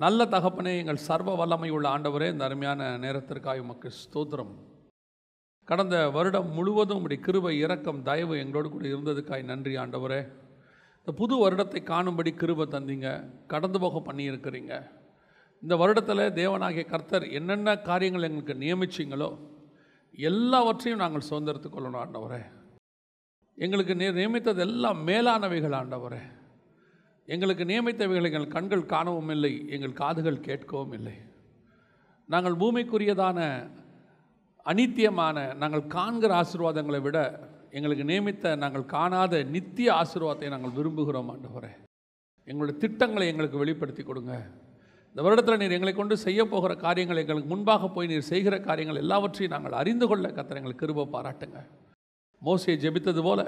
நல்ல தகப்பனே எங்கள் சர்வ வல்லமை உள்ள ஆண்டவரே இந்த அருமையான நேரத்திற்காக உமக்கு ஸ்தோத்திரம். கடந்த வருடம் முழுவதும் உடைய கிருபை இரக்கம் தயவு எங்களோடு கூட இருந்ததுக்காய் நன்றி ஆண்டவரே. இந்த புது வருடத்தை காணும்படி கிருபை தந்தீங்க கடந்து போக பண்ணியிருக்கிறீங்க. இந்த வருடத்தில் தேவனாகிய கர்த்தர் என்னென்ன காரியங்கள் எங்களுக்கு நியமிச்சிங்களோ எல்லாவற்றையும் நாங்கள் சுதந்திரத்துக்கொள்ளணும் ஆண்டவரே. எங்களுக்கு நி- நியமித்தது எல்லாம் மேலானவைகள் ஆண்டவரே. எங்களுக்கு நியமித்தவைகள் எங்கள் கண்கள் காணவும் இல்லை எங்கள் காதுகள் கேட்கவும் இல்லை நாங்கள் பூமிக்குரியதான அனித்தியமான நாங்கள் காண்கிற ஆசீர்வாதங்களை விட எங்களுக்கு நியமித்த நாங்கள் காணாத நித்திய ஆசீர்வாதத்தை நாங்கள் விரும்புகிறோம் ஆண்டவரே. எங்களுடைய திட்டங்களை எங்களுக்கு வெளிப்படுத்தி கொடுங்க. இந்த வருடத்தில் நீர் எங்களை கொண்டு செய்ய போகிற காரியங்கள் எங்களுக்கு முன்பாக போய் நீர் செய்கிற காரியங்கள் எல்லாவற்றையும் நாங்கள் அறிந்து கொள்ள கத்தர் எங்களுக்கு கிருபை பாராட்டுங்க. மோசையை ஜெபித்தது போல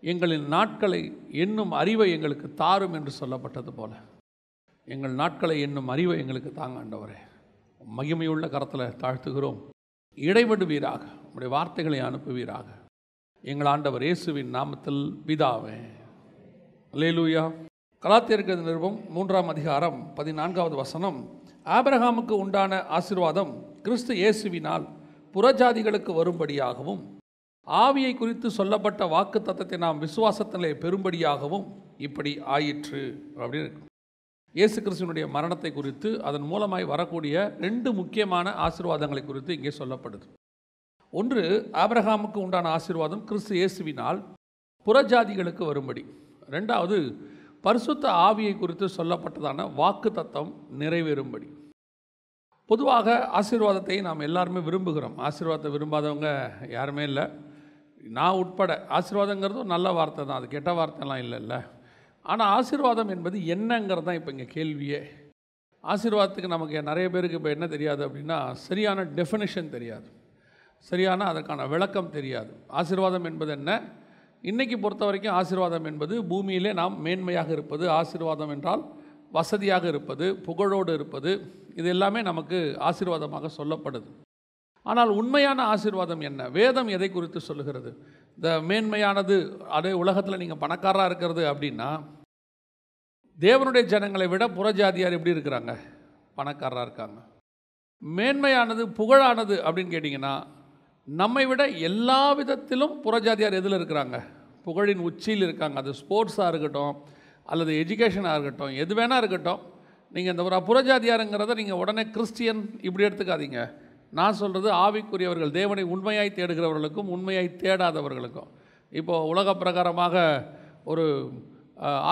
எங்களின் நாட்களை என்னும் அறிவை எங்களுக்கு தாரும் என்று சொல்லப்பட்டது போல. எங்கள் நாட்களை என்னும் அறிவை எங்களுக்கு தாங்க ஆண்டவரே. மகிமையுள்ள கரத்தில் தாழ்த்துகிறோம். இடைவிடுவீராக உடைய வார்த்தைகளை அனுப்புவீராக. எங்கள் ஆண்டவர் இயேசுவின் நாமத்தில் பிதாவே. லேலூயா கலாத்தியருக்கு நிருபம் மூன்றாம் அதிகாரம் பதினான்காவது வசனம். ஆபிரகாமுக்கு உண்டான ஆசீர்வாதம் கிறிஸ்து இயேசுவினால் புறஜாதிகளுக்கு வரும்படியாகவும் ஆவியை குறித்து சொல்லப்பட்ட வாக்கு தத்தத்தை நாம் விசுவாசத்திலே பெறும்படியாகவும் இப்படி ஆயிற்று அப்படின்னு இயேசு கிறிஸ்துவனுடைய மரணத்தை குறித்து அதன் மூலமாய் வரக்கூடிய ரெண்டு முக்கியமான ஆசீர்வாதங்களை குறித்து இங்கே சொல்லப்படுது. ஒன்று ஆபிரகாமுக்கு உண்டான ஆசீர்வாதம் கிறிஸ்து இயேசுவினால் புறஜாதிகளுக்கு வரும்படி. ரெண்டாவது பரிசுத்த ஆவியை குறித்து சொல்லப்பட்டதான வாக்கு தத்தம் நிறைவேறும்படி. பொதுவாக ஆசீர்வாதத்தை நாம் எல்லாருமே விரும்புகிறோம். ஆசீர்வாதத்தை விரும்பாதவங்க யாருமே இல்லை. நான் உட்பட ஆசீர்வாதங்கிறது ஒரு நல்ல வார்த்தை தான் அது கெட்ட வார்த்தைலாம் இல்லைல்ல. ஆனால் ஆசீர்வாதம் என்பது என்னங்கிறது தான் இப்போ இங்கே கேள்வியே. ஆசீர்வாதத்துக்கு நமக்கு நிறைய பேருக்கு இப்போ என்ன தெரியாது அப்படின்னா சரியான டெஃபினிஷன் தெரியாது. சரியான அதற்கான விளக்கம் தெரியாது. ஆசீர்வாதம் என்பது என்ன? இன்றைக்கி பொறுத்த வரைக்கும் ஆசீர்வாதம் என்பது பூமியிலே நாம் மேன்மையாக இருப்பது ஆசீர்வாதம் என்றால் வசதியாக இருப்பது புகழோடு இருப்பது இது எல்லாமே நமக்கு ஆசீர்வாதமாக சொல்லப்படுது. ஆனால் உண்மையான ஆசீர்வாதம் என்ன? வேதம் எதை குறித்து சொல்லுகிறது? இந்த மேன்மையானது அதே உலகத்தில் நீங்கள் பணக்காரராக இருக்கிறது அப்படின்னா தேவனுடைய ஜனங்களை விட புறஜாதியார் எப்படி இருக்கிறாங்க? பணக்காரராக இருக்காங்க. மேன்மையானது புகழானது அப்படின்னு கேட்டிங்கன்னா நம்மை விட எல்லா விதத்திலும் புறஜாதியார் எதில் இருக்கிறாங்க? புகழின் உச்சியில் இருக்காங்க. அது ஸ்போர்ட்ஸாக இருக்கட்டும் அல்லது எஜுகேஷனாக இருக்கட்டும் எது வேணால் இருக்கட்டும். நீங்கள் இந்த ஒரு புறஜாதியாருங்கிறத நீங்கள் உடனே கிறிஸ்டியன் இப்படி எடுத்துக்காதீங்க. நான் சொல்கிறது ஆவிக்குரியவர்கள் தேவனை உண்மையாய் தேடுகிறவர்களுக்கும் உண்மையாய் தேடாதவர்களுக்கும். இப்போது உலக பிரகாரமாக ஒரு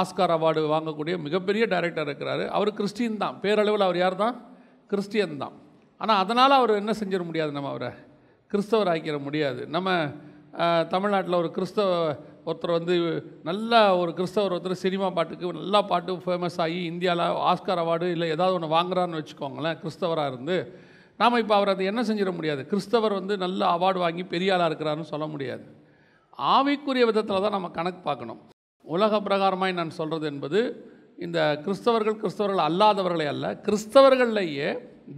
ஆஸ்கார் அவார்டு வாங்கக்கூடிய மிகப்பெரிய டைரக்டர் இருக்கிறார். அவர் கிறிஸ்டின் தான். பேரளவில் அவர் யார் தான்? கிறிஸ்டியன் தான். ஆனால் அதனால் அவர் என்ன செஞ்சிட முடியாது நம்ம அவரை? கிறிஸ்தவர் ஆக்கிட முடியாது. நம்ம தமிழ்நாட்டில் ஒரு கிறிஸ்தவ ஒருத்தர் வந்து நல்ல ஒரு கிறிஸ்தவர் ஒருத்தர் சினிமா பாட்டுக்கு நல்லா பாட்டு ஃபேமஸ் ஆகி இந்தியாவில் ஆஸ்கார் அவார்டு இல்லை ஏதாவது ஒன்று வாங்குறான்னு வச்சுக்கோங்களேன் கிறிஸ்தவராக இருந்து நாம் இப்போ அவர் அதை என்ன செஞ்சிட முடியாது? கிறிஸ்தவர் வந்து நல்ல அவார்டு வாங்கி பெரிய ஆளாக இருக்கிறாருன்னு சொல்ல முடியாது. ஆவிக்குரிய விதத்தில் தான் நம்ம கணக்கு பார்க்கணும். உலக பிரகாரமாய் நான் சொல்கிறது என்பது இந்த கிறிஸ்தவர்கள் கிறிஸ்தவர்கள் அல்லாதவர்களை அல்ல கிறிஸ்தவர்கள்லேயே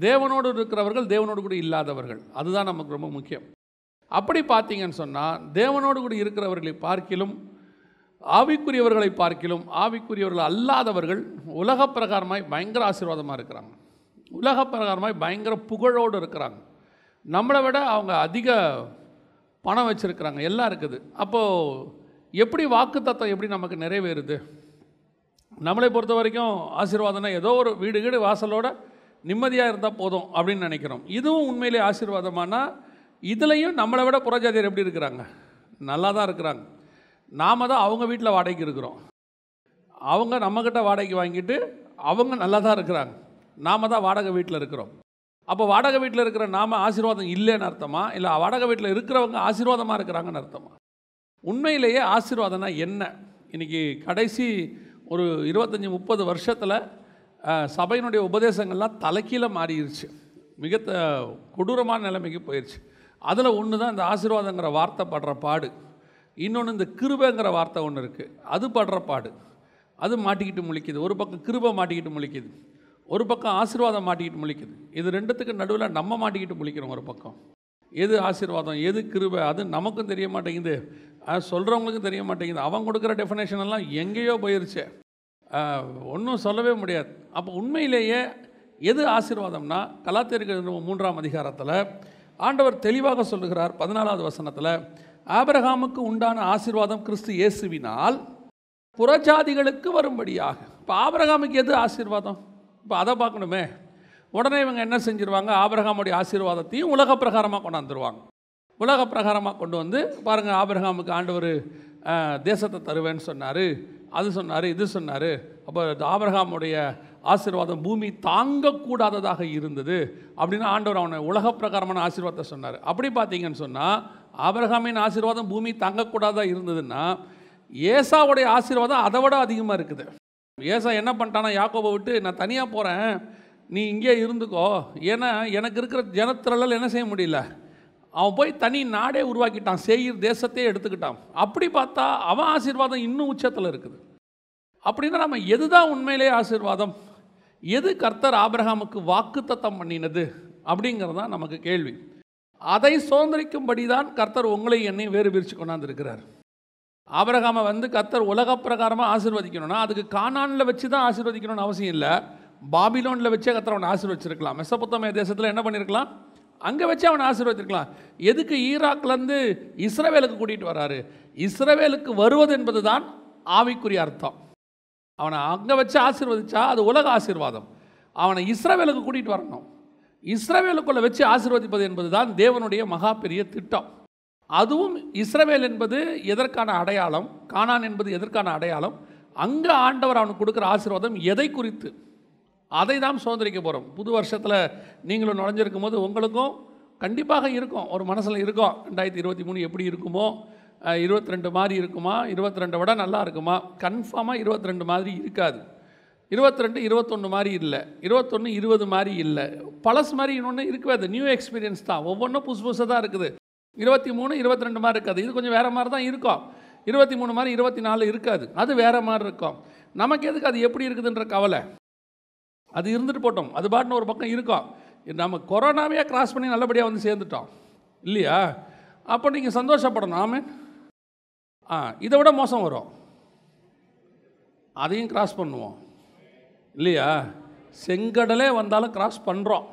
தேவனோடு இருக்கிறவர்கள் தேவனோடு கூட இல்லாதவர்கள். அதுதான் நமக்கு ரொம்ப முக்கியம். அப்படி பார்த்தீங்கன்னு சொன்னால் தேவனோடு கூட இருக்கிறவர்களை பார்க்கிலும் ஆவிக்குரியவர்களை பார்க்கிலும் ஆவிக்குரியவர்கள் அல்லாதவர்கள் உலக பிரகாரமாய் பயங்கர ஆசீர்வாதமாக இருக்கிறாங்க. உலக பிரகாரமாக பயங்கர புகழோடு இருக்கிறாங்க. நம்மளை விட அவங்க அதிக பணம் வச்சுருக்கிறாங்க. எல்லாம் இருக்குது. அப்போது எப்படி வாக்கு தத்துவம் எப்படி நமக்கு நிறைவேறுது? நம்மளை பொறுத்த வரைக்கும் ஆசீர்வாதம்னா ஏதோ ஒரு வீடு வீடு வாசலோட நிம்மதியாக இருந்தால் போதும் அப்படின்னு நினைக்கிறோம். இதுவும் உண்மையிலே ஆசீர்வாதமானா இதுலேயும் நம்மளை விட புறஜாதியர் எப்படி இருக்கிறாங்க? நல்லா தான் இருக்கிறாங்க. நாம தான் அவங்க வீட்டில் வாடகைக்கு இருக்கிறோம். அவங்க நம்மக்கிட்ட வாடகைக்கு வாங்கிட்டு அவங்க நல்லா தான் இருக்கிறாங்க. நாம தான் வாடகை வீட்டில் இருக்கிறோம். அப்போ வாடகை வீட்டில் இருக்கிற நாம ஆசீர்வாதம் இல்லைன்னு அர்த்தமா? இல்லை வாடகை வீட்டில் இருக்கிறவங்க ஆசீர்வாதமாக இருக்கிறாங்கன்னு அர்த்தமா? உண்மையிலேயே ஆசீர்வாதம்னா என்ன? இன்றைக்கி கடைசி ஒரு இருபத்தஞ்சி முப்பது வருஷத்தில் சபையினுடைய உபதேசங்கள்லாம் தலைக்கீழ மாறிடுச்சு மிக கொடூரமான நிலைமைக்கு போயிடுச்சு அதில் ஒன்று தான் இந்த ஆசீர்வாதங்கிற வார்த்தை படுற பாடு. இன்னொன்று இந்த கிருபைங்கிற வார்த்தை ஒன்று இருக்குது அது படுற பாடு. அது மாட்டிக்கிட்டு முழிக்குது. ஒரு பக்கம் கிருபை மாட்டிக்கிட்டு முழிக்குது. ஒரு பக்கம் ஆசீர்வாதம் மாட்டிக்கிட்டு முழிக்குது. இது ரெண்டுத்துக்கு நடுவில் நம்ம மாட்டிக்கிட்டு முழிக்கிறோம் ஒரு பக்கம். எது ஆசீர்வாதம் எது கிருபை அது நமக்கும் தெரிய மாட்டேங்குது. சொல்கிறவங்களுக்கும் தெரிய மாட்டேங்குது. அவன் கொடுக்குற டெஃபினேஷன் எல்லாம் எங்கேயோ போயிருச்சு. ஒன்றும் சொல்லவே முடியாது. அப்போ உண்மையிலேயே எது ஆசீர்வாதம்னா கலாத்தியர்கள் மூன்றாம் அதிகாரத்தில் ஆண்டவர் தெளிவாக சொல்லுகிறார் பதினாலாவது வசனத்தில் ஆபிரகாமுக்கு உண்டான ஆசீர்வாதம் கிறிஸ்து இயேசுவினால் புறஜாதிகளுக்கு வரும்படியாக. இப்போ ஆபிரகாமுக்கு எது ஆசீர்வாதம்? இப்போ அதை பார்க்கணுமே. உடனே இவங்க என்ன செஞ்சிருவாங்க? ஆபிரகாமுடைய ஆசீர்வாதத்தையும் உலக பிரகாரமாக கொண்டாந்துருவாங்க. உலக பிரகாரமாக கொண்டு வந்து பாருங்கள் ஆபிரகாமுக்கு ஆண்டவர் தேசத்தை தருவேன்னு சொன்னார். அது சொன்னார் இது சொன்னார். அப்போ ஆபிரகாமுடைய ஆசீர்வாதம் பூமி தாங்கக்கூடாததாக இருந்தது அப்படின்னு ஆண்டவர் அவனை உலக பிரகாரமான ஆசீர்வாதத்தை சொன்னார். அப்படி பார்த்தீங்கன்னு சொன்னால் ஆபிரகாமின் ஆசீர்வாதம் பூமி தாங்கக்கூடாதா இருந்ததுன்னா ஏசாவுடைய ஆசீர்வாதம் அதை விட அதிகமாக இருக்குது. ஏசா என்ன பண்ணிட்டானா? யாக்கோபை விட்டு நான் தனியாக போகிறேன் நீ இங்கே இருந்துக்கோ. ஏன்னா எனக்கு இருக்கிற ஜனத்திரலால் என்ன செய்ய முடியல? அவன் போய் தனி நாடே உருவாக்கிட்டான். சேயிர் தேசத்தையே எடுத்துக்கிட்டான். அப்படி பார்த்தா அவன் ஆசீர்வாதம் இன்னும் உச்சத்தில் இருக்குது. அப்படின்னா நம்ம எது தான் உண்மையிலே ஆசீர்வாதம்? எது கர்த்தர் ஆபிரகாமுக்கு வாக்குத்தத்தம் பண்ணினது? அப்படிங்கிறது தான் நமக்கு கேள்வி. அதை சுதந்திரிக்கும்படி தான் கர்த்தர் உங்களை என்னையும் வேறு பிரித்து கொண்டாந்துருக்கிறார். ஆபரகாமை வந்து கத்தர் உலக பிரகாரமாக ஆசீர்வதிக்கணும்னா அதுக்கு கானானில் வச்சு தான் ஆசீர்வதிக்கணும்னு அவசியம் இல்லை. பாபிலோனில் வச்சே கத்தர் அவனை ஆசீர்வச்சிருக்கலாம். மெசபொத்தமைய தேசத்தில் என்ன பண்ணியிருக்கலாம் அங்கே வச்சு அவனை ஆசீர்வதிருக்கலாம் எதுக்கு ஈராக்லேருந்து இஸ்ரவேலுக்கு கூட்டிகிட்டு வராரு? இஸ்ரவேலுக்கு வருவது என்பது தான் ஆவிக்குரிய அர்த்தம். அவனை அங்கே வச்சு ஆசீர்வதிச்சா அது உலக ஆசீர்வாதம். அவனை இஸ்ரவேலுக்கு கூட்டிகிட்டு வரணும். இஸ்ரவேலுக்குள்ளே வச்சு ஆசீர்வதிப்பது என்பது தான் தேவனுடைய மகா பெரிய திட்டம். அதுவும் இஸ்ரவேல் என்பது எதற்கான அடையாளம்? கானான் என்பது எதற்கான அடையாளம்? அங்கே ஆண்டவர் அவனுக்கு கொடுக்குற ஆசீர்வாதம் எதை குறித்து? அதை தான் சுதந்திரிக்க போகிறோம் புது வருஷத்தில் நீங்களும் நுழைஞ்சிருக்கும் போது உங்களுக்கும் கண்டிப்பாக இருக்கும். ஒரு மனசில் இருக்கும். ரெண்டாயிரத்தி இருபத்தி மூணு எப்படி இருக்குமோ? இருபத்தி ரெண்டு மாதிரி இருக்குமா? இருபத்தி ரெண்டை விட நல்லா இருக்குமா? கன்ஃபார்மாக இருபத்தி ரெண்டு மாதிரி இருக்காது. இருபத்தி ரெண்டு இருபத்தொன்று மாதிரி இல்லை. இருபத்தொன்று இருபது மாதிரி இல்லை. பழசு மாதிரி இன்னொன்று இருக்கவே நியூ எக்ஸ்பீரியன்ஸ் தான். ஒவ்வொன்றும் புதுசு புதுசாக தான் இருக்குது. இருபத்தி மூணு இருபத்தி ரெண்டு மாதிரி இருக்காது. இது கொஞ்சம் வேறு மாதிரி தான் இருக்கும். இருபத்தி மூணு மாதிரி இருபத்தி நாலு இருக்காது. அது வேறு மாதிரி இருக்கும். நமக்கு எதுக்கு அது எப்படி இருக்குதுன்ற கவலை? அது இருந்துட்டு போட்டோம். அது பாட்டுன்னு ஒரு பக்கம் இருக்கும். நம்ம கொரோனாவே கிராஸ் பண்ணி நல்லபடியாக வந்து சேர்ந்துட்டோம். இல்லையா? அப்போ நீங்கள் சந்தோஷப்படணும். ஆமே ஆ இதை விட மோசம் வரும். அதையும் கிராஸ் பண்ணுவோம். இல்லையா? செங்கடலே வந்தாலும் கிராஸ் பண்ணுறோம்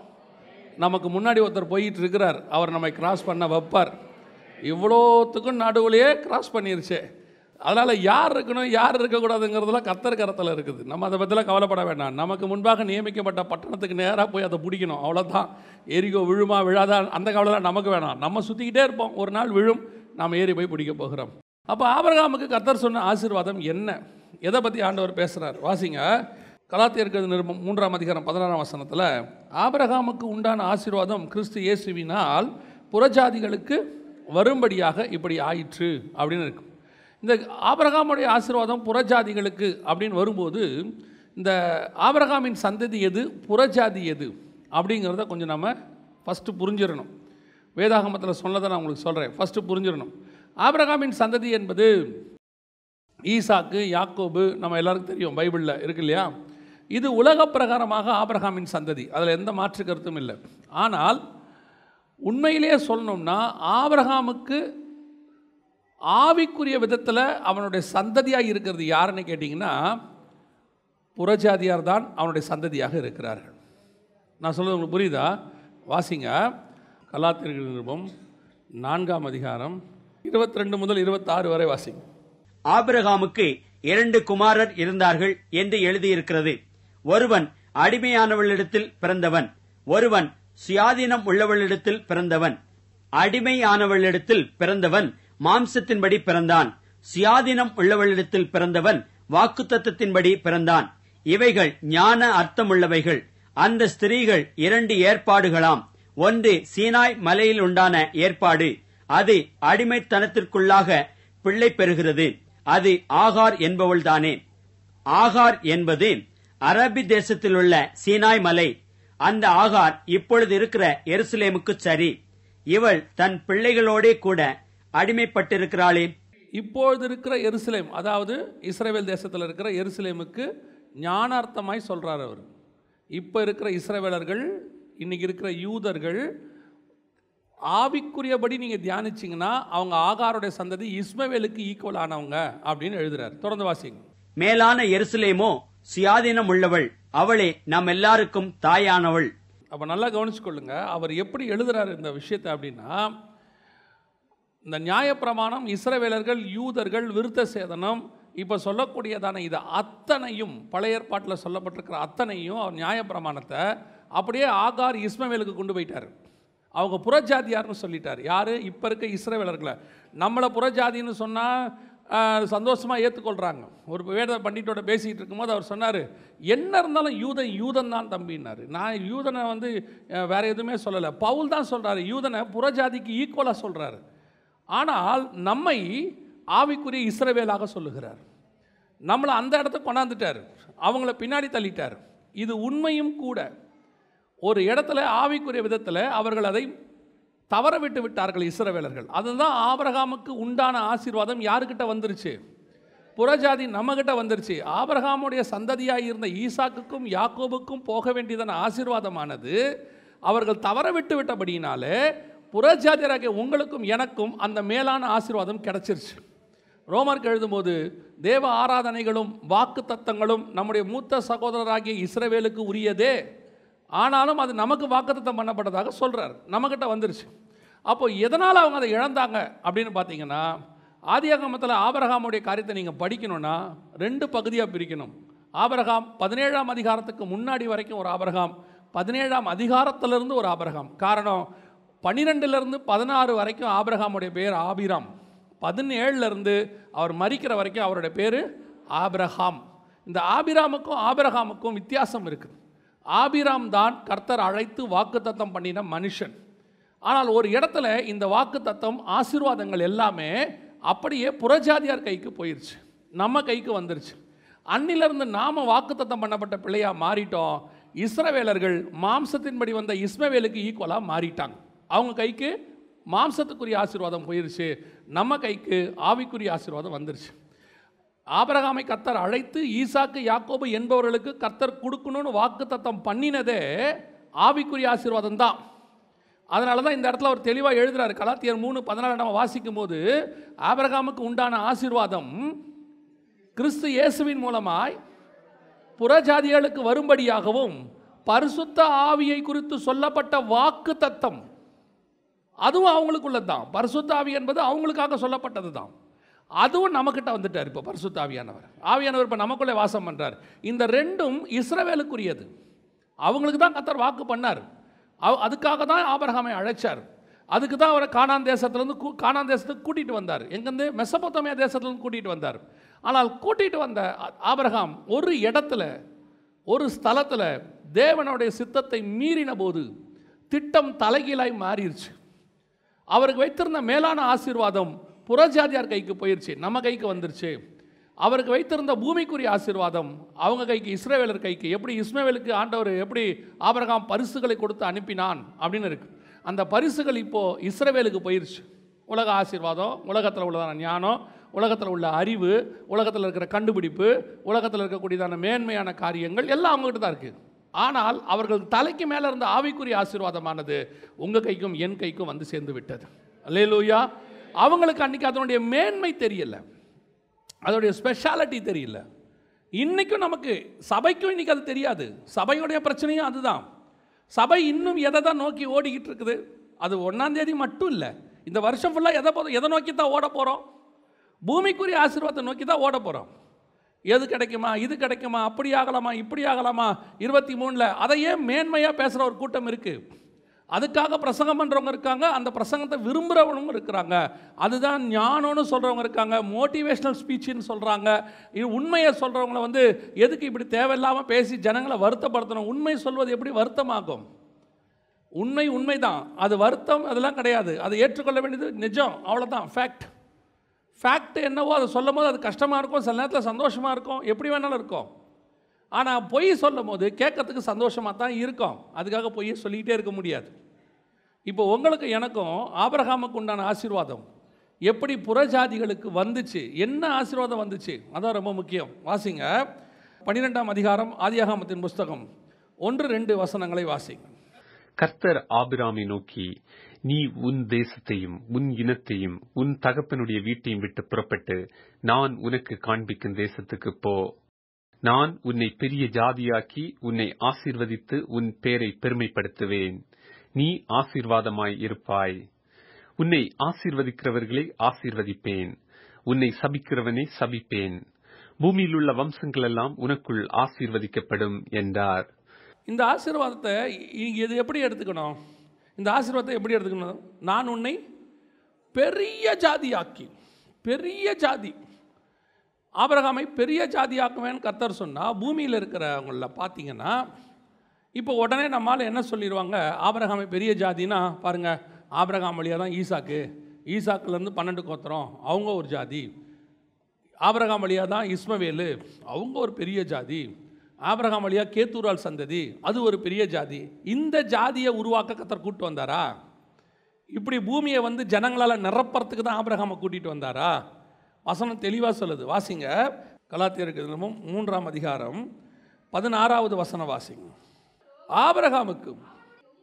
நமக்கு முன்னாடி ஒருத்தர் போயிட்டு இருக்கிறார் அவர் நம்மை கிராஸ் பண்ண வைப்பார். இவ்வளோத்துக்கும் நடுவுலையே கிராஸ் பண்ணிருச்சு. அதனால் யார் இருக்கணும் யார் இருக்கக்கூடாதுங்கிறதுலாம் கத்தர் கரத்தில் இருக்குது. நம்ம அதை பற்றிலாம் கவலைப்பட வேண்டாம். நமக்கு முன்பாக நியமிக்கப்பட்ட பட்டணத்துக்கு நேராக போய் அதை பிடிக்கணும். அவ்வளோதான் எரிகோ விழுமா விழாதா அந்த கவலைலாம் நமக்கு வேணாம். நம்ம சுற்றிக்கிட்டே இருப்போம். ஒரு நாள் விழும் நாம் ஏறி போய் பிடிக்க போகிறோம். அப்போ ஆபரகாமுக்கு கத்தர் சொன்ன ஆசீர்வாதம் என்ன? எதை பற்றி ஆண்டவர் பேசுகிறார் வாசிங்க. கலாத்தியர்கள் நிருபம் மூன்றாம் அதிகாரம் பதினாறாம் வசனத்தில் ஆபரகாமுக்கு உண்டான ஆசீர்வாதம் கிறிஸ்து இயேசுவினால் புறஜாதிகளுக்கு வரும்படியாக இப்படி ஆயிற்று அப்படின்னு இருக்கும் இந்த ஆபரகாமுடைய ஆசீர்வாதம் புறஜாதிகளுக்கு அப்படின்னு வரும்போது இந்த ஆபரகாமின் சந்ததி எது புறஜாதி எது அப்படிங்கிறத கொஞ்சம் நம்ம ஃபஸ்ட்டு புரிஞ்சிடணும். வேதாகமத்தில் சொன்னதை நான் உங்களுக்கு சொல்கிறேன் ஃபஸ்ட்டு புரிஞ்சிடணும். ஆபரகாமின் சந்ததி என்பது ஈசாக்கு யாக்கோபு நம்ம எல்லாருக்கும் தெரியும் பைபிளில் இருக்கு இல்லையா? இது உலக பிரகாரமாக ஆபிரகாமின் சந்ததி. அதில் எந்த மாற்று கருத்தும் இல்லை. ஆனால் உண்மையிலேயே சொல்லணும்னா ஆபிரகாமுக்கு ஆவிக்குரிய விதத்தில் அவனுடைய சந்ததியாக இருக்கிறது யாருன்னு கேட்டிங்கன்னா புறஜாதியார் தான் அவனுடைய சந்ததியாக இருக்கிறார்கள். நான் சொல்கிறது உங்களுக்கு புரியுதா? வாசிங்க. கலாத்திரிகள் நிருபம் நான்காம் அதிகாரம் இருபத்தி ரெண்டு முதல் இருபத்தாறு வரை வாசிங்க. ஆபிரகாமுக்கு இரண்டு குமாரர் இருந்தார்கள் என்று எழுதியிருக்கிறது. ஒருவன் அடிமையானவளிடத்தில் பிறந்தவன் ஒருவன் சுயாதீனம் உள்ளவளிடத்தில் பிறந்தவன் அடிமையானவளிடத்தில் பிறந்தவன் மாம்சத்தின்படி பிறந்தான் சுயாதீனம் உள்ளவளிடத்தில் பிறந்தவன் வாக்குத்தத்தின்படி பிறந்தான். இவைகள் ஞான அர்த்தமுள்ளவைகள். அந்த ஸ்திரீகள் இரண்டு ஏற்பாடுகளாம். ஒன்று சீனாய் மலையில் உண்டான ஏற்பாடு. அது அடிமைத்தனத்திற்குள்ளாக பிள்ளை பெறுகிறது. அது ஆகார் என்பவள்தானே. ஆகார் என்பது அரபி தேசத்திலுள்ள சீனாய் மலை அந்த ஆகார் இப்பொழுது இருக்கிற எருசலேமுக்கு சரி. இவள் தன் பிள்ளைகளோடே கூட அடிமைப்பட்டிருக்கிறாளே. இப்பொழுது இருக்கிற எருசலேம் அதாவது இஸ்ரேல் தேசத்தில் இருக்கிற எருசலேமுக்கு ஞானார்த்தமாய் சொல்கிறார் அவர். இப்போ இருக்கிற இஸ்ரவேலர்கள் இன்னைக்கு இருக்கிற யூதர்கள் ஆவிக்குரியபடி நீங்கள் தியானிச்சிங்கன்னா அவங்க ஆகாருடைய சந்ததி இஸ்மவேலுக்கு ஈக்குவல் ஆனவங்க அப்படின்னு எழுதுறார். தொடர்ந்து வாசிங்க. மேலான எருசலேமோ சுயாதீனம் உள்ளவள். அவளே நம் எல்லாருக்கும் தாயானவள். அப்போ நல்லா கவனிச்சுக்கொள்ளுங்க. அவர் எப்படி எழுதுறாரு இந்த விஷயத்தை அப்படின்னா இந்த நியாயப்பிரமாணம் இஸ்ரவேலர்கள் யூதர்கள் விருத்த சேதனம் இப்போ சொல்லக்கூடியதான இது அத்தனையும் பழைய ஏற்பாட்டில் சொல்லப்பட்டிருக்கிற அத்தனையும் அவர் நியாயப்பிரமாணத்தை அப்படியே ஆகார் இஸ்மவேலுக்கு கொண்டு போயிட்டார். அவங்க புறஜாதியார்னு சொல்லிட்டார். யார்? இப்போ இருக்க இஸ்ரவேலர்களை. நம்மளை புறஜாதின்னு சொன்னால் சந்தோஷமாக ஏற்றுக்கொள்கிறாங்க ஒரு வேத பண்டிட்டோட பேசிக்கிட்டு இருக்கும்போது அவர் சொன்னார் என்ன இருந்தாலும் யூதன் யூதன் தான் தம்பினார் நான் யூதனை வந்து வேறு எதுவுமே சொல்லலை. பவுல் தான் சொல்கிறாரு யூதனை புறஜாதிக்கு ஈக்குவலாக சொல்கிறாரு ஆனால் நம்மை ஆவிக்குரிய இஸ்ரவேலாக சொல்லுகிறார். நம்மளை அந்த இடத்த கொண்டாந்துட்டார். அவங்கள பின்னாடி தள்ளிட்டார். இது உண்மையும் கூட. ஒரு இடத்துல ஆவிக்குரிய விதத்தில் அவர்கள் அதை தவற விட்டு விட்டார்கள் இஸ்ரவேலர்கள். அதுதான் ஆபரகாமுக்கு உண்டான ஆசீர்வாதம் யாருக்கிட்ட வந்துருச்சு? புறஜாதி நம்மகிட்ட வந்துருச்சு. ஆபரகாமுடைய சந்ததியாக இருந்த ஈசாக்குக்கும் யாக்கோபுக்கும் போக வேண்டியதான ஆசீர்வாதமானது அவர்கள் தவற விட்டு விட்டபடியினாலே புறஜாதியராகிய உங்களுக்கும் எனக்கும் அந்த மேலான ஆசீர்வாதம் கிடச்சிருச்சு. ரோமருக்கு எழுதும்போது தேவ ஆராதனைகளும் வாக்கு தத்தங்களும் நம்முடைய மூத்த சகோதரராகிய இஸ்ரவேலுக்கு உரியதே. ஆனாலும் அது நமக்கு வாக்குத்தத்தம் பண்ணப்பட்டதாக சொல்கிறார் நம்மக்கிட்ட வந்துருச்சு. அப்போ எதனால் அவங்க அதை இழந்தாங்க அப்படின்னு பார்த்தீங்கன்னா ஆதியாகமத்தில் ஆபரகாமுடைய காரியத்தை நீங்கள் படிக்கணும்னா ரெண்டு பகுதியாக பிரிக்கணும். ஆபரகாம் பதினேழாம் அதிகாரத்துக்கு முன்னாடி வரைக்கும் ஒரு ஆபரகாம் பதினேழாம் அதிகாரத்திலிருந்து ஒரு ஆபரகாம். காரணம் பன்னிரெண்டுலேருந்து பதினாறு வரைக்கும் ஆபிரகாமுடைய பேர் ஆபிராம். பதினேழுலேருந்து அவர் மறிக்கிற வரைக்கும் அவருடைய பேர் ஆபிரகாம். இந்த ஆபிராமுக்கும் ஆபிரகாமுக்கும் வித்தியாசம் இருக்குது ஆபிராம் தான் கர்த்தர் அழைத்து வாக்குத்தத்தம் பண்ணின மனுஷன். ஆனால் ஒரு இடத்துல இந்த வாக்குத்தத்தம் ஆசீர்வாதங்கள் எல்லாமே அப்படியே புறஜாதியார் கைக்கு போயிருச்சு. நம்ம கைக்கு வந்துருச்சு. அன்னிலிருந்து நாம் வாக்குத்தத்தம் பண்ணப்பட்ட பிள்ளையாக மாறிட்டோம். இஸ்ரவேலர்கள் மாம்சத்தின்படி வந்த இஸ்மவேலுக்கு ஈக்குவலாக மாறிட்டாங்க. அவங்க கைக்கு மாம்சத்துக்குரிய ஆசீர்வாதம் போயிருச்சு. நம்ம கைக்கு ஆவிக்குரிய ஆசீர்வாதம் வந்துருச்சு. ஆபரகாமை கர்த்தர் அழைத்து ஈசாக்கு யாக்கோபு என்பவர்களுக்கு கர்த்தர் கொடுக்கணும்னு வாக்குத்தத்தம் பண்ணினதே ஆவிக்குரிய ஆசீர்வாதம் தான். அதனால தான் இந்த இடத்துல அவர் தெளிவாக எழுதுறாரு. கலாத்தியர் மூணு பதினாலு நம்ம வாசிக்கும் போது ஆபரகாமுக்கு உண்டான ஆசீர்வாதம் கிறிஸ்து இயேசுவின் மூலமாய் புறஜாதிகளுக்கு வரும்படியாகவும் பரிசுத்த ஆவியை குறித்து சொல்லப்பட்ட வாக்கு தத்தம் அதுவும் அவங்களுக்குள்ளது தான் பரிசுத்த ஆவி என்பது அவங்களுக்காக சொல்லப்பட்டது தான் அதுவும் நம்மக்கிட்ட வந்துட்டார் இப்போ பரிசுத்த ஆவியானவர். ஆவியானவர் இப்போ நமக்குள்ளே வாசம் பண்ணுறார் இந்த ரெண்டும் இஸ்ரவேலுக்குரியது. அவங்களுக்கு தான் கத்தர் வாக்கு பண்ணார். அவ அதுக்காக தான் ஆபரகாமை அழைச்சார். அதுக்கு தான் அவரை காணான் தேசத்துலேருந்து கூ காணான் தேசத்துக்கு கூட்டிகிட்டு வந்தார். எங்கேருந்து? மெசபொத்தமியா தேசத்துலேருந்து கூட்டிகிட்டு வந்தார். ஆனால் கூட்டிகிட்டு வந்த ஆபரகாம் ஒரு இடத்துல ஒரு ஸ்தலத்தில் தேவனுடைய சித்தத்தை மீறின போது திட்டம் தலைகீழாய் மாறிடுச்சு அவருக்கு வைத்திருந்த மேலான ஆசீர்வாதம் புறஜாதியார் கைக்கு போயிருச்சு. நம்ம கைக்கு வந்துருச்சு. அவருக்கு வைத்திருந்த பூமிக்குரிய ஆசீர்வாதம் அவங்க கைக்கு இஸ்ரேவேலர் கைக்கு எப்படி இஸ்மேவேலுக்கு ஆண்டவர் எப்படி ஆபரகாம் பரிசுகளை கொடுத்து அனுப்பினான் அப்படின்னு இருக்கு. அந்த பரிசுகள் இப்போது இஸ்ரேவேலுக்கு போயிருச்சு. உலக ஆசீர்வாதம் உலகத்தில் உள்ளதான ஞானம் உலகத்தில் உள்ள அறிவு உலகத்தில் இருக்கிற கண்டுபிடிப்பு உலகத்தில் இருக்கக்கூடியதான மேன்மையான காரியங்கள் எல்லாம் அவங்ககிட்ட தான் இருக்குது ஆனால் அவர்கள் தலைக்கு மேலே இருந்த ஆவிக்குரிய ஆசீர்வாதமானது உங்கள் கைக்கும் என் கைக்கும் வந்து சேர்ந்து விட்டது. அல்லேலூயா. அவங்களுக்கு அன்னைக்கு அதனுடைய மேன்மை தெரியல. அதோடைய ஸ்பெஷாலிட்டி தெரியல. இன்னைக்கும் நமக்கு சபைக்கும் இன்றைக்கி அது தெரியாது. சபையுடைய பிரச்சனையும் அதுதான். சபை இன்னும் எதை தான் நோக்கி ஓடிக்கிட்டு இருக்குது? அது ஒன்றாந்தேதி மட்டும் இல்லை. இந்த வருஷம் ஃபுல்லாக எதை போதும் எதை நோக்கி தான் ஓட போகிறோம் பூமிக்குரிய ஆசீர்வாதத்தை நோக்கி தான் ஓட போகிறோம் எது கிடைக்குமா இது கிடைக்குமா அப்படி ஆகலாமா இப்படி ஆகலாமா இருபத்தி மூணில் அதையே மேன்மையாக பேசுகிற ஒரு கூட்டம் இருக்குது அதுக்காக பிரசங்கம் பண்ணுறவங்க இருக்காங்க அந்த பிரசங்கத்தை விரும்புகிறவனும் இருக்கிறாங்க. அதுதான் ஞானம்னு சொல்கிறவங்க இருக்காங்க மோட்டிவேஷ்னல் ஸ்பீச்சுன்னு சொல்கிறாங்க இது உண்மையை சொல்கிறவங்கள வந்து எதுக்கு இப்படி தேவையில்லாமல் பேசி ஜனங்களை வருத்தப்படுத்தணும்? உண்மை சொல்வது எப்படி வருத்தமாகும்? உண்மை உண்மைதான். அது வருத்தம் அதெல்லாம் கிடையாது. அதை ஏற்றுக்கொள்ள வேண்டியது நிஜம். அவ்வளோதான் ஃபேக்ட் ஃபேக்ட் என்னவோ அதை சொல்லும் போது அது கஷ்டமாக இருக்கும் சில நேரத்தில் சந்தோஷமாக இருக்கும். எப்படி வேணாலும் இருக்கும். ஆனால் பொய் சொல்லும் போது கேட்கறதுக்கு சந்தோஷமாக தான் இருக்கும். அதுக்காக பொய் சொல்லிக்கிட்டே இருக்க முடியாது. இப்போ உங்களுக்கு எனக்கும் ஆபரகாமுக்கு உண்டான ஆசீர்வாதம். எப்படி புறஜாதிகளுக்கு வந்துச்சு? என்ன ஆசீர்வாதம் வந்துச்சு? அதான் ரொம்ப முக்கியம். வாசிங்க. பன்னிரெண்டாம் அதிகாரம் ஆதியாகாமத்தின் புஸ்தகம். ஒன்று ரெண்டு வசனங்களை வாசிங்க. கர்த்தர் ஆபிராமை நோக்கி நீ உன் தேசத்தையும் உன் இனத்தையும் உன் தகப்பனுடைய வீட்டையும் விட்டு புறப்பட்டு நான் உனக்கு காண்பிக்கும் தேசத்துக்கு போ. நான் உன்னை பெரிய ஜாதியாக்கி உன்னை ஆசீர்வதித்து உன் பேரை பெருமைப்படுத்துவேன். நீ ஆசீர்வாதமாய் இருப்பாய். உன்னை ஆசீர்வதிக்கிறவர்களை ஆசீர்வதிப்பேன். உன்னை சபிக்கிறவனை சபிப்பேன். பூமியில் உள்ள வம்சங்கள் எல்லாம் உனக்குள் ஆசீர்வதிக்கப்படும் என்றார். இந்த ஆசீர்வாதத்தை இது எப்படி எடுத்துக்கணும்? இந்த ஆசீர்வாதத்தை எப்படி எடுத்துக்கணும்? நான் உன்னை பெரிய ஜாதியாக்கி பெரிய ஜாதி ஆபரகாமை பெரிய ஜாதியாக்குவேன்னு கர்த்தர் சொன்னால் பூமியில் இருக்கிறவங்கள பார்த்தீங்கன்னா இப்போ உடனே நம்மால் என்ன சொல்லிடுவாங்க ஆபரகாமை பெரிய ஜாதினா பாருங்கள் ஆபரகாம் வழியாக தான் ஈசாக்கு. ஈசாக்குலேருந்து பன்னெண்டு கோத்திரம் அவங்க ஒரு ஜாதி. ஆபரகாம் வழியாக தான் இஸ்மவேலு அவங்க ஒரு பெரிய ஜாதி. ஆபரகாம் வழியாக கேத்தூரால் சந்ததி அது ஒரு பெரிய ஜாதி. இந்த ஜாதியை உருவாக்க கத்தர் கூப்பிட்டு வந்தாரா? இப்படி பூமியை வந்து ஜனங்களால் நிரப்புறத்துக்கு தான் ஆபரகாமை கூட்டிகிட்டு வந்தாரா? வசனம் தெளிவாக சொல்லுது. வாசிங்க. கலாத்தியருக்கு தினமும் மூன்றாம் அதிகாரம் பதினாறாவது வசன வாசிங்க. ஆபரகாமுக்கும்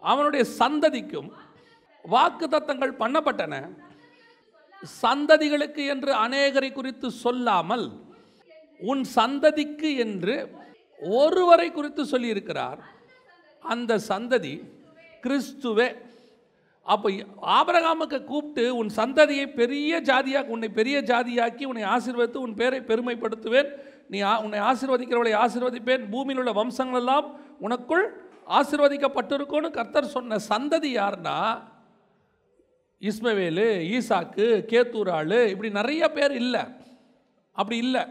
அவனுடைய சந்ததிக்கும் வாக்குத்தத்தங்கள் பண்ணப்பட்டன. சந்ததிகளுக்கு என்று அநேகரை குறித்து சொல்லாமல் உன் சந்ததிக்கு என்று ஒருவரை குறித்து சொல்லியிருக்கிறார். அந்த சந்ததி கிறிஸ்துவே அப்போ ஆபரகாமுக்கு கூப்பிட்டு உன் சந்ததியை பெரிய ஜாதியாக உன்னை பெரிய ஜாதியாக்கி உன்னை ஆசீர்வதித்து உன் பேரை பெருமைப்படுத்துவேன். நீ உன்னை ஆசீர்வதிக்கிறவளை ஆசீர்வதிப்பேன். பூமியில் உள்ள வம்சங்கள் எல்லாம் உனக்குள் ஆசீர்வதிக்கப்பட்டிருக்கும்னு கர்த்தர் சொன்ன சந்ததி யாருன்னா இஸ்மவேலு ஈசாக்கு கேத்தூராள் இப்படி நிறைய பேர் இல்லை. அப்படி இல்லை.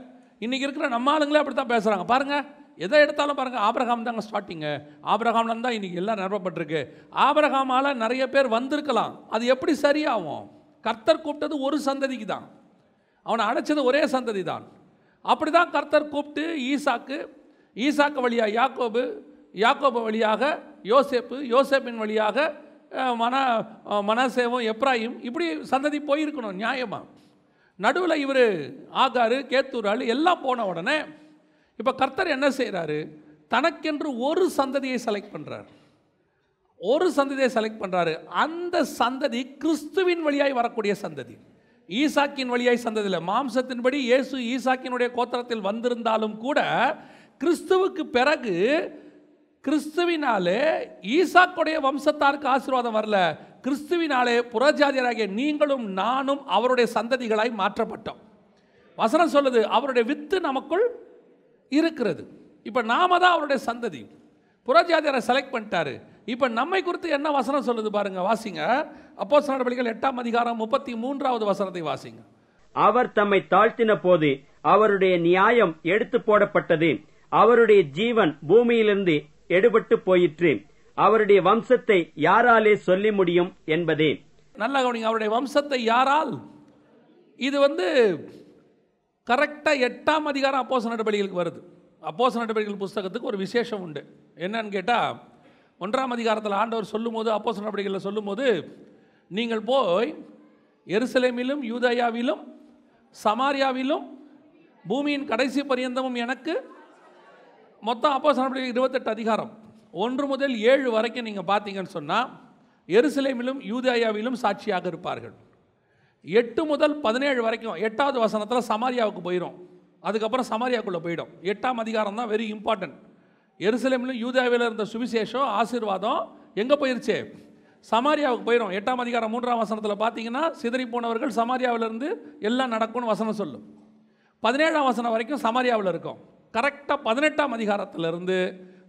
இன்றைக்கி இருக்கிற நம்ம ஆளுங்களே அப்படி தான் பேசுகிறாங்க பாருங்கள் எதை எடுத்தாலும் பாருங்கள் ஆபிரகாம் தாங்க ஸ்டார்டிங்கு ஆபிரகாம்லாம் தான் இன்றைக்கி எல்லாம் நிரப்பப்பட்டிருக்கு. ஆபிரகாமால் நிறைய பேர் வந்திருக்கலாம். அது எப்படி சரியாகும்? கர்த்தர் கூப்பிட்டது ஒரு சந்ததிக்கு தான் அவனை அடைச்சது ஒரே சந்ததி தான் அப்படி தான் கர்த்தர் கூப்பிட்டு ஈசாக்கு ஈசாக்கு வழியாக யாக்கோபு யாக்கோபு வழியாக யோசேப்பு யோசேப்பின் வழியாக மன அஹ், மனசேவும் இப்படி சந்ததி போயிருக்கணும் நியாயமாக நடுவில் இவர் ஆகாரு கேத்தூராள் எல்லாம் போன உடனே இப்போ கர்த்தர் என்ன செய்கிறாரு தனக்கென்று ஒரு சந்ததியை செலக்ட் பண்ணுறார் ஒரு சந்ததியை செலக்ட் பண்ணுறாரு அந்த சந்ததி கிறிஸ்துவின் வழியாய் வரக்கூடிய சந்ததி. ஈசாக்கின் வழியாய் சந்ததியில் மாம்சத்தின்படி இயேசு ஈசாக்கினுடைய கோத்திரத்தில் வந்திருந்தாலும் கூட கிறிஸ்துவுக்கு பிறகு கிறிஸ்துவினாலே ஈசாக்குடைய வம்சத்தாருக்கு ஆசீர்வாதம் வரல. கிறிஸ்துவினாலே புறஜாதியராகிய நீங்களும் நானும் அவருடைய சந்ததிகளாய் மாற்றப்பட்டோம். வசனம் சொல்லுது அவருடைய வித்து நமக்குள் இருக்கிறது. இப்போ நாம தான் அவருடைய சந்ததி. புறஜாதியரை செலக்ட் பண்ணிட்டாரு. இப்போ நம்மை குறித்து என்ன வசனம் சொல்லுது பாருங்க வாசிங்க. அப்போ நடவடிக்கைகள் எட்டாம் அதிகாரம் முப்பத்தி மூன்றாவது வசனத்தை வாசிங்க. அவர் தம்மை தாழ்த்தின போது அவருடைய நியாயம் எடுத்து போடப்பட்டது. அவருடைய ஜீவன் பூமியிலிருந்து எடுபட்டு போயிற்று. அவருடைய வம்சத்தை யாராலே சொல்லி முடியும் என்பதே. நல்லா கவனிங்க அவருடைய வம்சத்தை யாரால்? இது வந்து கரெக்டாக எட்டாம் அதிகாரம் அப்போச நடவடிக்கைகளுக்கு வருது. அப்போச நடவடிக்கைகள் புஸ்தகத்துக்கு ஒரு விசேஷம் உண்டு. என்னன்னு கேட்டால் ஒன்றாம் அதிகாரத்தில் ஆண்டவர் சொல்லும்போது அப்போச நடவடிக்கைகளில் சொல்லும்போது நீங்கள் போய் எருசலேமிலும் யூதயாவிலும் சமாரியாவிலும் பூமியின் கடைசி பரியந்தமும் எனக்கு மொத்தம் அப்போ நடவடிக்கை இருபத்தெட்டு அதிகாரம். ஒன்று முதல் ஏழு வரைக்கும் நீங்கள் பார்த்தீங்கன்னு சொன்னால் எருசலேமிலும் யூதயாவிலும் சாட்சியாக இருப்பார்கள். எட்டு முதல் பதினேழு வரைக்கும் எட்டாவது வசனத்தில் சமாரியாவுக்கு போயிடும் அதுக்கப்புறம் சமாரியாக்குள்ளே போயிடும். எட்டாம் அதிகாரம் தான் வெரி இம்பார்ட்டன்ட் எருசலேமிலும் யூதாவில் இருந்த சுவிசேஷம் ஆசீர்வாதம் எங்கே போயிருச்சு? சமாரியாவுக்கு போயிடும் எட்டாம் அதிகாரம் மூன்றாம் வசனத்தில் பார்த்தீங்கன்னா சிதறி போனவர்கள் சமாரியாவிலிருந்து எல்லாம் நடக்கும்னு வசனம் சொல்லும். பதினேழாம் வசனம் வரைக்கும் சமாரியாவில் இருக்கும். கரெக்டாக பதினெட்டாம் அதிகாரத்திலிருந்து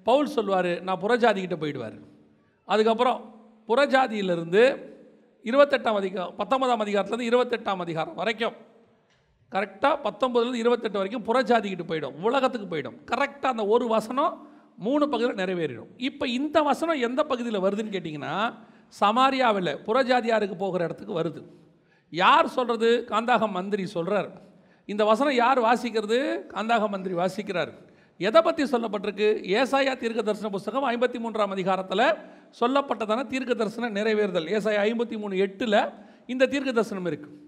பவுல் சொல்லுவார் நான் புறஜாதிக்கிட்ட போயிடுவார். அதுக்கப்புறம் புறஜாதியிலிருந்து இருபத்தெட்டாம் அதிகாரம் பத்தொன்பதாம் அதிகாரத்துலேருந்து இருபத்தெட்டாம் அதிகாரம் வரைக்கும். கரெக்டாக பத்தொம்பதுலேருந்து இருபத்தெட்டு வரைக்கும் புறஜாதிக்கிட்டு போயிடும் உலகத்துக்கு போயிடும். கரெக்டாக அந்த ஒரு வசனம் மூணு பகுதியில் நிறைவேறிடும். இப்போ இந்த வசனம் எந்த பகுதியில் வருதுன்னு கேட்டிங்கன்னா சமாரியாவில் புறஜாதியாருக்கு போகிற இடத்துக்கு வருது. யார் சொல்கிறது காந்தாக மந்திரி சொல்கிறார் இந்த வசனம் யார் வாசிக்கிறது? காந்தாக மந்திரி வாசிக்கிறார். எதை பற்றி சொல்லப்பட்டிருக்கு? ஏசாயா தீர்க்க தரிசன புஸ்தகம் ஐம்பத்தி மூன்றாம் அதிகாரத்தில் சொல்லப்பட்டதான தீர்க்க தரிசன நிறைவேறுதல். ஏசாயா ஐம்பத்தி மூணு எட்டில் இந்த தீர்க்க தரிசனம் இருக்குது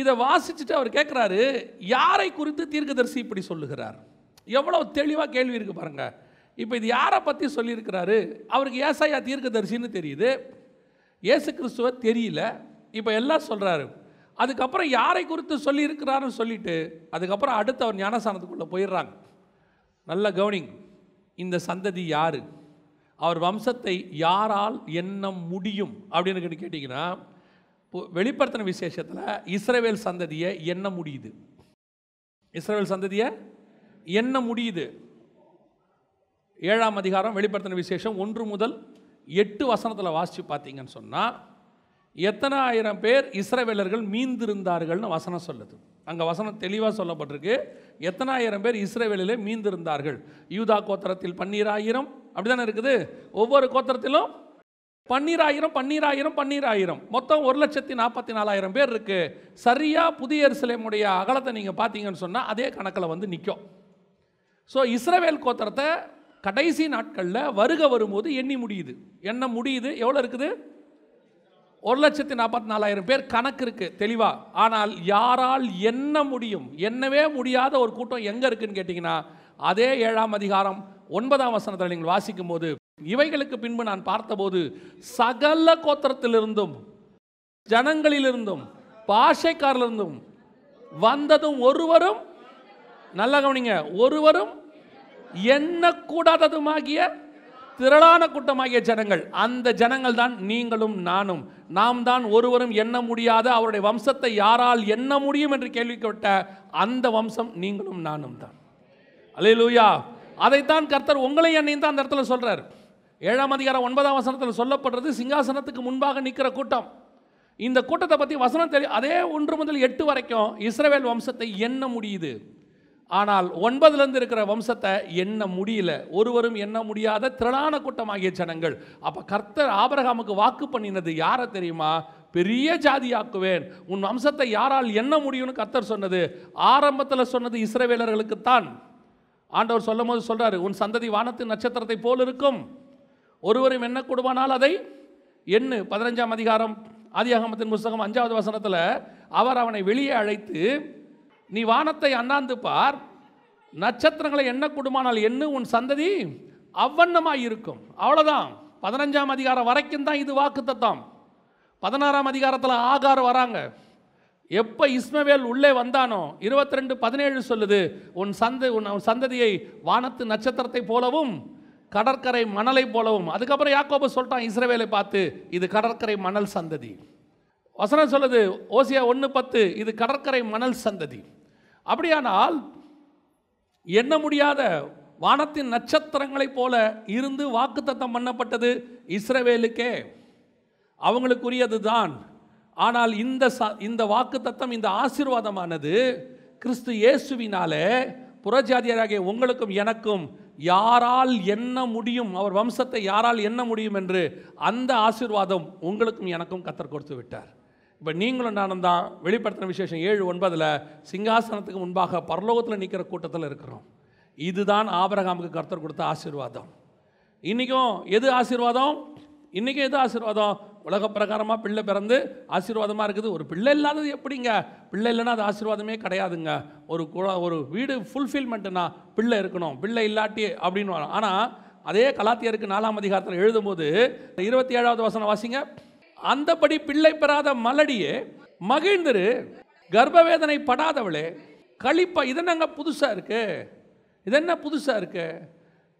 இதை வாசிச்சுட்டு அவர் கேட்குறாரு யாரை குறித்து தீர்க்கதரிசி இப்படி சொல்லுகிறார்? எவ்வளோ தெளிவாக கேள்வி இருக்குது பாருங்கள் இப்போ இது யாரை பற்றி சொல்லியிருக்கிறாரு? அவருக்கு ஏசாயா தீர்க்கதரிசின்னு தெரியுது. ஏசு கிறிஸ்துவ தெரியல. இப்போ எல்லாம் சொல்கிறாரு அதுக்கப்புறம் யாரை குறித்து சொல்லியிருக்கிறாருன்னு சொல்லிட்டு அதுக்கப்புறம் அடுத்து அவர் ஞானசானத்துக்குள்ளே போயிடுறாங்க. நல்ல கவனிங். இந்த சந்ததி யார்? அவர் வம்சத்தை யாரால் எண்ண முடியும்? அப்படின்னு கேட்டு கேட்டிங்கன்னா வெளிப்படுத்தின விசேஷத்தில் இஸ்ரேவேல் சந்ததியை எண்ண முடியுது. இஸ்ரேவேல் சந்ததியை எண்ண முடியுது. ஏழாம் அதிகாரம் வெளிப்படுத்தின விசேஷம் ஒன்று முதல் எட்டு வசனத்தில் வாசித்து பார்த்தீங்கன்னு சொன்னால் எத்தனை ஆயிரம் பேர் இஸ்ரவேலர்கள் மீந்திருந்தார்கள்னு வசனம் சொல்லுது. அங்கே வசனம் தெளிவாக சொல்லப்பட்டிருக்கு. எத்தனை ஆயிரம் பேர் இஸ்ரவேலிலே மீந்திருந்தார்கள். யூதா கோத்திரத்தில் பன்னீராயிரம். அப்படிதானே இருக்குது? ஒவ்வொரு கோத்திரத்திலும் பன்னீராயிரம் பன்னீராயிரம் பன்னீராயிரம். மொத்தம் ஒரு லட்சத்தி நாற்பத்தி நாலாயிரம் பேர் இருக்கு. சரியாக புதிய சிலைமுடைய அகலத்தை நீங்கள் பார்த்தீங்கன்னு சொன்னால் அதே கணக்கில் வந்து நிற்கும் ஸோ இஸ்ரவேல் கோத்திரத்தை கடைசி நாட்களில் வருக வரும்போது எண்ணி முடியுது. எண்ண முடியுது. எவ்வளோ இருக்குது? ஒரு லட்சத்தி நாற்பத்தி நாலாயிரம் பேர் கணக்கு இருக்குது தெளிவாக ஆனால் யாரால் எண்ண முடியும் எண்ணவே முடியாத ஒரு கூட்டம் எங்கே இருக்குன்னு கேட்டிங்கன்னா அதே ஏழாம் அதிகாரம் ஒன்பதாம் வசனத்தில் நீங்கள் வாசிக்கும் போது இவைகளுக்கு பின்பு நான் பார்த்தபோது சகல கோத்திரத்திலிருந்தும் ஜனங்களிலிருந்தும் பாஷைக்காரிலிருந்தும் வந்ததும் ஒருவரும் நல்ல கவனிங்க ஒருவரும் எண்ணக்கூடாததுமாகிய திரளான கூட்டமாகிய ஜனங்கள் அந்த ஜனங்கள் தான் நீங்களும் நானும். நாம் தான் ஒருவரும் எண்ண முடியாத அவருடைய வம்சத்தை யாரால் எண்ண முடியும் என்று கேள்விக்கப்பட்ட அந்த வம்சம் நீங்களும் நானும் தான். அலையலூயா அதைத்தான் கர்த்தர் உங்களை என்னையும் தான் அந்த இடத்துல சொல்கிறார் ஏழாம் அதிகாரம் ஒன்பதாம் வசனத்தில் சொல்லப்படுறது சிங்காசனத்துக்கு முன்பாக நிற்கிற கூட்டம். இந்த கூட்டத்தை பற்றி வசனம் தெரியும் அதே ஒன்று முதல் எட்டு வரைக்கும் இஸ்ரவேல் வம்சத்தை எண்ண முடியுது. ஆனால் ஒன்பதுலேருந்து இருக்கிற வம்சத்தை எண்ண முடியல. ஒருவரும் எண்ண முடியாத திரளான கூட்டமாகிய ஜனங்கள். அப்போ கர்த்தர் ஆபரகாமுக்கு வாக்கு பண்ணினது யாரை தெரியுமா? பெரிய ஜாதியாக்குவேன். உன் வம்சத்தை யாரால் எண்ண முடியும்னு கர்த்தர் சொன்னது ஆரம்பத்தில் சொன்னது இஸ்ரவேலர்களுக்குத்தான். ஆண்டவர் சொல்லும் போது சொல்கிறாரு உன் சந்ததி வானத்து நட்சத்திரத்தை போல் இருக்கும். ஒருவரும் என்ன கொடுவானால் அதை எண்ணு. பதினஞ்சாம் அதிகாரம் ஆதியாகமத்தின் புஸ்தகம் அஞ்சாவது வசனத்தில் அவர் அவனை வெளியே அழைத்து நீ வானத்தை அண்ணாந்து பார். நட்சத்திரங்களை என்ன கொடுமானால் எண்ணு உன் சந்ததி அவ்வண்ணமாக இருக்கும். அவ்வளோதான் பதினஞ்சாம் அதிகாரம் வரைக்கும் தான் இது வாக்குத்தத்தம் பதினாறாம் அதிகாரத்தில் ஆகார் வராங்க. எப்போ இஸ்மவேல் உள்ளே வந்தானோ இருபத்தி ரெண்டு பதினேழு சொல்லுது உன் சந்த உன் உன் சந்ததியை வானத்து நட்சத்திரத்தை போலவும் கடற்கரை மணலை போலவும். அதுக்கப்புறம் யாக்கோபு சொல்லிட்டான் இஸ்ரவேலை பார்த்து இது கடற்கரை மணல் சந்ததி. வசனம் சொல்லுது ஓசியா ஒன்று பத்து இது கடற்கரை மணல் சந்ததி. அப்படியானால் எண்ண முடியாத வானத்தின் நட்சத்திரங்களைப் போல இருந்து வாக்குத்தத்தம் பண்ணப்பட்டது இஸ்ரவேலுக்கே. அவங்களுக்குரியது தான் ஆனால் இந்த ச இந்த வாக்குத்தத்தம் இந்த ஆசீர்வாதமானது கிறிஸ்து இயேசுவினாலே புறஜாதியராகிய உங்களுக்கும் எனக்கும் யாரால் எண்ண முடியும் அவர் வம்சத்தை யாரால் எண்ண முடியும் என்று அந்த ஆசீர்வாதம் உங்களுக்கும் எனக்கும் கத்தர் கொடுத்து விட்டார் இப்போ நீங்களும் நானும் தான் வெளிப்படுத்தின விசேஷம் ஏழு ஒன்பதில் சிங்காசனத்துக்கு முன்பாக பரலோகத்தில் நிற்கிற கூட்டத்தில் இருக்கிறோம். இதுதான் ஆபரகாமுக்கு கர்த்தர் கொடுத்த ஆசீர்வாதம். இன்றைக்கும் எது ஆசீர்வாதம்? இன்றைக்கும் எது ஆசீர்வாதம்? உலக பிரகாரமாக பிள்ளை பிறந்து ஆசீர்வாதமாக இருக்குது. ஒரு பிள்ளை இல்லாதது எப்படிங்க? பிள்ளை இல்லைன்னா அது ஆசீர்வாதமே கிடையாதுங்க. ஒரு குழ- ஒரு வீடு ஃபுல்ஃபில்மெண்ட்டுனா பிள்ளை இருக்கணும். பிள்ளை இல்லாட்டி அப்படின்னு ஆனால் அதே கலாத்தியருக்கு நாலாம் அதிகாரத்தில் எழுதும்போது இருபத்தி ஏழாவது வசனம் வாசிங்க. அந்தபடி பிள்ளை பெறாத மலடியே மகிழ்ந்திரு கர்ப்பவேதனை படாதவளே களிப்பா இது என்னங்க புதுசாக இருக்கு? இது என்ன புதுசாக இருக்கு?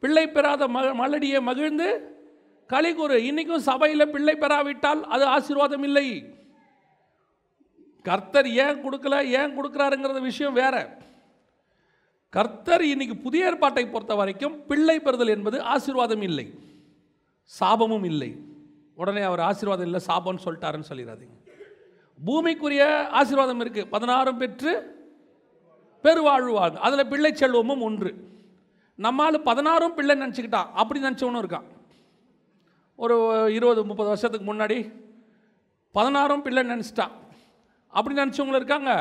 பிள்ளை பெறாத ம மலடியே மகிழ்ந்து களிகூறு இன்னைக்கும் சபையில் பிள்ளை பெறாவிட்டால் அது ஆசீர்வாதம் இல்லை. கர்த்தர் ஏன் கொடுக்கல ஏன் கொடுக்குறாருங்கிற விஷயம் வேற. கர்த்தர் இன்னைக்கு புதிய ஏற்பாட்டை பொறுத்த வரைக்கும் பிள்ளை பெறுதல் என்பது ஆசீர்வாதம் இல்லை சாபமும் இல்லை. உடனே அவர் ஆசீர்வாதம் இல்லை சாபம்னு சொல்லிட்டாருன்னு சொல்லிடாதீங்க. பூமிக்குரிய ஆசீர்வாதம் இருக்குது பதினாறும் பெற்று பெருவாழ்வாங்க அதில் பிள்ளை செல்வமும் ஒன்று. நம்மால் பதினாறும் பிள்ளை நினச்சிக்கிட்டான் அப்படி நினச்சவனும் இருக்கான். ஒரு இருபது முப்பது வருஷத்துக்கு முன்னாடி பதினாறும் பிள்ளை நினச்சிட்டான். அப்படி நினச்சவங்களும் இருக்காங்க.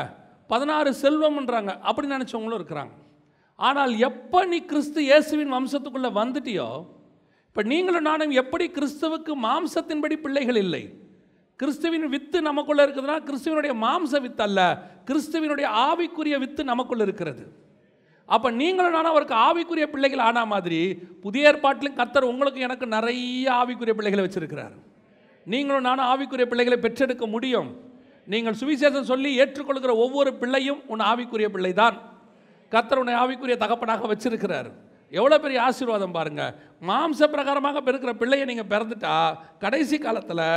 பதினாறு செல்வம்ன்றாங்க. அப்படி நினச்சவங்களும் இருக்கிறாங்க. ஆனால் எப்போ நீ கிறிஸ்து இயேசுவின் வம்சத்துக்குள்ளே வந்துட்டியோ இப்போ நீங்களும் நானும் எப்படி கிறிஸ்துவுக்கு மாம்சத்தின்படி பிள்ளைகள் இல்லை? கிறிஸ்துவின் வித்து நமக்குள்ள இருக்குதுன்னா கிறிஸ்துவனுடைய மாம்ச வித்து அல்ல கிறிஸ்துவினுடைய ஆவிக்குரிய வித்து நமக்குள்ள இருக்கிறது. அப்போ நீங்களும் நானும் அவருக்கு ஆவிக்குரிய பிள்ளைகள் ஆனா மாதிரி புதிய ஏற்பாட்டிலும் கத்தர் உங்களுக்கு எனக்கு நிறைய ஆவிக்குரிய பிள்ளைகளை வச்சிருக்கிறார். நீங்களும் நானும் ஆவிக்குரிய பிள்ளைகளை பெற்றெடுக்க முடியும். நீங்கள் சுவிசேஷம் சொல்லி ஏற்றுக்கொள்கிற ஒவ்வொரு பிள்ளையும் உன் ஆவிக்குரிய பிள்ளை தான் கத்தர் உன்னை ஆவிக்குரிய தகப்பனாக வச்சிருக்கிறார். எவ்வளோ பெரிய ஆசீர்வாதம் பாருங்கள் மாம்ச பிரகாரமாக பிறக்கிற பிள்ளையை நீங்கள் பிறந்துட்டா கடைசி காலத்தில்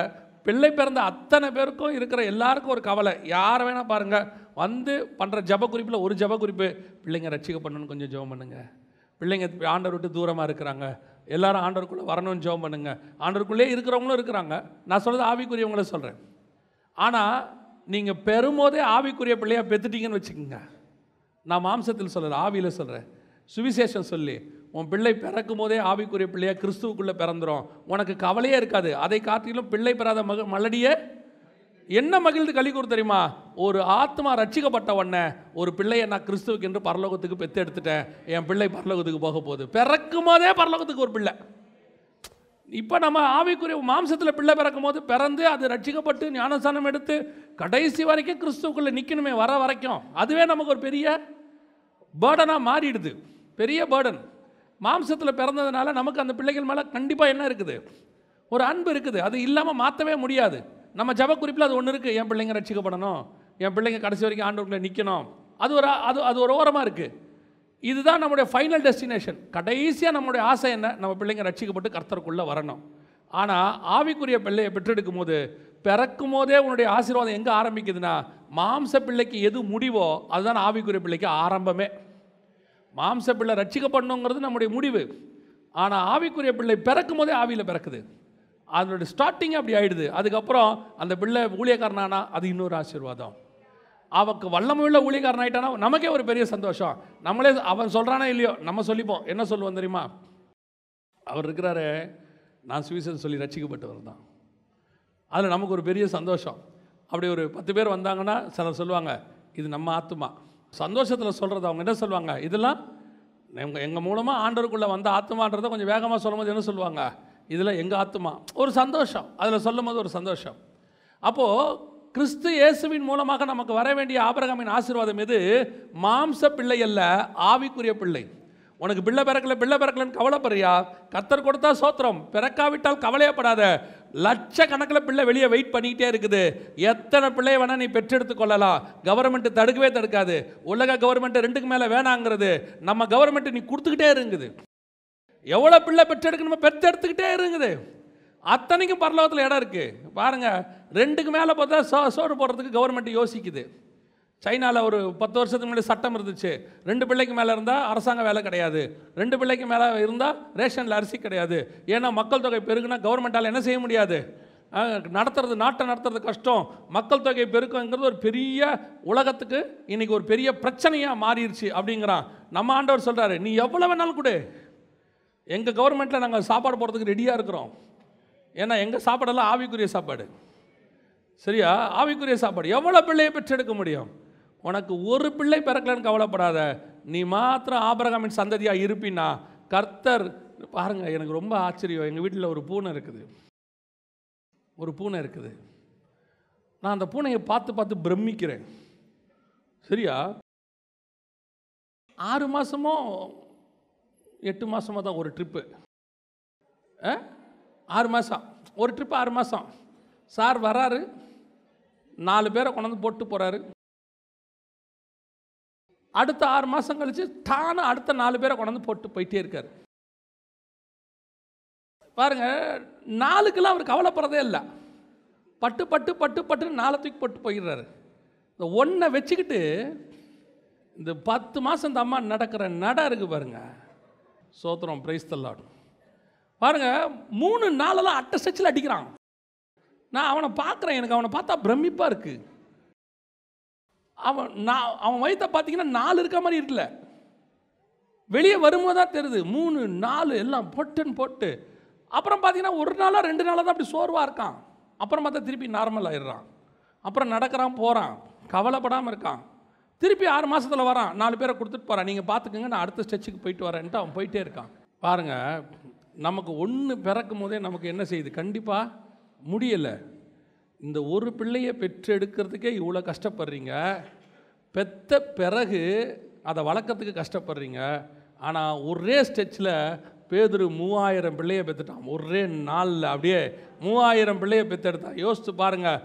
பிள்ளை பிறந்த அத்தனை பேருக்கும் இருக்கிற எல்லாருக்கும் ஒரு கவலை. யாரை வேணால் பாருங்கள் வந்து பண்ணுற ஜப குறிப்பில் ஒரு ஜப குறிப்பு பிள்ளைங்க ரட்சிக்கப்படணும்னு கொஞ்சம் ஜெபம் பண்ணுங்கள் பிள்ளைங்க ஆண்டவர் விட்டு தூரமாக இருக்கிறாங்க. எல்லாரும் ஆண்டவருக்குள்ளே வரணும்னு ஜெபம் பண்ணுங்க. ஆண்டவருக்குள்ளே இருக்கிறவங்களும் இருக்கிறாங்க. நான் சொல்கிறது ஆவிக்குரியவங்கள சொல்கிறேன் ஆனால் நீங்கள் பெறும்போதே ஆவிக்குரிய பிள்ளையாக பெற்றுட்டீங்கன்னு வச்சுக்கோங்க. நான் மாம்சத்தில் சொல்கிறேன் ஆவியில் சொல்கிறேன் சுவிசேஷம் சொல்லி. உன் பிள்ளை பிறக்கும் போதே ஆவிக்குரிய பிள்ளையாக கிறிஸ்துவுக்குள்ளே பிறந்துரும். உனக்கு கவலையே இருக்காது. அதை காட்டிலும் பிள்ளை பெறாத மக மலடியே என்ன மகிழ்ந்து களி தெரியுமா? ஒரு ஆத்மா ரட்சிக்கப்பட்ட உடனே ஒரு பிள்ளையை நான் கிறிஸ்துவுக்கு என்று பரலோகத்துக்கு பெத்து எடுத்துட்டேன். என் பிள்ளை பரலோகத்துக்கு போக போகுது. பிறக்கும் போதே பரலோகத்துக்கு ஒரு பிள்ளை. இப்போ நம்ம ஆவிக்குரிய மாம்சத்தில் பிள்ளை பிறக்கும் போது பிறந்து அது ரட்சிக்கப்பட்டு ஞானஸ்தானம் எடுத்து கடைசி வரைக்கும் கிறிஸ்துவுக்குள்ளே நிற்கணுமே வர வரைக்கும். அதுவே நமக்கு ஒரு பெரிய பேர்டனாக மாறிடுது. பெரிய பேர்டன் மாம்சத்தில் பிறந்ததுனால நமக்கு அந்த பிள்ளைகள் மேலே கண்டிப்பாக என்ன இருக்குது? ஒரு அன்பு இருக்குது. அது இல்லாமல் மாற்றவே முடியாது. நம்ம ஜப குறிப்பில் அது ஒன்று இருக்குது என் பிள்ளைங்க ரட்சிக்கப்படணும். என் பிள்ளைங்க கடைசி வரைக்கும் ஆண்டவர்களை நிற்கணும் அது ஒரு அது அது ஒரு ஓரமாக இருக்குது இதுதான் நம்முடைய ஃபைனல் டெஸ்டினேஷன் கடைசியாக நம்முடைய ஆசை என்ன? நம்ம பிள்ளைங்க ரட்சிக்கப்பட்டு கர்த்தருக்குள்ளே வரணும். ஆனால் ஆவிக்குரிய பிள்ளையை பெற்றெடுக்கும் போது பிறக்கும் போதே உன்னுடைய ஆசீர்வாதம் எங்கே ஆரம்பிக்குதுன்னா மாம்ச பிள்ளைக்கு எது முடிவோ அதுதான் ஆவிக்குரிய பிள்ளைக்கு ஆரம்பமே. மாம்ச பிள்ளை ரட்சிக்கப்படணுங்கிறது நம்முடைய முடிவு. ஆனால் ஆவிக்குரிய பிள்ளை பிறக்கும் போதே ஆவியில் பிறக்குது. அதனுடைய ஸ்டார்டிங் அப்படி ஆயிடுது. அதுக்கப்புறம் அந்த பிள்ளை ஊழியக்காரனானா அது இன்னொரு ஆசீர்வாதம். அவனுக்கு வல்லமுள்ள ஊழியக்காரன் ஆயிட்டானா நமக்கே ஒரு பெரிய சந்தோஷம். நம்மளே அவன் சொல்கிறானா இல்லையோ நம்ம சொல்லிப்போம். என்ன சொல்லுவோம் தெரியுமா? அவர் இருக்கிறாரு நான் சுவிசேஷம் சொல்லி ரட்சிக்கப்பட்டவர் தான். அதில் நமக்கு ஒரு பெரிய சந்தோஷம். அப்படி ஒரு பத்து பேர் வந்தாங்கன்னா சிலர் சொல்லுவாங்க இது நம்ம ஆத்துமா. சந்தோஷத்தில் சொல்கிறது அவங்க என்ன சொல்லுவாங்க? இதெல்லாம் எங்கள் எங்கள் மூலமாக ஆண்டவருக்குள்ளே வந்த ஆத்மான்றதை கொஞ்சம் வேகமாக சொல்லும்போது என்ன சொல்லுவாங்க? இதில் எங்கள் ஆத்மா ஒரு சந்தோஷம். அதில் சொல்லும்போது ஒரு சந்தோஷம். அப்போது கிறிஸ்து இயேசுவின் மூலமாக நமக்கு வர வேண்டிய ஆபரகமின் ஆசீர்வாதம் எது? மாம்ச பிள்ளை அல்ல ஆவிக்குரிய பிள்ளை. உனக்கு பிள்ளை பிறக்கல பிள்ளை பிறக்கலன்னு கவலைப்படுறியா? கத்தர் கொடுத்தா சோத்திரம். பிறக்காவிட்டால் கவலையப்படாத. லட்சக்கணக்கில் பிள்ளை வெளியே வெயிட் பண்ணிக்கிட்டே இருக்குது. எத்தனை பிள்ளைய வேணால் நீ பெற்றெடுத்து கொள்ளலாம். கவர்மெண்ட் தடுக்கவே தடுக்காது. உலக கவர்மெண்ட் ரெண்டுக்கு மேலே வேணாங்கிறது. நம்ம கவர்மெண்ட் நீ கொடுத்துக்கிட்டே இருக்குது. எவ்வளோ பிள்ளை பெற்றெடுக்கணுமோ பெற்றெடுத்துக்கிட்டே இருக்குது. அத்தனைக்கும் பரலோகத்தில் இடம் இருக்குது பாருங்கள் ரெண்டுக்கு மேலே பார்த்தா சோ சோறு போடுறதுக்கு கவர்மெண்ட் யோசிக்குது. சைனாவில் ஒரு பத்து வருஷத்துக்கு முன்னாடி சட்டம் இருந்துச்சு. ரெண்டு பிள்ளைக்கு மேலே இருந்தால் அரசாங்க வேலை கிடையாது. ரெண்டு பிள்ளைக்கு மேலே இருந்தால் ரேஷனில் அரிசி கிடையாது. ஏன்னா மக்கள் தொகை பெருகுனா கவர்மெண்ட்டால் என்ன செய்ய முடியாது? நடத்துறது நாட்டை நடத்துறது கஷ்டம். மக்கள் தொகை பெருக்கங்கிறது ஒரு பெரிய உலகத்துக்கு இன்றைக்கி ஒரு பெரிய பிரச்சனையாக மாறிடுச்சு அப்படிங்கிறான். நம்ம ஆண்டவர் சொல்கிறாரு நீ எவ்வளோ வேணாலும் கொடு. எங்கள் கவர்மெண்ட்டில் நாங்கள் சாப்பாடு போடுறதுக்கு ரெடியாக இருக்கிறோம். ஏன்னா எங்கள் சாப்பாடெல்லாம் ஆவிக்குரிய சாப்பாடு. சரியா? ஆவிக்குரிய சாப்பாடு. எவ்வளோ பிள்ளையை பெற்றெடுக்க முடியும்? உனக்கு ஒரு பிள்ளை பிறக்கலன்னு கவலைப்படாத. நீ மாத்திரம் ஆபரகாமின் சந்ததியாக இருப்பினா கர்த்தர் பாருங்கள் எனக்கு ரொம்ப ஆச்சரியம். எங்கள் வீட்டில் ஒரு பூனை இருக்குது. ஒரு பூனை இருக்குது. நான் அந்த பூனையை பார்த்து பார்த்து பிரமிக்கிறேன். சரியா? ஆறு மாதமோ எட்டு மாதமோ தான் ஒரு ட்ரிப்பு. ஆறு மாதம் ஒரு ட்ரிப்பு ஆறு மாதம் சார் வராரு நாலு பேரை கொண்டாந்து போட்டு போகிறாரு அடுத்த ஆறு மாதம் கழிச்சு தானே அடுத்த நாலு பேரை கொண்டாந்து போட்டு போயிட்டே இருக்கார். பாருங்க நாளுக்கெல்லாம் அவர் கவலைப்படுறதே இல்லை. பட்டு பட்டு பட்டு பட்டு நாளை தூக்கி போட்டு போயிடுறாரு. இந்த ஒன்றை வச்சுக்கிட்டு இந்த பத்து மாதம் இந்த அம்மா நடக்கிற நட இருக்குது பாருங்க. சோத்திரம் பிரைஸ் தள்ளாடும் பாருங்க மூணு நாளெல்லாம் அட்டை சச்சில் அடிக்கிறான். நான் அவனை பார்க்குறேன் எனக்கு அவனை பார்த்தா பிரமிப்பாக இருக்குது அவன் நான் அவன் வயிற்ற பார்த்தீங்கன்னா நாலு இருக்க மாதிரி இருக்குல்ல. வெளியே வரும்போது தான் தெரியுது. மூணு நாலு எல்லாம் பொட்டுன்னு போட்டு. அப்புறம் பார்த்தீங்கன்னா ஒரு நாளாக ரெண்டு நாளாக தான் அப்படி சோர்வாக இருக்கான். அப்புறம் பார்த்தா திருப்பி நார்மல் ஆயிடுறான். அப்புறம் நடக்கிறான் போகிறான் கவலைப்படாமல் இருக்கான். திருப்பி ஆறு மாதத்தில் வரான். நாலு பேரை கொடுத்துட்டு போகிறான் நீங்கள் பார்த்துக்கங்க நான் அடுத்த ஸ்டெச்சுக்கு போயிட்டு வரேன்ட்டு அவன் போயிட்டே இருக்கான். பாருங்கள் நமக்கு ஒன்று பிறக்கும் போதே நமக்கு என்ன செய்யுது? கண்டிப்பாக முடியலை. இந்த ஒரு பிள்ளையை பெற்றெடுக்கிறதுக்கே இவ்வளோ கஷ்டப்படுறீங்க. பெத்த பிறகு அதை வளர்க்கறதுக்கு கஷ்டப்படுறீங்க. ஆனால் ஒரே ஸ்டெச்சில் பேதுரு மூவாயிரம் பிள்ளையை பெற்றுட்டான் ஒரே நாளில் அப்படியே மூவாயிரம் பிள்ளையை பெற்றெடுத்தான் யோசித்து பாருங்கள்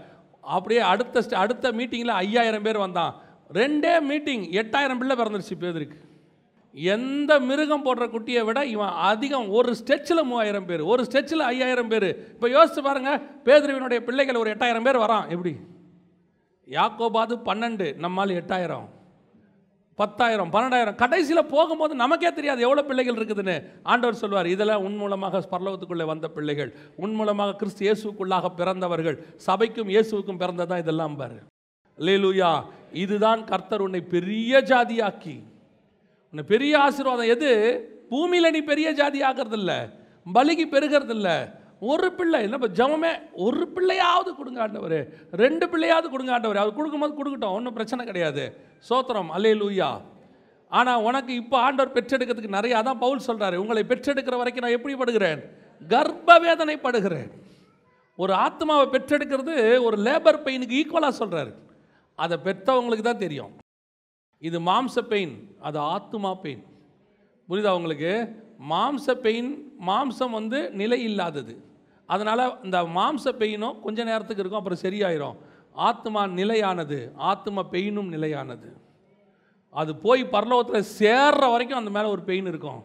அப்படியே அடுத்த ஸ்டெ அடுத்த மீட்டிங்கில் ஐயாயிரம் பேர் வந்தான். ரெண்டே மீட்டிங் எட்டாயிரம் பிள்ளை பிறந்துருச்சு பேதருக்கு. எந்த மிருகம் போடுற குட்டியை விட இவன் அதிகம் ஒரு ஸ்டெச்சில் மூவாயிரம் பேர் ஒரு ஸ்டெச்சில் ஐயாயிரம் பேர். இப்போ யோசிச்சு பாருங்க பேதுருவினுடைய பிள்ளைகள் ஒரு எட்டாயிரம் பேர் வரான். எப்படி? யாக்கோபாது பன்னெண்டு நம்மால் எட்டாயிரம். பத்தாயிரம் பன்னெண்டாயிரம். கடைசியில் போகும்போது நமக்கே தெரியாது எவ்வளோ பிள்ளைகள் இருக்குதுன்னு. ஆண்டவர் சொல்வார் இதெல்லாம் உன் மூலமாக பரலோகத்துக்குள்ளே வந்த பிள்ளைகள். உன் மூலமாக கிறிஸ்து இயேசுக்குள்ளாக பிறந்தவர்கள். சபைக்கும் இயேசுவுக்கும் பிறந்ததான் இதெல்லாம் பாரு. லேலூயா இதுதான் கர்த்தர் உன்னை பெரிய ஜாதியாக்கி. உன்னை பெரிய ஆசீர்வாதம். எது? பூமியில் நீ பெரிய ஜாதி ஆகிறதில்ல. பலிக்கு பெருகிறதில்ல. ஒரு பிள்ளை என்ன ஜமமே ஒரு பிள்ளையாவது கொடுங்க ஆண்டவர். ரெண்டு பிள்ளையாவது கொடுங்க ஆண்டவர். அவர் கொடுக்கும்போது கொடுக்கட்டும் ஒன்றும் பிரச்சனை கிடையாது. சோத்திரம். அல்லே லூயா ஆனால் உனக்கு இப்போ ஆண்டவர் பெற்றெடுக்கிறதுக்கு நிறையா தான் பவுல் சொல்கிறாரு உங்களை பெற்றெடுக்கிற வரைக்கும் நான் எப்படி படுகிறேன் கர்ப்ப வேதனை படுகிறேன் ஒரு ஆத்மாவை பெற்றெடுக்கிறது ஒரு லேபர் பெயினுக்கு ஈக்குவலாக சொல்கிறாரு அதை பெற்றவங்களுக்கு தான் தெரியும். இது மாம்ச பெயின் அது ஆத்துமா பெயின். புரியுதா உங்களுக்கு? மாம்ச பெயின் மாம்சம் வந்து நிலை இல்லாதது. அதனால் இந்த மாம்ச பெயினும் கொஞ்ச நேரத்துக்கு இருக்கும் அப்புறம் சரியாயிரும். ஆத்மா நிலையானது ஆத்மா பெயினும் நிலையானது. அது போய் பரலோகத்தில் சேர்ற வரைக்கும் அந்த மேலே ஒரு பெயின் இருக்கும்.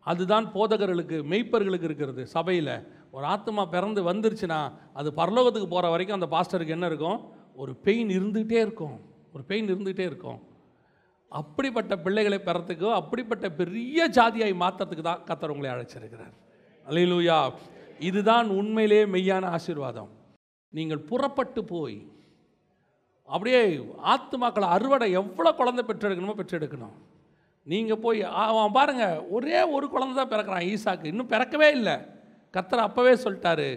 அதுதான் போதகர்களுக்கு மெய்ப்பர்களுக்கு இருக்கிறது சபையில். ஒரு ஆத்மா பிறந்து வந்துருச்சுன்னா அது பரலோகத்துக்கு போகிற வரைக்கும் அந்த பாஸ்டருக்கு என்ன இருக்கும்? ஒரு பெயின் இருந்துகிட்டே இருக்கும். ஒரு பெயின் இருந்துகிட்டே இருக்கும். அப்படிப்பட்ட பிள்ளைகளை பெறத்துக்கோ அப்படிப்பட்ட பெரிய ஜாதியாய் மாற்றத்துக்கு தான் கத்தர் உங்களை அழைச்சிருக்கிறார். அலையிலூயா இதுதான் உண்மையிலே மெய்யான ஆசீர்வாதம். நீங்கள் புறப்பட்டு போய் அப்படியே ஆத்துமாக்களை அறுவடை எவ்வளோ குழந்தை பெற்றெடுக்கணுமோ பெற்றெடுக்கணும். நீங்கள் போய் அவன் பாருங்கள் ஒரே ஒரு குழந்தை தான் பிறக்கிறான் ஈசாக்கு. இன்னும் பிறக்கவே இல்லை. கத்தர் அப்போவே சொல்லிட்டாரு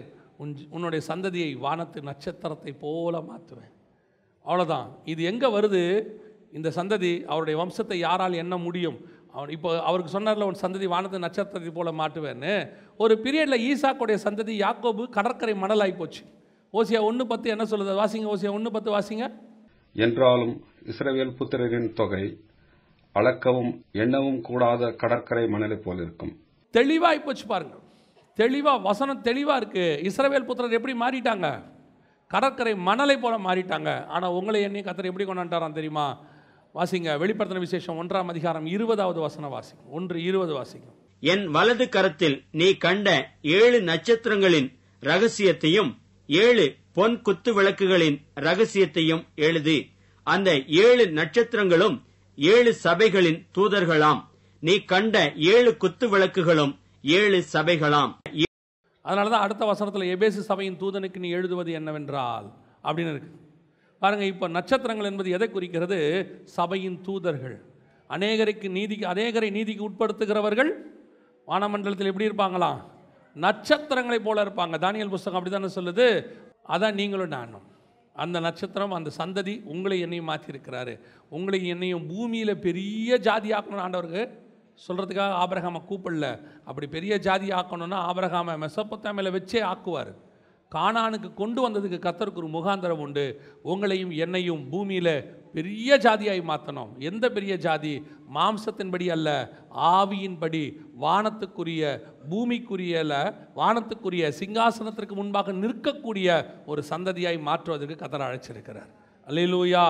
உன் உன்னுடைய சந்ததியை வானத்து நட்சத்திரத்தை போல மாற்றுவேன் அவ்வளோதான் இது எங்கே வருது? இந்த சந்ததி அவருடைய வம்சத்தை யாரால் எண்ண முடியும்? அவன் இப்போ அவருக்கு சொன்னார்ல உன் சந்ததி வானத்து நட்சத்திரத்தை போல மாட்டுவேன்னு. ஒரு பீரியடில் ஈசாக்குடைய சந்ததி யாக்கோபு கடற்கரை மணலாகி போச்சு. ஓசியா ஒன்று பத்து என்ன சொல்லுது? வாசிங்க ஓசியா ஒன்று பத்து வாசிங்க. என்றாலும் இஸ்ரவேல் புத்திரரின் தொகை அளக்கவும் எண்ணவும் கூடாத கடற்கரை மணலைப் போலிருக்கும் தெளிவாகி போச்சு பாருங்க. தெளிவாக வசனம் தெளிவாக இருக்குது இஸ்ரவேல் புத்திரர் எப்படி மாறிட்டாங்க? கடற்கரை மணலை போல மாறிட்டாங்க. ஆனால் உங்களை எண்ணி கத்தர் எப்படி கொண்டாண்டாராம் தெரியுமா? வாசிங்க வெளிப்படுத்தின விசேஷம் ஒன்றாம் அதிகாரம் இருபதாவது வசனம் வாசிங்க ஒன்று இருபது வாசிங்க என் வலது கரத்தில் நீ கண்ட ஏழு நட்சத்திரங்களின் ரகசியத்தையும் ஏழு பொன் குத்து விளக்குகளின் ரகசியத்தையும் எழுது. அந்த ஏழு நட்சத்திரங்களும் ஏழு சபைகளின் தூதர்களாம். நீ கண்ட ஏழு குத்து விளக்குகளும் ஏழு சபைகளாம். அதனால தான் அடுத்த வசனத்தில் எபேசு சபையின் தூதனுக்கு நீ எழுதுவது என்னவென்றால் அப்படின்னு இருக்கு. பாருங்கள் இப்போ நட்சத்திரங்கள் என்பது எதை குறிக்கிறது? சபையின் தூதர்கள். அநேகருக்கு நீதிக்கு அநேகரை நீதிக்கு உட்படுத்துகிறவர்கள் வானமண்டலத்தில் எப்படி இருப்பாங்களாம் நட்சத்திரங்களைப் போல இருப்பாங்க. தானியல் புஸ்தகம் அப்படி தானே சொல்லுது? அதான் நீங்களும் நானும். அந்த நட்சத்திரம் அந்த சந்ததி உங்களை என்னையும் மாற்றிருக்கிறாரு உங்களை என்னையும் பூமியில் பெரிய ஜாதி ஆக்கணும் ஆண்டவருக்கு சொல்கிறதுக்காக ஆபரகாமை கூப்பிடல. அப்படி பெரிய ஜாதி ஆக்கணும்னா ஆபரகாமை மெசப்பத்தாமையில் வச்சே ஆக்குவார். கானானுக்கு கொண்டு வந்ததுக்கு கத்தருக்கு ஒரு முகாந்திரம் உண்டு. உங்களையும் என்னையும் பூமியில் பெரிய ஜாதியாய் மாற்றணும் எந்த பெரிய ஜாதி? மாம்சத்தின்படி அல்ல ஆவியின்படி. வானத்துக்குரிய பூமிக்குரியல வானத்துக்குரிய சிங்காசனத்திற்கு முன்பாக நிற்கக்கூடிய ஒரு சந்ததியாய் மாற்றுவதற்கு கத்தர் அழைச்சிருக்கிறார். அல்லையிலூயா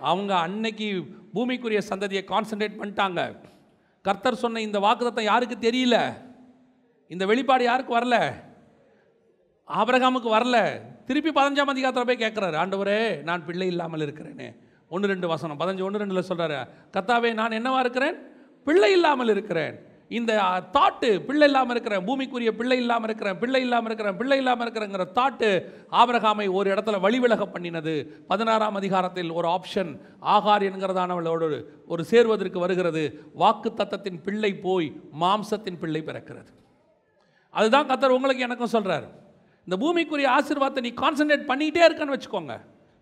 அவங்க அன்னைக்கு பூமிக்குரிய சந்ததியை கான்சென்ட்ரேட் பண்ணிட்டாங்க. கர்த்தர் சொன்ன இந்த வாக்குதத்தம் யாருக்கு தெரியல? இந்த வெளிப்பாடு யாருக்கு வரல? ஆபரகாமுக்கு வரல. திருப்பி பதினஞ்சாம் அதிகாரத்தில் போய் கேட்குறாரு ஆண்டவரே நான் பிள்ளை இல்லாமல் இருக்கிறேனே. ஒன்று ரெண்டு வசனம் பதினஞ்சு ஒன்று ரெண்டில் சொல்கிறாரு கத்தாவே நான் என்னவா இருக்கிறேன்? பிள்ளை இல்லாமல் இருக்கிறேன். இந்த தாட்டு பிள்ளை இல்லாமல் இருக்கிறேன் பூமிக்குரிய பிள்ளை இல்லாமல் இருக்கிறேன் பிள்ளை இல்லாமல் இருக்கிறேன் பிள்ளை இல்லாமல் இருக்கிறேங்கிற தாட்டு ஆபரகாமை ஒரு இடத்துல வழிவிலக பண்ணினது. பதினாறாம் அதிகாரத்தில் ஒரு ஆப்ஷன் ஆகார் என்கிறதானவளோடு ஒரு சேர்வதற்கு வருகிறது. வாக்கு தத்தத்தின் பிள்ளை போய் மாம்சத்தின் பிள்ளை பிறக்கிறது. அதுதான் கத்தர் உங்களுக்கு எனக்கும் சொல்கிறார் இந்த பூமிக்குரிய ஆசீர்வாதத்தை நீ கான்சன்ட்ரேட் பண்ணிக்கிட்டே இருக்கன்னு வச்சுக்கோங்க.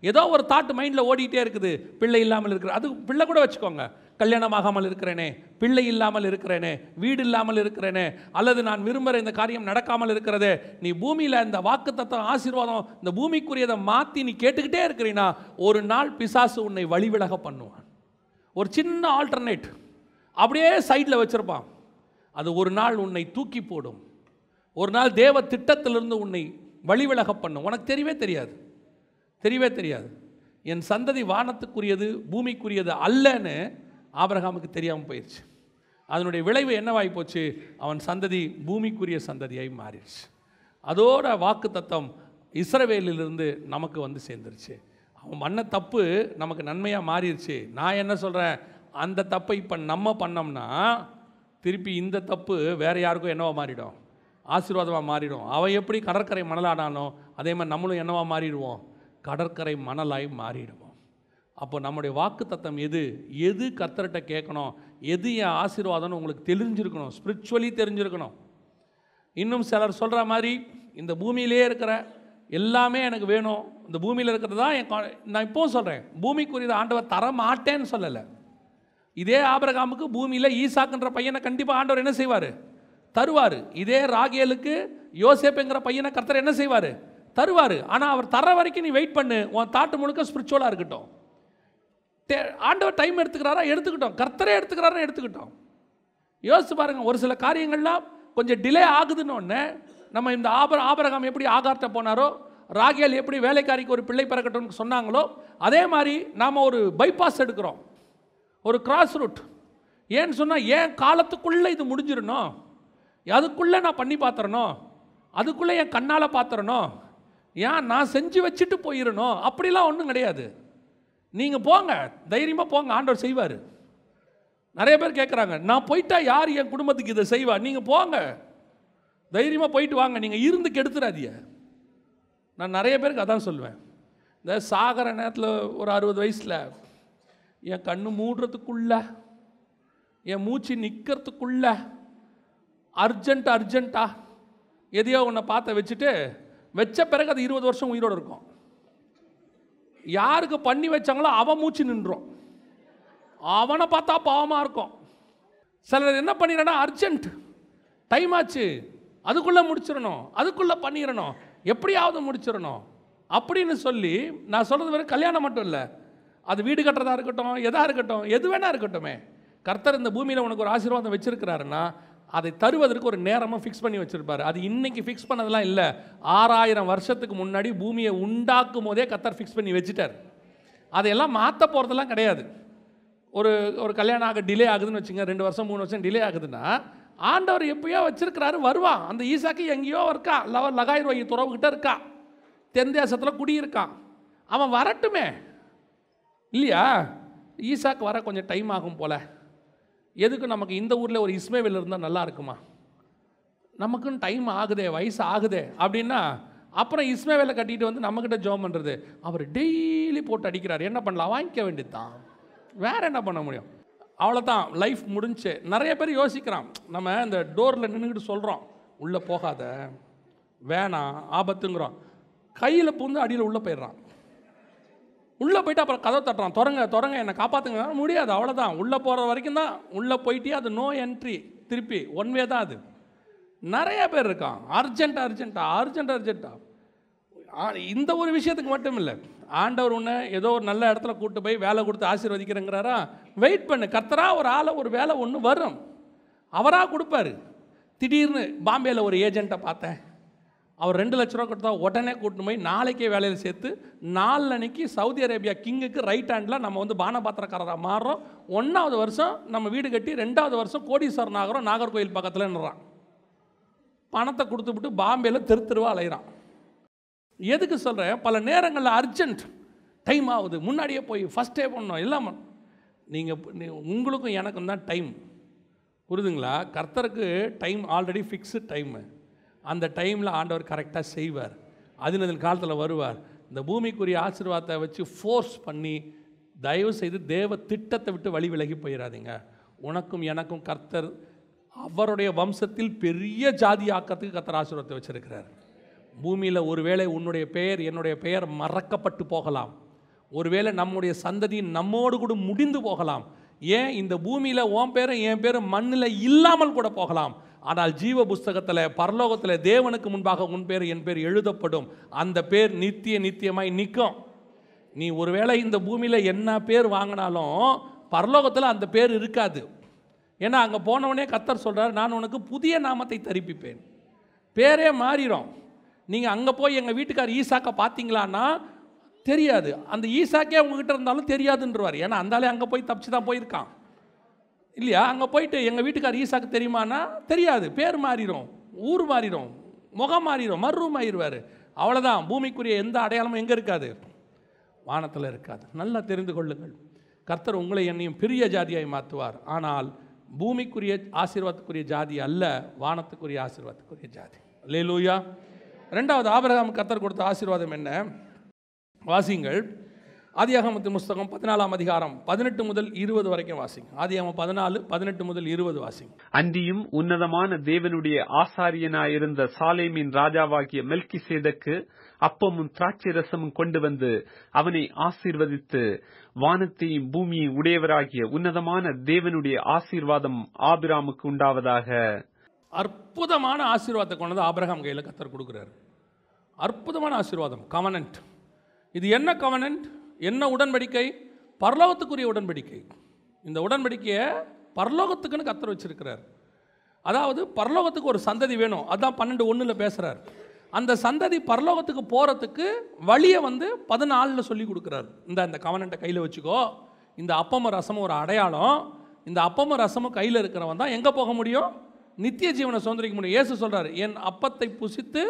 ஏதோ ஒரு தாட் மைண்டில் ஓடிட்டே இருக்குது. பிள்ளை இல்லாமல் இருக்கிற அது பிள்ளை கூட வச்சுக்கோங்க. கல்யாணம் ஆகாமல் இருக்கிறேனே பிள்ளை இல்லாமல் இருக்கிறேனே வீடு இல்லாமல் இருக்கிறேனே அல்லது நான் விரும்புகிற இந்த காரியம் நடக்காமல் இருக்கிறதே நீ பூமியில் இந்த வாக்கு தத்துவம் ஆசீர்வாதம் இந்த பூமிக்குரியதை மாற்றி நீ கேட்டுக்கிட்டே இருக்கிறீன்னா ஒரு நாள் பிசாசு உன்னை வழிவிலக பண்ணுவான். ஒரு சின்ன ஆல்டர்னேட் அப்படியே சைடில் வச்சுருப்பான். அது ஒரு நாள் உன்னை தூக்கி போடும். ஒரு நாள் தேவ திட்டத்திலிருந்து உன்னை வழிவிலக பண்ணும். உனக்கு தெரியவே தெரியாது. தெரியவே தெரியாது. என் சந்ததி வானத்துக்குரியது பூமிக்குரியது அல்லன்னு ஆபரகாமுக்கு தெரியாமல் போயிடுச்சு அதனுடைய விளைவு என்னவாகி போச்சு? அவன் சந்ததி பூமிக்குரிய சந்ததியாய் மாறிடுச்சு. அதோட வாக்கு தத்தம் இஸ்ரவேலிலிருந்து நமக்கு வந்து சேர்ந்துருச்சு. அவன் பண்ண தப்பு நமக்கு நன்மையாக மாறிடுச்சு. நான் என்ன சொல்கிறேன் அந்த தப்பை இப்போ நம்ம பண்ணோம்னா திருப்பி இந்த தப்பு வேறு யாருக்கும் என்னவா மாறிடும். ஆசீர்வாதமாக மாறிடும். அவன் எப்படி கடற்கரை மணலாடானோ அதே மாதிரி நம்மளும் என்னவா மாறிடுவோம்? கடற்கரை மணலாய் மாறிடுவோம். அப்போ நம்முடைய வாக்கு தத்தம் எது? எது கர்த்தர்கிட்ட கேட்கணும்? எது என் ஆசீர்வாதம்னு உங்களுக்கு தெரிஞ்சிருக்கணும்? ஸ்பிரிச்சுவலி தெரிஞ்சிருக்கணும். இன்னும் சிலர் சொல்கிற மாதிரி இந்த பூமியிலே இருக்கிற எல்லாமே எனக்கு வேணும். இந்த பூமியில் இருக்கிறது தான் என் நான் இப்போவும் சொல்கிறேன் பூமிக்குரியது ஆண்டவர் தர மாட்டேன்னு சொல்லலை. இதே ஆபரகாமுக்கு பூமியில் ஈசாக்குன்ற பையனை கண்டிப்பாக ஆண்டவர் என்ன செய்வார்? தருவார். இதே ராகேலுக்கு யோசேப்புங்கிற பையனை கர்த்தர் என்ன செய்வார்? தருவார். ஆனால் அவர் தர வரைக்கும் நீ வெயிட் பண்ணு. உன் தாட்டு முழுக்க ஸ்பிரிச்சுவலாக இருக்கட்டும். தே- ஆண்டவர் டைம் எடுத்துக்கிறாரா? எடுத்துக்கிட்டோம். கர்த்தரே எடுத்துக்கிறாரா? எடுத்துக்கிட்டோம். யோசிச்சு பாருங்கள் ஒரு சில காரியங்கள்லாம் கொஞ்சம் டிலே ஆகுதுன்னு ஒன்று நம்ம இந்த ஆபர ஆபரகம் எப்படி ஆகார்ட்ட போனாரோ ராகேல் எப்படி வேலைக்காரிக்கு ஒரு பிள்ளை பிறக்கட்டும்னு சொன்னாங்களோ அதே மாதிரி நாம் ஒரு பைபாஸ் எடுக்கிறோம். ஒரு கிராஸ் ரூட் ஏன்னு சொன்னால் ஏன் காலத்துக்குள்ளே இது முடிஞ்சிடணும்? அதுக்குள்ளே நான் பண்ணி பார்த்துறணும் அதுக்குள்ளே என் கண்ணால் பார்த்துறணும் ஏன் நான் செஞ்சு வச்சுட்டு போயிடணும் அப்படிலாம் ஒன்றும் கிடையாது. நீங்கள் போங்க தைரியமாக போங்க ஆண்டவர் செய்வார். நிறைய பேர் கேட்குறாங்க நான் போயிட்டா யார் என் குடும்பத்துக்கு இதை செய்வா? நீங்கள் போங்க. தைரியமாக போயிட்டு வாங்க நீங்கள் இருந்து கெடுத்துடாதிய நான் நிறைய பேருக்கு அதான் சொல்லுவேன். இந்த சாகர நேரத்தில் ஒரு அறுபது வயசில் என் கண்ணு மூடுறதுக்குள்ள என் மூச்சு நிற்கிறதுக்குள்ள அர்ஜென்ட் அர்ஜென்ட்டா? எதையோ ஒன்றை பார்த்த வச்சுட்டு வச்ச பிறகு அது இருபது வருஷம் உயிரோடு இருக்கும். யாருக்கு பண்ணி வச்சாங்களோ அவன் மூச்சு நின்றோம். அவனை பார்த்தா பாவமாக இருக்கும். சிலர் என்ன பண்ணிடனா அர்ஜென்ட் டைம் ஆச்சு அதுக்குள்ளே முடிச்சிடணும் அதுக்குள்ளே பண்ணிடணும் எப்படியாவது முடிச்சிடணும் அப்படின்னு சொல்லி நான் சொல்கிறது வெறும் கல்யாணம் மட்டும் இல்லை. அது வீடு கட்டுறதா இருக்கட்டும் எதாக இருக்கட்டும் எது வேணா இருக்கட்டுமே. கர்த்தர் இந்த பூமியில் உனக்கு ஒரு ஆசீர்வாதம் வச்சுருக்கிறாருன்னா அதை தருவதற்கு ஒரு நேரமாக ஃபிக்ஸ் பண்ணி வச்சுருப்பார். அது இன்றைக்கி ஃபிக்ஸ் பண்ணதெல்லாம் இல்லை. ஆறாயிரம் வருஷத்துக்கு முன்னாடி பூமியை உண்டாக்கும் போதே கத்தர் ஃபிக்ஸ் பண்ணி வச்சுட்டார். அதையெல்லாம் மாற்ற போகிறதெல்லாம் கிடையாது. ஒரு ஒரு கல்யாணம் ஆக டிலே ஆகுதுன்னு வச்சுங்க ரெண்டு வருஷம் மூணு வருஷம் டிலே ஆகுதுன்னா ஆண்டவர் எப்பயோ வச்சிருக்கிறாரு வருவான். அந்த ஈசாக்கு எங்கேயோ இருக்கா? லவ லகாய் ரோகி துறவுகிட்ட இருக்கா? தென் தேசத்தில் குடியிருக்கான். அவன் வரட்டுமே. இல்லையா? ஈசாக்கு வர கொஞ்சம் டைம் ஆகும் போல. எதுக்கு நமக்கு இந்த ஊரில் ஒரு இஸ்மேவில் இருந்தால் நல்லா இருக்குமா? நமக்குன்னு டைம் ஆகுதே வயசு ஆகுதே அப்படின்னா அப்புறம் இஸ்மேவேலை கட்டிட்டு வந்து நம்மக்கிட்ட ஜோம் பண்ணுறது அவர் டெய்லி போட்டு அடிக்கிறார். என்ன பண்ணலாம்? வாங்கிக்க வேண்டியதுதான். வேறு என்ன பண்ண முடியும்? அவ்வளோதான் லைஃப் முடிஞ்சு. நிறைய பேர் யோசிக்கிறான். நம்ம இந்த டோரில் நின்றுக்கிட்டு சொல்கிறோம் உள்ளே போகாத. வேணாம். ஆபத்துங்கிறோம். கையில் பூந்து அடியில் உள்ளே போயிடுறான். உள்ளே போயிட்டு அப்புறம் கதை தட்டுறான். தொடங்க தொடங்க என்னை காப்பாற்றுங்க முடியாது அவ்வளோதான் உள்ளே போகிற வரைக்கும் தான் உள்ளே போயிட்டே அது நோ என்ட்ரி திருப்பி ஒன் வே தான் அது. நிறைய பேர் இருக்கான். அர்ஜென்ட் அர்ஜென்ட்டா அர்ஜென்ட் அர்ஜென்ட்டா இந்த ஒரு விஷயத்துக்கு மட்டும் இல்லை. ஆண்டவர் உன்னை ஏதோ ஒரு நல்ல இடத்துல கூட்டு போய் வேலை கொடுத்து ஆசீர்வதிக்கிறேங்கிறாரா? வெயிட் பண்ணு. கத்தரா ஒரு ஆளை ஒரு வேலை ஒன்று வரும். அவராக கொடுப்பாரு. திடீர்னு பாம்பேயில் ஒரு ஏஜெண்ட்டை பார்த்தேன். அவர் ரெண்டு லட்ச ரூபா கொடுத்தா உடனே கூட்டின்னு போய் நாளைக்கே வேலையில் சேர்த்து நாலனைக்கு சவுதி அரேபியா கிங்குக்கு ரைட் ஹேண்டில் நம்ம வந்து பானபாத்திரக்காரராக மாறுறோம். ஒன்றாவது வருஷம் நம்ம வீடு கட்டி ரெண்டாவது வருஷம் கோடீஸ்வரன் ஆகிறோம் நாகர்கோயில் பக்கத்துலன்றான் பணத்தை கொடுத்துவிட்டு பாம்பேயில் தெரு தெருவா அலைகிறான் எதுக்கு சொல்கிறேன் பல நேரங்களில் அர்ஜென்ட் டைம் ஆகுது. முன்னாடியே போய் ஃபஸ்ட்டே பண்ணோம் எல்லாம் நீங்கள் உங்களுக்கும் எனக்கும் தான் டைம் புரிதுங்களா? கர்த்தருக்கு டைம் ஆல்ரெடி ஃபிக்ஸு டைமு அந்த டைமில் ஆண்டவர் கரெக்டாக செய்வார். அதினதின் காலத்தில் வருவார். இந்த பூமிக்குரிய ஆசீர்வாதத்தை வச்சு ஃபோர்ஸ் பண்ணி தயவு செய்து தேவ திட்டத்தை விட்டு வழி விலகி போயிடாதீங்க உனக்கும் எனக்கும் கர்த்தர் அவருடைய வம்சத்தில் பெரிய ஜாதி ஆக்கத்துக்கு கர்த்தர் ஆசீர்வாதத்தை வச்சுருக்கிறார். பூமியில் ஒருவேளை உன்னுடைய பெயர் என்னுடைய பெயர் மறக்கப்பட்டு போகலாம். ஒருவேளை நம்முடைய சந்ததி நம்மோடு கூட முடிந்து போகலாம். ஏன் இந்த பூமியில் உன் பேரும் என் பேரும் மண்ணில் இல்லாமல் கூட போகலாம். ஆனால் ஜீவ புஸ்தகத்தில் பரலோகத்தில் தேவனுக்கு முன்பாக உன் பேர் என் பேர் எழுதப்படும். அந்த பேர் நித்திய நித்தியமாய் நிற்கும். நீ ஒருவேளை இந்த பூமியில் என்ன பேர் வாங்கினாலும் பரலோகத்தில் அந்த பேர் இருக்காது. ஏன்னா அங்கே போனவனே கத்தர் சொல்கிறார் நான் உனக்கு புதிய நாமத்தை தரிப்பிப்பேன். பேரே மாறிடும் நீங்கள் அங்கே போய் எங்கள் வீட்டுக்கார் ஈசாக்கை பார்த்தீங்களான்னா தெரியாது. அந்த ஈசாக்கே உங்ககிட்ட இருந்தாலும் தெரியாதுன்றவார். ஏன்னா அந்தாலே அங்கே போய் தப்பிச்சு தான் போயிருக்கான். இல்லையா? அங்கே போயிட்டு எங்கள் வீட்டுக்கார் ஈசாக்கு தெரியுமானா தெரியாது. பேர் மாறிடும் ஊர் மாறிடும் முகம் மாறிடும் மர்ரூம் ஆயிடுவார் அவ்வளோதான் பூமிக்குரிய எந்த அடையாளமும் எங்கே இருக்காது? வானத்தில் இருக்காது. நல்லா தெரிந்து கொள்ளுங்கள். கர்த்தர் உங்களை என்னையும் பெரிய ஜாதியாய் மாற்றுவார். ஆனால் பூமிக்குரிய ஆசீர்வாதத்துக்குரிய ஜாதி அல்ல வானத்துக்குரிய ஆசீர்வாதத்துக்குரிய ஜாதி. லேலூயா ரெண்டாவது ஆபரகாம் கர்த்தர் கொடுத்த ஆசீர்வாதம் என்ன? வாசிங்கள் ஆதியாகமத்தின் புஸ்தகம் பதினாலாம் அதிகாரம் பதினெட்டு முதல் இருபது வரைக்கும் வாசிங்க. ஆதியாகமம் பதினாலு பதினெட்டு முதல் இருபது வாசிங்க. அன்றியும் உன்னதமான தேவனுடைய ஆசாரியனாயிருந்த சாலேமின் ராஜாவாகிய மெல்கிசேதக்கு அப்பமும் திராட்சை ரசமும் கொண்டு வந்து அவனை ஆசீர்வதித்து வானத்தையும் பூமியையும் உடையவராகிய உன்னதமான தேவனுடைய ஆசீர்வாதம் ஆபிராமுக்கு உண்டாவதாக. அற்புதமான ஆசீர்வாதத்தை கொண்டு வந்து ஆபிரகாம் கையில் கத்தர் கொடுக்குறாரு. அற்புதமான ஆசீர்வாதம் கவனன்ட் இது என்ன கவனன்ட் என்ன உடன்படிக்கை? பரலோகத்துக்குரிய உடன்படிக்கை. இந்த உடன்படிக்கையை பரலோகத்துக்குன்னு கத்தர் வச்சிருக்கிறார். அதாவது பரலோகத்துக்கு ஒரு சந்ததி வேணும். அதான் பன்னெண்டு ஒன்றில் பேசுகிறார் அந்த சந்ததி பரலோகத்துக்கு போகிறதுக்கு வழியை வந்து பதினாலில் சொல்லி கொடுக்குறாரு. இந்த இந்த கவனண்ட்டை கையில் வச்சுக்கோ. இந்த அப்பம ரசமும் ஒரு அடையாளம். இந்த அப்பம ரசமும் கையில் இருக்கிறவன் தான் எங்கே போக முடியும்? நித்திய ஜீவனை சுதந்திரிக்க முடியும். இயேசு சொல்கிறார் என் அப்பத்தை புசித்து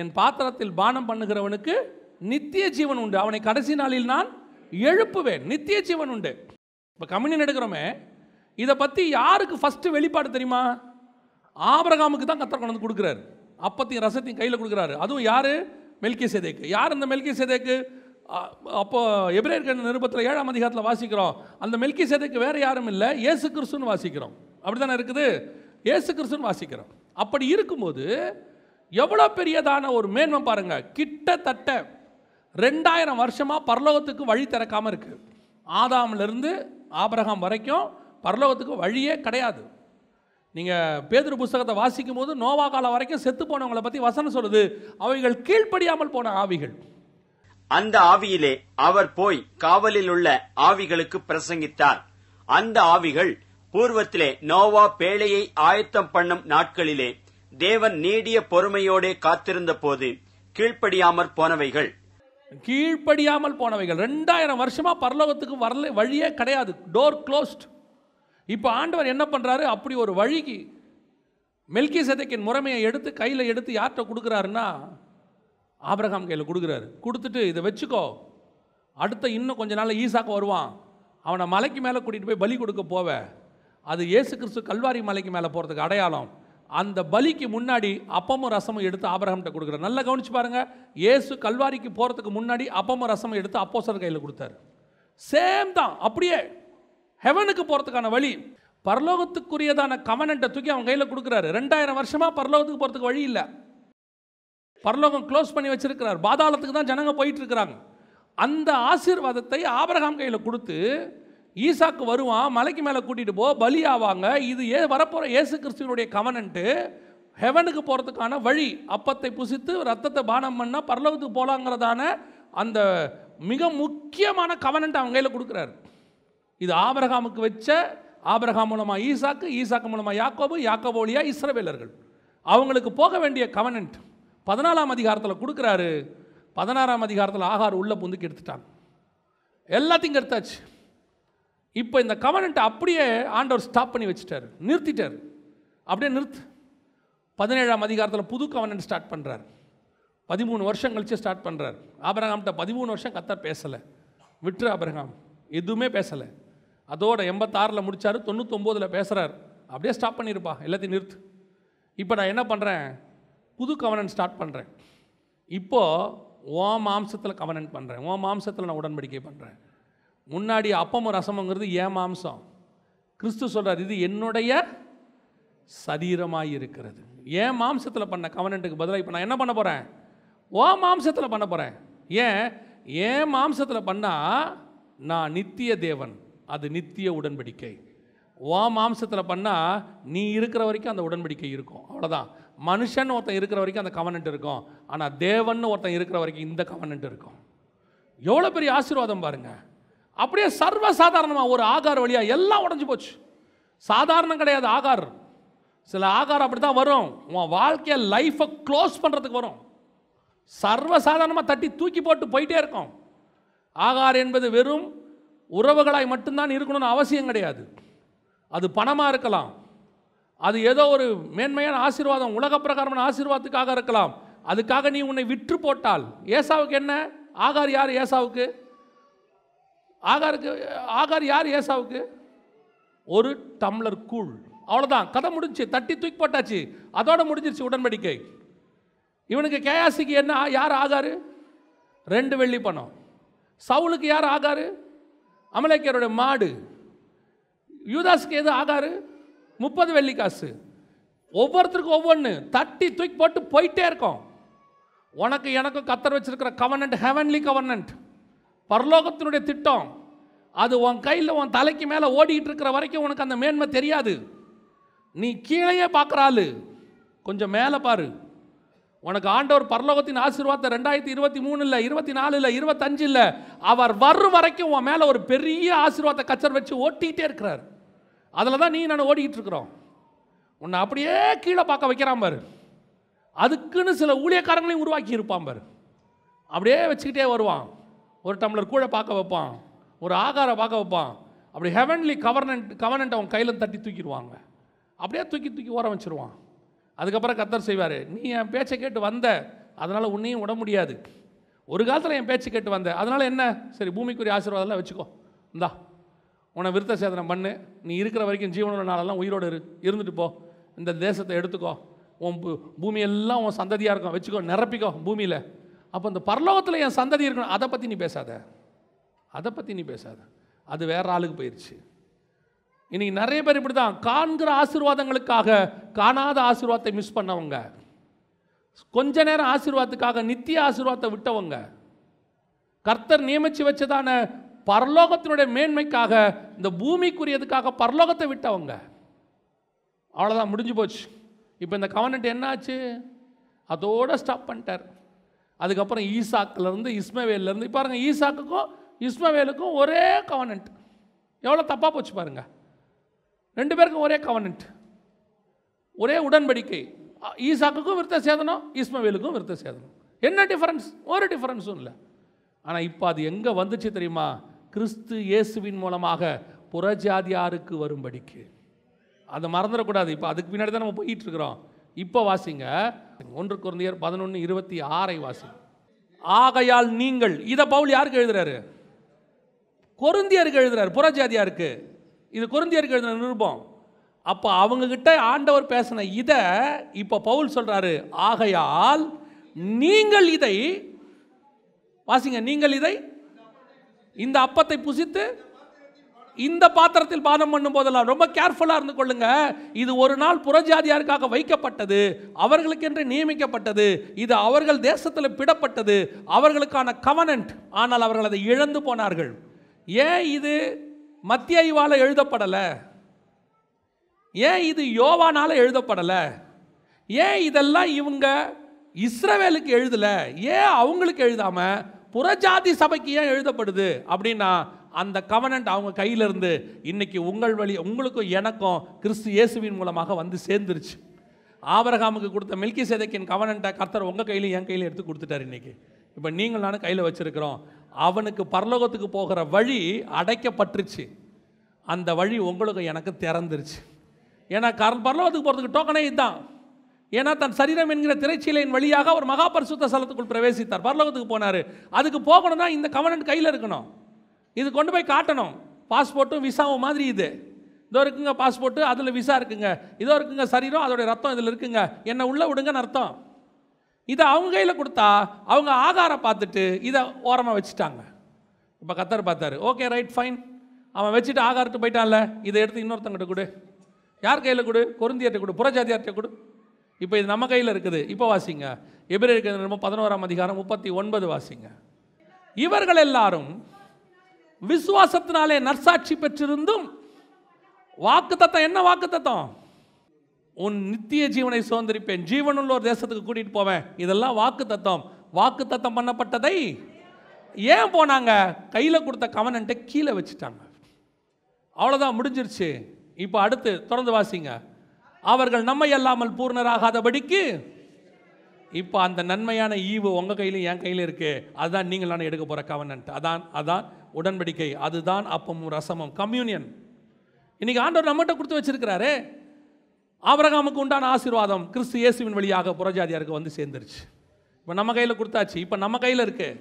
என் பாத்திரத்தில் பானம் பண்ணுகிறவனுக்கு நித்திய ஜீவன் உண்டு. அவனை கடைசி நாளில் நான் எழுப்புவேன். நித்திய ஜீவன் உண்டு. இப்போ கம்யூனியன் எடுக்கிறோமே இதை பற்றி யாருக்கு ஃபஸ்ட்டு வெளிப்பாடு தெரியுமா? ஆபரகாமுக்கு தான் கத்தர் கொண்டு வந்து கொடுக்குறாரு. அப்பத்தையும் ரசத்தையும் கையில் கொடுக்குறாரு. அதுவும் யார்? மெல்கி சேதேக்கு யார் அந்த மெல்கி சேதேக்கு அப்போ எபிரேயர் நிருபத்தில் ஏழாம் அதிகாரத்தில் வாசிக்கிறோம். அந்த மெல்கி சேதைக்கு வேறு யாரும் இல்லை. ஏசு கிறிஸ்துன்னு வாசிக்கிறோம். அப்படி தானே இருக்குது? ஏசு கிறிஸ்துன்னு வாசிக்கிறோம். அப்படி இருக்கும்போது எவ்வளோ பெரியதான ஒரு மேன்மை பாருங்கள் கிட்டத்தட்ட ரெண்டாயிரம் வருஷமாக பரலோகத்துக்கு வழி திறக்காமல் இருக்கு. ஆதாம்லேருந்து ஆபரகாம் வரைக்கும் பரலோகத்துக்கு வழியே கிடையாது. நீங்கள் பேதுரு புஸ்தகத்தை வாசிக்கும் போது நோவா காலம் வரைக்கும் செத்து போனவங்களை பற்றி வசனம் சொல்லுது. அவைகள் கீழ்ப்படியாமல் போன ஆவிகள். அந்த ஆவியிலே அவர் போய் காவலில் உள்ள ஆவிகளுக்கு பிரசங்கித்தார். அந்த ஆவிகள் பூர்வத்திலே நோவா பேழையை ஆயத்தம் பண்ணும் நாட்களிலே தேவன் நீடிய பொறுமையோடே காத்திருந்த போது கீழ்ப்படியாமற் போனவைகள். கீழ்ப்படியாமல் போனவைகள். ரெண்டாயிரம் வருஷமாக பரலோகத்துக்கு வரல வழியே கிடையாது. டோர் க்ளோஸ்ட் இப்போ ஆண்டவர் என்ன பண்ணுறாரு அப்படி ஒரு வழிக்கு மெல்கி சதைக்கின் முறைமையை எடுத்து கையில் எடுத்து யார்கிட்ட கொடுக்குறாருன்னா ஆபிரகாம் கையில் கொடுக்குறாரு. கொடுத்துட்டு இதை வச்சுக்கோ. அடுத்த இன்னும் கொஞ்ச நாள் ஈசாக்கு வருவான். அவனை மலைக்கு மேலே கூட்டிகிட்டு போய் பலி கொடுக்க போவேன் அது ஏசு கிறிஸ்து கல்வாரி மலைக்கு மேலே போகிறதுக்கு அடையாளம். அந்த பலிக்கு முன்னாடி அப்பமும் ரசமும் எடுத்து ஆபரகம்கிட்ட கொடுக்குறாரு. நல்லா கவனிச்சு பாருங்க. ஏசு கல்வாரிக்கு போகிறதுக்கு முன்னாடி அப்பமும் ரசமும் எடுத்து அப்போசர் கையில் கொடுத்தாரு. சேம் தான். அப்படியே ஹெவனுக்கு போகிறதுக்கான வழி. பரலோகத்துக்குரியதான கவனண்ட்டை தூக்கி அவன் கையில் கொடுக்குறாரு. ரெண்டாயிரம் வருஷமாக பரலோகத்துக்கு போகிறதுக்கு வழி இல்லை. பரலோகம் க்ளோஸ் பண்ணி வச்சிருக்கிறார். பாதாளத்துக்கு தான் ஜனங்க போயிட்டு இருக்கிறாங்க. அந்த ஆசீர்வாதத்தை ஆபரகம் கையில் கொடுத்து ஈசாக்கு வருவான் மலைக்கு மேலே கூட்டிகிட்டு போ பலி ஆவாங்க இது ஏ வரப்போகிற இயேசு கிறிஸ்துவனுடைய கவனன்ட்டு ஹெவனுக்கு போகிறதுக்கான வழி அப்பத்தை புசித்து ரத்தத்தை பானம் பண்ணால் பரலோகத்துக்கு போகலாங்கிறதான அந்த மிக முக்கியமான கவனன்ட் அவங்க கையில் கொடுக்குறாரு. இது ஆபரகாமுக்கு வச்ச ஆபரகாம் மூலமாக ஈசாக்கு ஈசாக்கு மூலமாக யாக்கோபு யாக்கோபோலியா இஸ்ரவேலர்கள். அவங்களுக்கு போக வேண்டிய கவனன்ட் பதினாலாம் அதிகாரத்தில் கொடுக்குறாரு. பதினாறாம் அதிகாரத்தில் ஆகார் உள்ள புந்துக்கு எடுத்துட்டாங்க. எல்லாத்தையும் எடுத்தாச்சு இப்போ இந்த கவனண்ட்டை அப்படியே ஆண்டவர் ஸ்டாப் பண்ணி வச்சுட்டார். நிறுத்திட்டார். அப்படியே நிறுத்து. பதினேழாம் அதிகாரத்தில் புது கவனன்ட் ஸ்டார்ட் பண்ணுறார் பதிமூணு வருஷம் கழித்து ஸ்டார்ட் பண்ணுறார் ஆபரகாம்கிட்ட பதிமூணு வருஷம் கத்தர் பேசலை. விட்டுரு ஆபரகாம். எதுவுமே பேசலை. அதோட எண்பத்தாறில் முடித்தார் தொண்ணூத்தொம்போதில் பேசுகிறார் அப்படியே ஸ்டாப் பண்ணியிருப்பா எல்லாத்தையும் நிறுத்து. இப்போ நான் என்ன பண்ணுறேன் புது கவனன் ஸ்டார்ட் பண்ணுறேன் இப்போது ஓ மாம்சத்தில் கவனன் பண்ணுறேன் ஓ மாம்சத்தில் நான் உடன்படிக்கை பண்ணுறேன் முன்னாடி அப்பமும் ரசமுங்கிறது ஏன் மாம்சம்? கிறிஸ்து சொல்கிறார் இது என்னுடைய சரீரமாக இருக்கிறது. ஏன் மாம்சத்தில் பண்ண கவனன்ட்டுக்கு பதிலாக இப்போ நான் என்ன பண்ண போகிறேன் ஓ மாம்சத்தில் பண்ண போகிறேன் ஏன்? ஏன் மாம்சத்தில் பண்ணால் நான் நித்திய தேவன் அது நித்திய உடன்படிக்கை. ஓ மாம்சத்தில் பண்ணால் நீ இருக்கிற வரைக்கும் அந்த உடன்படிக்கை இருக்கும். அவ்வளோதான் மனுஷன் ஒருத்தன் இருக்கிற வரைக்கும் அந்த கவனன்ட் இருக்கும். ஆனால் தேவன் ஒருத்தன் இருக்கிற வரைக்கும் இந்த கவனன்ட் இருக்கும். எவ்வளோ பெரிய ஆசீர்வாதம் பாருங்கள் அப்படியே சர்வ சாதாரணமாக ஒரு ஆகார் வழியாக எல்லாம் உடஞ்சி போச்சு. சாதாரணம் கிடையாது ஆகார். சில ஆகார் அப்படி தான் வரும். உன் வாழ்க்கையை லைஃப்பை க்ளோஸ் பண்ணுறதுக்கு வரும். சர்வ சாதாரணமாக தட்டி தூக்கி போட்டு போயிட்டே இருக்கும். ஆகார் என்பது வெறும் உறவுகளாய் மட்டும்தான் இருக்கணும்னு அவசியம் கிடையாது. அது பணமாக இருக்கலாம். அது ஏதோ ஒரு மேன்மையான ஆசீர்வாதம் உலக பிரகாரமான ஆசீர்வாதத்துக்காக இருக்கலாம். அதுக்காக நீ உன்னை விற்று போட்டால். ஏசாவுக்கு என்ன? ஆகார் யார் ஏசாவுக்கு? ஆகாருக்கு ஆகார் யார் ஏசாவுக்கு? ஒரு டம்ளர் கூழ். அவ்வளோதான் கதை முடிஞ்சு தட்டி தூக்கி போட்டாச்சு. அதோட முடிஞ்சிருச்சு உடன்படிக்கை. இவனுக்கு கேயாசிக்கு என்ன யார் ஆகாரு? ரெண்டு வெள்ளி பணம். சவுலுக்கு யார் ஆகாரு? அமலேக்கியருடைய மாடு. யூதாஸுக்கு எது ஆகாரு? முப்பது வெள்ளி காசு. ஒவ்வொருத்தருக்கும் ஒவ்வொன்று தட்டி தூக்கி போட்டு போயிட்டே இருக்கோம். உனக்கு எனக்கும் கத்தர் வச்சிருக்கிற கவர்னண்ட் ஹெவன்லி கவர்னண்ட் பரலோகத்தினுடைய திட்டம். அது உன் கையில் உன் தலைக்கு மேலே ஓடிக்கிட்டு இருக்கிற வரைக்கும் உனக்கு அந்த மேன்மை தெரியாது. நீ கீழேயே பார்க்குற கொஞ்சம் மேலே பாரு. உனக்கு ஆண்டவர் பரலோகத்தின் ஆசீர்வாதத்தை ரெண்டாயிரத்தி இருபத்தி மூணு இல்லை இருபத்தி நாலு இல்லை இருபத்தஞ்சு இல்லை அவர் வரும் வரைக்கும் உன் மேலே ஒரு பெரிய ஆசீர்வாதத்தை கச்சர் வச்சு ஓட்டிகிட்டே இருக்கிறார். அதில் தான் நீ நான் ஓடிக்கிட்டு இருக்கிறோம். உன்னை அப்படியே கீழே பார்க்க வைக்கிறான் பாரு. அதுக்குன்னு சில ஊழியக்காரங்களையும் உருவாக்கி இருப்பான் பாரு. அப்படியே வச்சுக்கிட்டே வருவான். ஒரு டம்ளர் கூட பார்க்க வைப்பான். ஒரு ஆகாரம் பார்க்க வைப்பான். அப்படி ஹெவன்லி கவர்னன்ட் கவர்னன்ட் அவன் கையில் தட்டி தூக்கிடுவாங்க. அப்படியே தூக்கி தூக்கி ஓரம் வச்சிருவான். அதுக்கப்புறம் கத்தர் செய்வார் நீ என் பேச்சை கேட்டு வந்த அதனால் உன்னையும் விட முடியாது. ஒரு காலத்தில் என் பேச்சு கேட்டு வந்த அதனால் என்ன? சரி பூமிக்குரிய ஆசீர்வாதம்லாம் வச்சுக்கோ. இந்தா உன்னை விருத்த சேதனம் பண்ணு. நீ இருக்கிற வரைக்கும் ஜீவனோட நாளெல்லாம் உயிரோடு இரு. இருந்துட்டு போ. இந்த தேசத்தை எடுத்துக்கோ. உன் பூ- பூமியெல்லாம் உன் சந்ததியாக இருக்கும். வச்சுக்கோ நிரப்பிக்கோ பூமியில். அப்போ இந்த பரலோகத்தில் என் சந்ததி இருக்கணும். அதை பற்றி நீ பேசாத. அதை பற்றி நீ பேசாத. அது வேற ஆளுக்கு போயிடுச்சு இன்றைக்கி நிறைய பேர் இப்படி தான் காண்கிற ஆசீர்வாதங்களுக்காக காணாத ஆசீர்வாதத்தை மிஸ் பண்ணவங்க. கொஞ்ச நேரம் ஆசீர்வாதத்துக்காக நித்திய ஆசீர்வாதத்தை விட்டவங்க. கர்த்தர் நியமித்து வச்சதான பரலோகத்தினுடைய மேன்மைக்காக இந்த பூமிக்குரியதுக்காக பரலோகத்தை விட்டவங்க. அவ்வளோதான் முடிஞ்சு போச்சு. இப்போ இந்த கவர்னட் என்னாச்சு? அதோட ஸ்டாப் பண்ணிட்டார். அதுக்கப்புறம் ஈசாக்கிலேருந்து இஸ்மவேலேருந்து பாருங்கள் ஈசாக்குக்கும் இஸ்மவேலுக்கும் ஒரே கவனண்ட் எவ்வளோ தப்பாக போச்சு பாருங்க. ரெண்டு பேருக்கும் ஒரே கவர்னன்ட் ஒரே உடன்படிக்கை. ஈசாக்குக்கும் விருத்த சேதனம் இஸ்மவேலுக்கும் விருத்த சேதனம். என்ன டிஃபரன்ஸ் ஒரு டிஃபரன்ஸும் இல்லை. ஆனால் இப்போ அது எங்கே வந்துச்சு தெரியுமா? கிறிஸ்து இயேசுவின் மூலமாக புறஜாதியாருக்கு வரும்படிக்கு. அதை மறந்துடக்கூடாது. இப்போ அதுக்கு பின்னாடி தான் நம்ம போயிட்டுருக்குறோம் இப்போ வாசிங்க. ஒன்று குழந்தையர் பதினொன்று இருபத்தி ஆறை வாசி ஆகையால் நீங்கள் இதை பவுல் யாருக்கு எழுதுறாரு? கொருந்தியருக்கு எழுதுறாரு புறஜாதியாருக்கு. இது கொருந்தியருக்கு எழுதுன நிருபம். அப்போ அவங்கக்கிட்ட ஆண்டவர் பேசின இதை இப்போ பவுல் சொல்கிறாரு ஆகையால் நீங்கள் இதை வாசிங்க நீங்கள் இதை இந்த அப்பத்தை புசித்து இந்த பாத்திரத்தில் பானம் பண்ணும் போதெல்லாம் ரொம்ப கேர்ஃபுல்லாக இருந்து கொள்ளுங்க. இது ஒரு நாள் புறஜாதியாருக்காக வைக்கப்பட்டது அவர்களுக்கென்று நியமிக்கப்பட்டது இது அவர்கள் தேசத்தில் பிடப்பட்டது அவர்களுக்கான கவனன்ட் ஆனால் அவர்கள் அதை இழந்து போனார்கள். ஏன் இது மத்திய ஐவால் எழுதப்படலை? ஏன் இது யோவானால் எழுதப்படலை? ஏன் இதெல்லாம் இவங்க இஸ்ரவேலுக்கு எழுதலை? ஏன் அவங்களுக்கு எழுதாமல் புறஜாதி சபைக்கு ஏன் எழுதப்படுது? அப்படின்னா அந்த கவனண்ட் அவங்க கையிலிருந்து இன்னைக்கு உங்கள் வழி உங்களுக்கும் எனக்கும் கிறிஸ்து இயேசுவின் மூலமாக வந்து சேர்ந்துருச்சு. ஆபரகாமுக்கு கொடுத்த மில்கி சேதைக்கின் கவனன்ட்டை கர்த்தர் உங்கள் கையிலையும் என் கையில் எடுத்து கொடுத்துட்டார் இன்னைக்கு. இப்போ நீங்கள் நானும் கையில் வச்சுருக்கிறோம். அவனுக்கு பரலோகத்துக்கு போகிற வழி அடைக்கப்பட்டுருச்சு. அந்த வழி உங்களுக்கு எனக்கு திறந்துருச்சு. ஏன்னா கர் பரலோகத்துக்கு போகிறதுக்கு டோக்கனே இதுதான். ஏன்னா தன் சரீரம் என்கிற திரைச்சீலையின் வழியாக ஒரு மகாபரிசுத்த ஸ்தலத்துக்குள் பிரவேசித்தார். பரலோகத்துக்கு போனார். அதுக்கு போகணும்னா இந்த கவனன்ட் கையில் இருக்கணும். இது கொண்டு போய் காட்டணும். பாஸ்போர்ட்டும் விசாவும் மாதிரி இது. இதோ இருக்குங்க பாஸ்போர்ட்டு அதில் விசா இருக்குங்க. இதோ இருக்குங்க சரீரம் அதோடைய ரத்தம் இதில் இருக்குங்க. என்னை உள்ளே விடுங்கன்னு அர்த்தம். இதை அவங்க கையில் கொடுத்தா அவங்க ஆதாரம் பார்த்துட்டு இதை ஓரமாக வச்சுட்டாங்க. இப்போ கத்தர் பார்த்தாரு ஓகே ரைட் ஃபைன் அவன் வச்சுட்டு ஆகாரத்து போயிட்டான்ல இதை எடுத்து இன்னொருத்தங்கிட்ட கொடு. யார் கையில் கொடு? கொருந்தியர்கிட்ட கொடு புறஜாதியார்கிட்ட கொடு. இப்போ இது நம்ம கையில் இருக்குது. இப்போ வாசிங்க. எபிரேயருக்கு இருக்கிறது பதினோராம் அதிகாரம் முப்பத்தி ஒன்பது வாசிங்க. இவர்கள் எல்லாரும் விசுவாசத்தினாலே நற்சாட்சி பெற்றிருந்தும் வாக்குத்தத்தம் என்ன வாக்குத்தத்தம்? உன் நித்திய ஜீவனை சுதந்திரிப்பேன். ஜீவனுள்ள ஒரு தேசத்துக்கு கூட்டிகிட்டு போவேன். இதெல்லாம் வாக்கு தத்தம் வாக்கு தத்தம் பண்ணப்பட்டதை ஏன் போனாங்க? கையில் கொடுத்த கவனன்ட்டு கீழே வச்சுட்டாங்க. அவ்வளோதான் முடிஞ்சிருச்சு. இப்போ அடுத்து தொடர்ந்து வாசிங்க. அவர்கள் நம்மை அல்லாமல் பூர்ணராகாதபடிக்கு இப்போ அந்த நன்மையான ஈவு உங்கள் கையிலும் என் கையிலும் இருக்குது அதுதான் நீங்கள் நான் எடுக்க போகிற கவனன்ட் அதான் அதான் உடன்படிக்கை. அதுதான் அப்பமும் ரசமும். கம்யூனியன் இன்றைக்கி ஆண்டவர் நம்மகிட்ட கொடுத்து வச்சிருக்கிறாரு. ஆபரகாமுக்கு உண்டான ஆசீர்வாதம் கிறிஸ்து இயேசுவின் வழியாக புறஜாதியாருக்கு வந்து சேர்ந்துருச்சு. இப்போ நம்ம கையில் கொடுத்தாச்சு. இப்போ நம்ம கையில் இருக்குது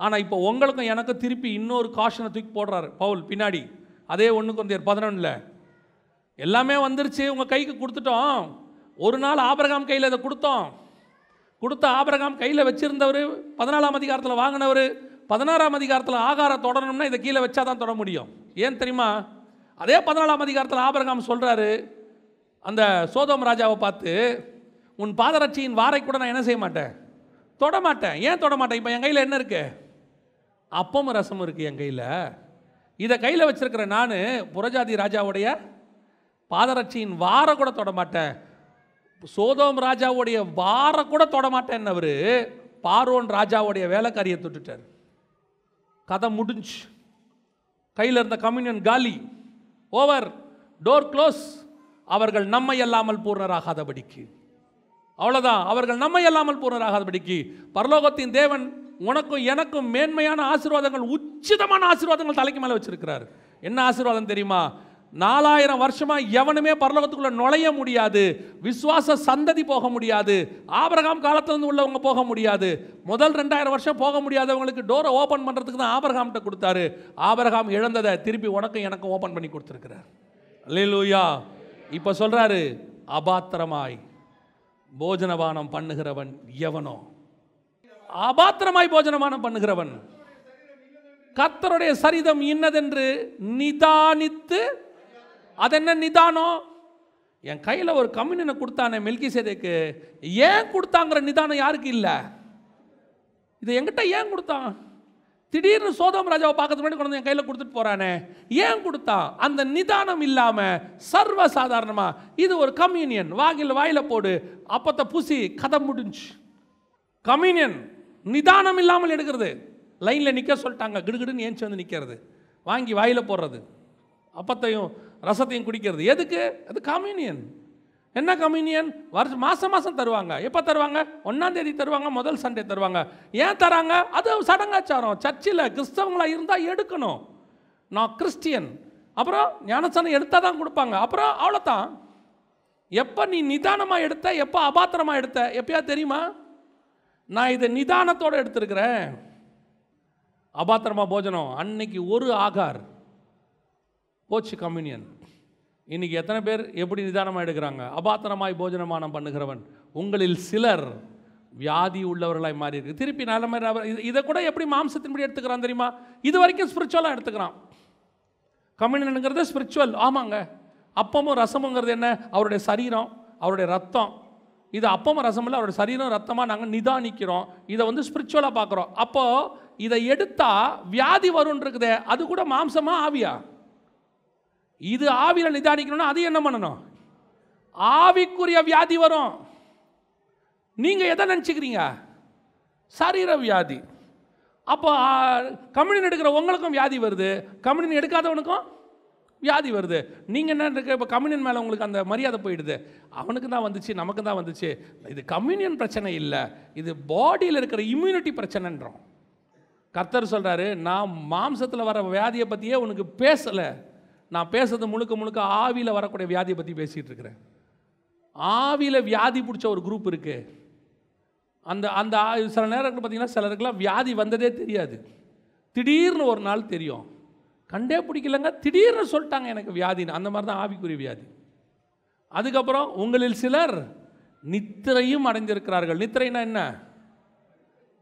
ஆனால் இப்போ உங்களுக்கும் எனக்கும் திருப்பி இன்னொரு காஷனை தூக்கி போடுறாரு பவுல் பின்னாடி. அதே ஒன்று கொஞ்சம் பதினொன்றில் எல்லாமே வந்துருச்சு உங்கள் கைக்கு கொடுத்துட்டோம். ஒரு நாள் ஆபரகாம் கையில் இதை கொடுத்தோம். கொடுத்த ஆபரகாம் கையில் வச்சிருந்தவர் பதினாலாம் அதிகாரத்தில் வாங்கினவர் பதினாறாம் அதிகாரத்தில் ஆகார தொடரணும்னா இதை கீழே வச்சா தான் தொட முடியும். ஏன் தெரியுமா? அதே பதினாலாம் அதிகாரத்தில் ஆபரகாம் சொல்கிறாரு அந்த சோதோம் ராஜாவை பார்த்து உன் பாதரட்சியின் வாரை கூட நான் என்ன செய்ய மாட்டேன்? தொட மாட்டேன். ஏன் தொட மாட்டேன்? இப்போ என் கையில் என்ன இருக்கு? அப்பமும் ரசமும் இருக்குது என் கையில். இதை கையில் வச்சிருக்கிற நான் புறஜாதி ராஜாவுடைய பாதரட்சியின் வாரை கூட தொட மாட்டேன். சோதோம் ராஜாவுடைய வார கூட தொட மாட்டேன்னவர் பார்வோன் ராஜாவுடைய வேலைக்காரியை தொட்டுட்டார். கதை முடிஞ்சு. கையில் இருந்த கம்யூனியன் காலி. ஓவர். Door close. அவர்கள் நம்மை அல்லாமல் பூர்ணராகாதபடிக்கு. அவ்வளோதான் அவர்கள் நம்மை அல்லாமல் பூர்ணராகாதபடிக்கு. பரலோகத்தின் தேவன் உனக்கும் எனக்கும் மேன்மையான ஆசீர்வாதங்கள் உச்சிதமான ஆசீர்வாதங்கள் தலைக்கு மேலே வச்சிருக்கிறார். என்ன ஆசீர்வாதம் தெரியுமா? நாலாயிரம் வருஷமாக எவனுமே பரலோகத்துக்குள்ளே நுழைய முடியாது. விஸ்வாச சந்ததி போக முடியாது. ஆபரகாம் காலத்திலேருந்து உள்ளவங்க போக முடியாது. முதல் ரெண்டாயிரம் வருஷம் போக முடியாதவங்களுக்கு டோரை ஓப்பன் பண்ணுறதுக்கு தான் ஆபரகாம்கிட்ட கொடுத்தாரு. ஆபரகாம் இழந்ததை திருப்பி உனக்கும் எனக்கும் ஓப்பன் பண்ணி கொடுத்துருக்கிறார். லூயா இப்போ சொல்கிறாரு அபாத்திரமாய் போஜனபானம் பண்ணுகிறவன் எவனோ? அபாத்திரமாய் போஜனபானம் பண்ணுகிறவன். கர்த்தருடைய சரிதம் இன்னதென்று நிதானித்து அதென்ன நிதானம் என் கையில் ஒரு கம்யூனியனை கொடுத்தானே மெல்கி சேதைக்கு ஏன் கொடுத்தாங்கிற நிதானம் யாருக்கு இல்லை? இது என்கிட்ட ஏன் கொடுத்தான்? திடீர்னு சோதம் ராஜாவை பார்க்கறது முன்னாடி கொண்டு வந்து என் கையில் கொடுத்துட்டு போகிறானே ஏன் கொடுத்தான்? அந்த நிதானம் இல்லாமல் சர்வ சாதாரணமாக இது ஒரு கம்யூனியன். வாகில் வாயில் போடு. அப்பத்தை பூசி கதை முடிஞ்சு. கம்யூனியன் நிதானம் இல்லாமல் எடுக்கிறது. லைனில் நிற்க சொல்லிட்டாங்க. கிடுகிடுன்னு ஏஞ்சி வந்து நிற்கிறது வாங்கி வாயில் போடுறது. அப்பத்தையும் ரசத்தையும் குடிக்கிறது. எதுக்கு? அது கம்யூனியன் என்ன கம்யூனியன் வருஷம் மாதம் மாதம் தருவாங்க. எப்போ தருவாங்க? ஒன்றாம் தேதி தருவாங்க முதல் சண்டே தருவாங்க. ஏன் தராங்க? அது சடங்காச்சாரம். சர்ச்சில் கிறிஸ்தவங்களாக இருந்தால் எடுக்கணும். நான் கிறிஸ்டியன். அப்புறம் ஞானஸ்தானம் எடுத்தால் தான் கொடுப்பாங்க. அப்புறம் அவ்வளோதான் எப்போ நீ நிதானமாக எடுத்த? எப்போ அபாத்திரமாக எடுத்த? எப்பயா தெரியுமா? நான் இதை நிதானத்தோடு எடுத்திருக்கிறேன். அபாத்திரமாக போஜனம். அன்னைக்கு ஒரு ஆகார். போச்சு கம்யூனியன். இன்னைக்கு எத்தனை பேர் எப்படி நிதானமாக எடுக்கிறாங்க? அபாத்திரமாய் போஜனமானம் பண்ணுகிறவன். உங்களில் சிலர் வியாதி உள்ளவர்களாய் மாறி இருக்கு திருப்பி நல்ல மாதிரி அவர் இதை கூட எப்படி மாம்சத்தின்படி எடுத்துக்கிறான் தெரியுமா? இது வரைக்கும் ஸ்பிரிச்சுவலாக எடுத்துக்கிறான். கம்யூனியனுங்கிறது ஸ்பிரிச்சுவல் ஆமாங்க. அப்பமும் ரசமுங்கிறது என்ன? அவருடைய சரீரம் அவருடைய ரத்தம். இது அப்பமும் ரசம் இல்லை அவருடைய சரீரம் ரத்தமாக நாங்கள் நிதானிக்கிறோம். இதை வந்து ஸ்பிரிச்சுவலாக பார்க்குறோம். அப்போது இதை எடுத்தால் வியாதி வரும்னு இருக்குதே அது கூட மாம்சமாக ஆவியா? இது ஆவியில் நிதானிக்கணும்னா அது என்ன பண்ணணும்? ஆவிக்குரிய வியாதி வரும். நீங்கள் எதை நினச்சிக்கிறீங்க? சரீர வியாதி. அப்போ கம்யூனியன் எடுக்கிற உங்களுக்கும் வியாதி வருது. கம்யூனியன் எடுக்காதவனுக்கும் வியாதி வருது. நீங்கள் என்ன இருக்க இப்போ கம்யூனியன் மேலே உங்களுக்கு அந்த மரியாதை போயிடுது. அவனுக்கு தான் வந்துச்சு நமக்கு தான் வந்துச்சு. இது கம்யூனியன் பிரச்சனை இல்லை. இது பாடியில் இருக்கிற இம்யூனிட்டி பிரச்சனைன்றோம். கர்த்தர் சொல்கிறாரு நான் மாம்சத்தில் வர வியாதியை பற்றியே உனக்கு பேசலை. நான் பேசுறது முழுக்க முழுக்க ஆவியில் வரக்கூடிய வியாதியை பற்றி பேசிகிட்டு இருக்கிறேன். ஆவியில் வியாதி பிடிச்ச ஒரு குரூப் இருக்குது அந்த அந்த சில நேரங்கள் பார்த்தீங்கன்னா சிலருக்குலாம் வியாதி வந்ததே தெரியாது. திடீர்னு ஒரு நாள் தெரியும். கண்டே பிடிக்கலங்க திடீர்னு சொல்லிட்டாங்க எனக்கு வியாதின்னு. அந்த மாதிரி தான் ஆவிக்குரிய வியாதி. அதுக்கப்புறம் உங்களில் சிலர் நித்திரையும் அடைந்திருக்கிறார்கள். நித்திரைனா என்ன?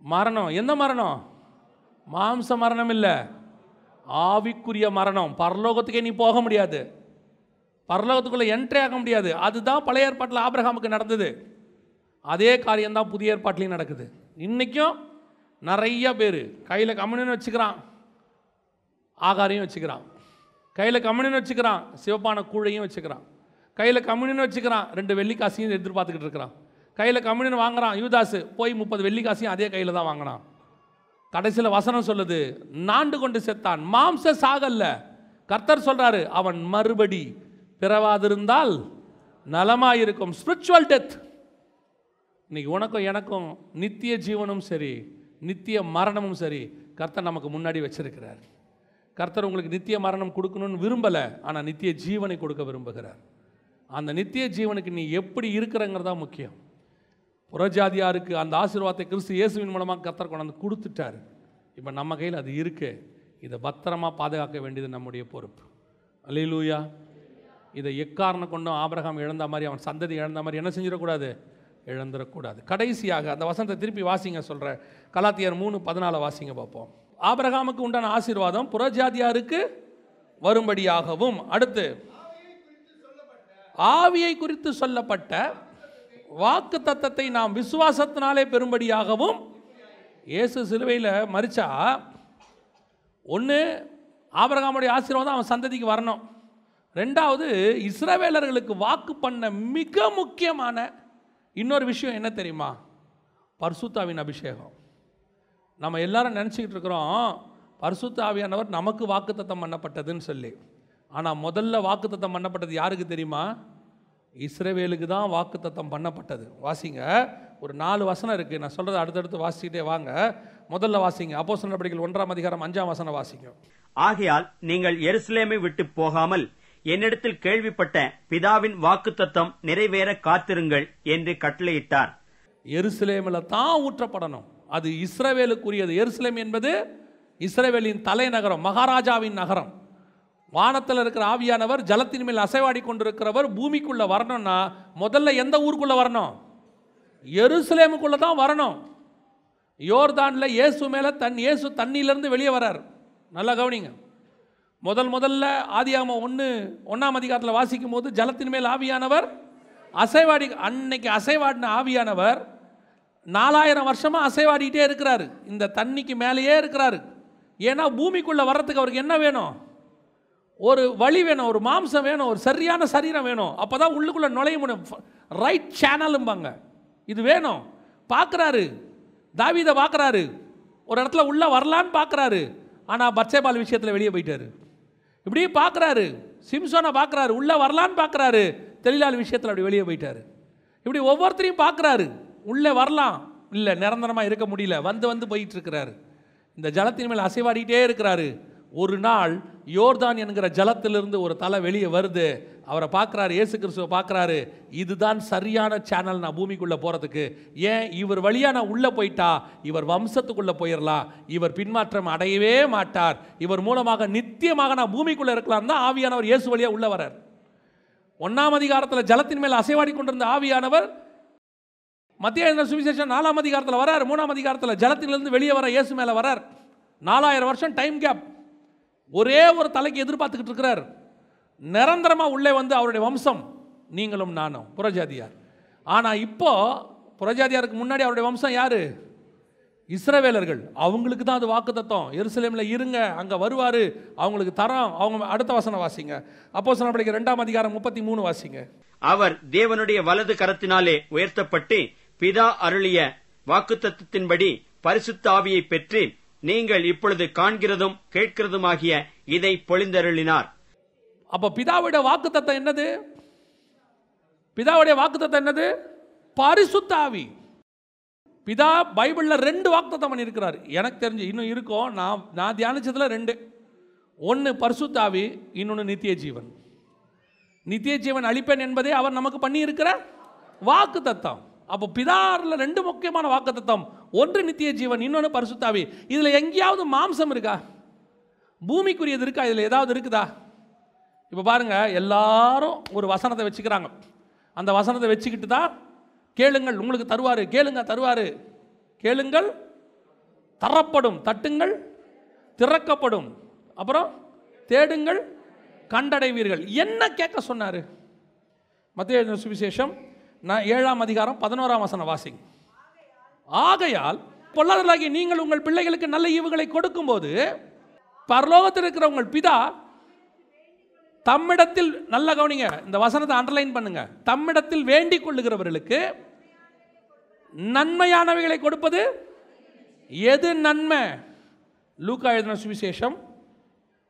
மரணம். எந்த மரணம்? மாம்ச மரணம் இல்லை. ஆவிக்குரிய மரணம். பரலோகத்துக்கே நீ போக முடியாது. பரலோகத்துக்குள்ளே என்ட்ரி ஆக முடியாது. அதுதான் பழைய ஏற்பாட்டில் ஆபிரகாமுக்கு நடந்தது. அதே காரியம்தான் புதிய ஏற்பாட்டிலையும் நடக்குது. இன்றைக்கும் நிறைய பேர் கையில் கம்யூனின்னு வச்சுக்கிறான். ஆகாரையும் வச்சுக்கிறான். கையில் கம்யூனியன் வச்சுக்கிறான். சிவப்பான கூழையும் வச்சுக்கிறான். கையில் கம்யூனின்னு வச்சுக்கிறான். ரெண்டு வெள்ளிக்காசையும் எதிர்பார்த்துக்கிட்டு இருக்கிறான். கையில் கம்யூனியன் வாங்குறான். யுவதாஸ் போய் முப்பது வெள்ளிக்காசையும் அதே கையில் தான் வாங்கினான் கடைசியில் வசனம் சொல்லுது நாண்டு கொண்டு செத்தான். மாம்ச சாகல்ல. கர்த்தர் சொல்றாரு அவன் மறுபடி பிறவாதிருந்தால் நலமாயிருக்கும். ஸ்பிரிச்சுவல் டெத் இன்னைக்கு உனக்கும் எனக்கும் நித்திய ஜீவனும் சரி நித்திய மரணமும் சரி கர்த்தர் நமக்கு முன்னாடி வச்சிருக்கிறார். கர்த்தர் உங்களுக்கு நித்திய மரணம் கொடுக்கணும்னு விரும்பலை ஆனால் நித்திய ஜீவனை கொடுக்க விரும்புகிறார். அந்த நித்திய ஜீவனுக்கு நீ எப்படி இருக்கிறங்கிறதா முக்கியம். புறஜாதியாருக்கு அந்த ஆசீர்வாதத்தை கிறிஸ்து இயேசுவின் மூலமாக கர்த்தர் கொண்டாந்து கொடுத்துட்டாரு. இப்போ நம்ம கையில் அது இருக்கு. இதை பத்திரமா பாதுகாக்க வேண்டியது நம்முடைய பொறுப்பு. அல்லேலூயா. இதை எக்காரணம் கொண்டும் ஆபரகம் இழந்த மாதிரி அவன் சந்ததி இழந்த மாதிரி என்ன செஞ்சிடக்கூடாது? இழந்துடக்கூடாது. கடைசியாக அந்த வசனத்தை திருப்பி வாசிங்க சொல்கிற கலாத்தியர் மூணு பதினாலு வாசிங்க பார்ப்போம். ஆபிரகாமுக்கு உண்டான ஆசீர்வாதம் புறஜாதியாருக்கு வரும்படியாகவும் அடுத்து ஆவியை குறித்து சொல்லப்பட்ட வாக்கு தத்தத்தை நாம் விசுவாசத்தினாலே பெறும்படியாகவும் இயேசு சிலுவையில் மறிச்சா ஒன்று ஆபரகாமுடைய ஆசீர்வாதம் அவன் சந்ததிக்கு வரணும். ரெண்டாவது இஸ்ரவேலர்களுக்கு வாக்கு பண்ண மிக முக்கியமான இன்னொரு விஷயம் என்ன தெரியுமா? பர்சுத்தாவின் அபிஷேகம். நம்ம எல்லாரும் நினச்சிக்கிட்டு இருக்கிறோம் பர்சுத்தாவியானவர் நமக்கு வாக்குத்தத்தம் பண்ணப்பட்டதுன்னு சொல்லி. ஆனால் முதல்ல வாக்குத்தத்தம் பண்ணப்பட்டது யாருக்கு தெரியுமா? இஸ்ரவேலுக்கு தான் வாக்குத்தத்தம் பண்ணப்பட்டது. வாசிங்க. ஒரு நாலு வசனம் இருக்குது நான் சொல்கிறத அடுத்தடுத்து வாசிக்கிட்டே வாங்க. முதல்ல வாசிங்க. அப்போ நடவடிக்கைகள் ஒன்றாம் அதிகாரம் அஞ்சாம் வசனம் வாசிங்க. ஆகையால் நீங்கள் எருசலேமை விட்டு போகாமல் என்னிடத்தில் கேள்விப்பட்ட பிதாவின் வாக்குத்தத்தம் நிறைவேற காத்திருங்கள் என்று கட்டளையிட்டார். எருசலேமில் தான் ஊற்றப்படணும். அது இஸ்ரவேலுக்குரியது. எருசலேம் என்பது இஸ்ரவேலின் தலைநகரம் மகாராஜாவின் நகரம். வானத்தில் இருக்கிற ஆவியானவர் ஜலத்தின் மேல் அசைவாடி கொண்டிருக்கிறவர் பூமிக்குள்ளே வரணும்னா முதல்ல எந்த ஊருக்குள்ளே வரணும்? எருசலேமுக்குள்ளே தான் வரணும். யோர்தானில் இயேசு மேலே தன் இயேசு தண்ணியிலேருந்து வெளியே வரார். நல்லா கவனிங்க. முதல் முதல்ல ஆதியாம ஒன்று ஒன்றாம் அதிகாரத்தில் வாசிக்கும் போது ஜலத்தின் மேல் ஆவியானவர் அசைவாடி அன்னைக்கு அசைவாடின ஆவியானவர் நாலாயிரம் வருஷமாக அசைவாடிக்கிட்டே இருக்கிறாரு. இந்த தண்ணிக்கு மேலேயே இருக்கிறாரு. ஏன்னா பூமிக்குள்ளே வர்றதுக்கு அவருக்கு என்ன வேணும்? ஒரு வழி வேணும் ஒரு மாம்சம் வேணும் ஒரு சரியான சரீரம் வேணும். அப்போ தான் உள்ளுக்குள்ளே நுழைய முடியும். ரைட் சேனலும்பாங்க இது வேணும். பார்க்குறாரு. தாவிதை பார்க்குறாரு. ஒரு இடத்துல உள்ளே வரலான்னு பார்க்குறாரு. ஆனால் பட்சேபால் விஷயத்தில் வெளியே போயிட்டாரு. இப்படியே பார்க்குறாரு. சிம்சோனை பார்க்குறாரு. உள்ளே வரலான்னு பார்க்குறாரு. தெளிலால் விஷயத்தில் அப்படி வெளியே போயிட்டாரு. இப்படி ஒவ்வொருத்தரையும் பார்க்குறாரு. உள்ளே வரலாம். இல்லை நிரந்தரமாக இருக்க முடியல. வந்து வந்து போயிட்டு இருக்கிறாரு. இந்த ஜலத்தின் மேல் அசைவாடிக்கிட்டே இருக்கிறாரு. ஒரு நாள் யோர்தான் என்கிற ஜலத்திலிருந்து ஒரு தலை வெளியே வருது. அவரை பார்க்குறாரு இயேசு கிறிஸ்துவை பார்க்குறாரு. இதுதான் சரியான சேனல் நான் பூமிக்குள்ளே போகிறதுக்கு ஏன்? இவர் வழியாக நான் உள்ளே போயிட்டா? இவர் வம்சத்துக்குள்ளே போயிடலாம் இவர் பின்மாற்றம் அடையவே மாட்டார். இவர் மூலமாக நித்தியமாக நான் பூமிக்குள்ளே இருக்கலாம் தான் ஆவியானவர் இயேசு வழியாக உள்ளே வரார் ஒன்றாம் அதிகாரத்தில் ஜலத்தின் மேல் அசைவாடி கொண்டிருந்த ஆவியானவர் மத்திய எழுதின சுவிசேஷம் நாலாம் அதிகாரத்தில் வரார். மூணாம் அதிகாரத்தில் ஜலத்திலிருந்து வெளியே வர இயேசு மேலே வரார். நாலாயிரம் வருஷம் டைம் கேப் ஒரே ஒரு தலைக்கு எதிர்பார்த்துக்கிட்டு இருக்கிறார். நிரந்தரமாக உள்ளே வந்து அவருடைய வம்சம் நீங்களும் நானும் புறஜாதியார். ஆனால் இப்போ புறஜாதியாருக்கு முன்னாடி அவருடைய வம்சம் யாரு? இஸ்ரவேலர்கள். அவங்களுக்கு தான் அது வாக்கு தத்துவம் எருசலேமில் இருங்க அங்கே வருவார் அவங்களுக்கு தரோம் அவங்க அடுத்த வசனம் வாசிங்க. அப்போ சொன்ன ரெண்டாம் அதிகாரம் முப்பத்தி மூணு வாசிங்க. அவர் தேவனுடைய வலது கரத்தினாலே உயர்த்தப்பட்டு பிதா அருளிய வாக்குத்தத்தத்தின்படி பரிசுத்த ஆவியை பெற்று நீங்கள் இப்பொழுது காண்கிறதும் கேட்கிறதுமாகிய இதை பொழிந்தருளினார். அப்போ பிதாவுடைய வாக்குத்தத்தம் என்னது? பிதாவுடைய வாக்குத்தத்தம் என்னது? பரிசுத்தாவி. பிதா பைபிளில் ரெண்டு வாக்குத்தத்தம் பண்ணியிருக்கிறார். எனக்கு தெரிஞ்சு இன்னும் இருக்கும். நான் நான் தியானிச்சதில் ரெண்டு. ஒன்று பரிசுத்தாவி இன்னொன்று நித்திய ஜீவன் நித்திய ஜீவன் அளிப்பேன் என்பதே அவர் நமக்கு பண்ணியிருக்கிற வாக்கு தத்தம் அப்போ பிதாரில் ரெண்டு முக்கியமான வாக்குத்தம் ஒன்று நித்திய ஜீவன் இன்னொன்று பரிசுத்தாவி. இதில் எங்கேயாவது மாம்சம் இருக்கா? பூமிக்குரியது இருக்கா? இதில் ஏதாவது இருக்குதா? இப்போ பாருங்கள் எல்லாரும் ஒரு வசனத்தை வச்சுக்கிறாங்க. அந்த வசனத்தை வச்சுக்கிட்டு தான் கேளுங்கள் உங்களுக்கு தருவார். கேளுங்க தருவார். கேளுங்கள் தரப்படும். தட்டுங்கள் திறக்கப்படும். அப்புறம் தேடுங்கள் கண்டடைவீர்கள். என்ன கேட்க சொன்னார்? மத்திய சுவிசேஷம் நான் ஏழாம் அதிகாரம் பதினோராம் வசனம் வாசிங்க. ஆகையால் பொல்லாதலாகிய நீங்கள் உங்கள் பிள்ளைகளுக்கு நல்ல ஈவுகளை கொடுக்கும்போது பரலோகத்தில் இருக்கிற உங்கள் பிதா தம்மிடத்தில் நல்ல கவனிங்க இந்த வசனத்தை அண்டர்லைன் பண்ணுங்க. தம்மிடத்தில் வேண்டிக் கொள்ளுகிறவர்களுக்கு நன்மையானவைகளை கொடுப்பது எது நன்மை? லூக்கா எழுதின சுவிசேஷம்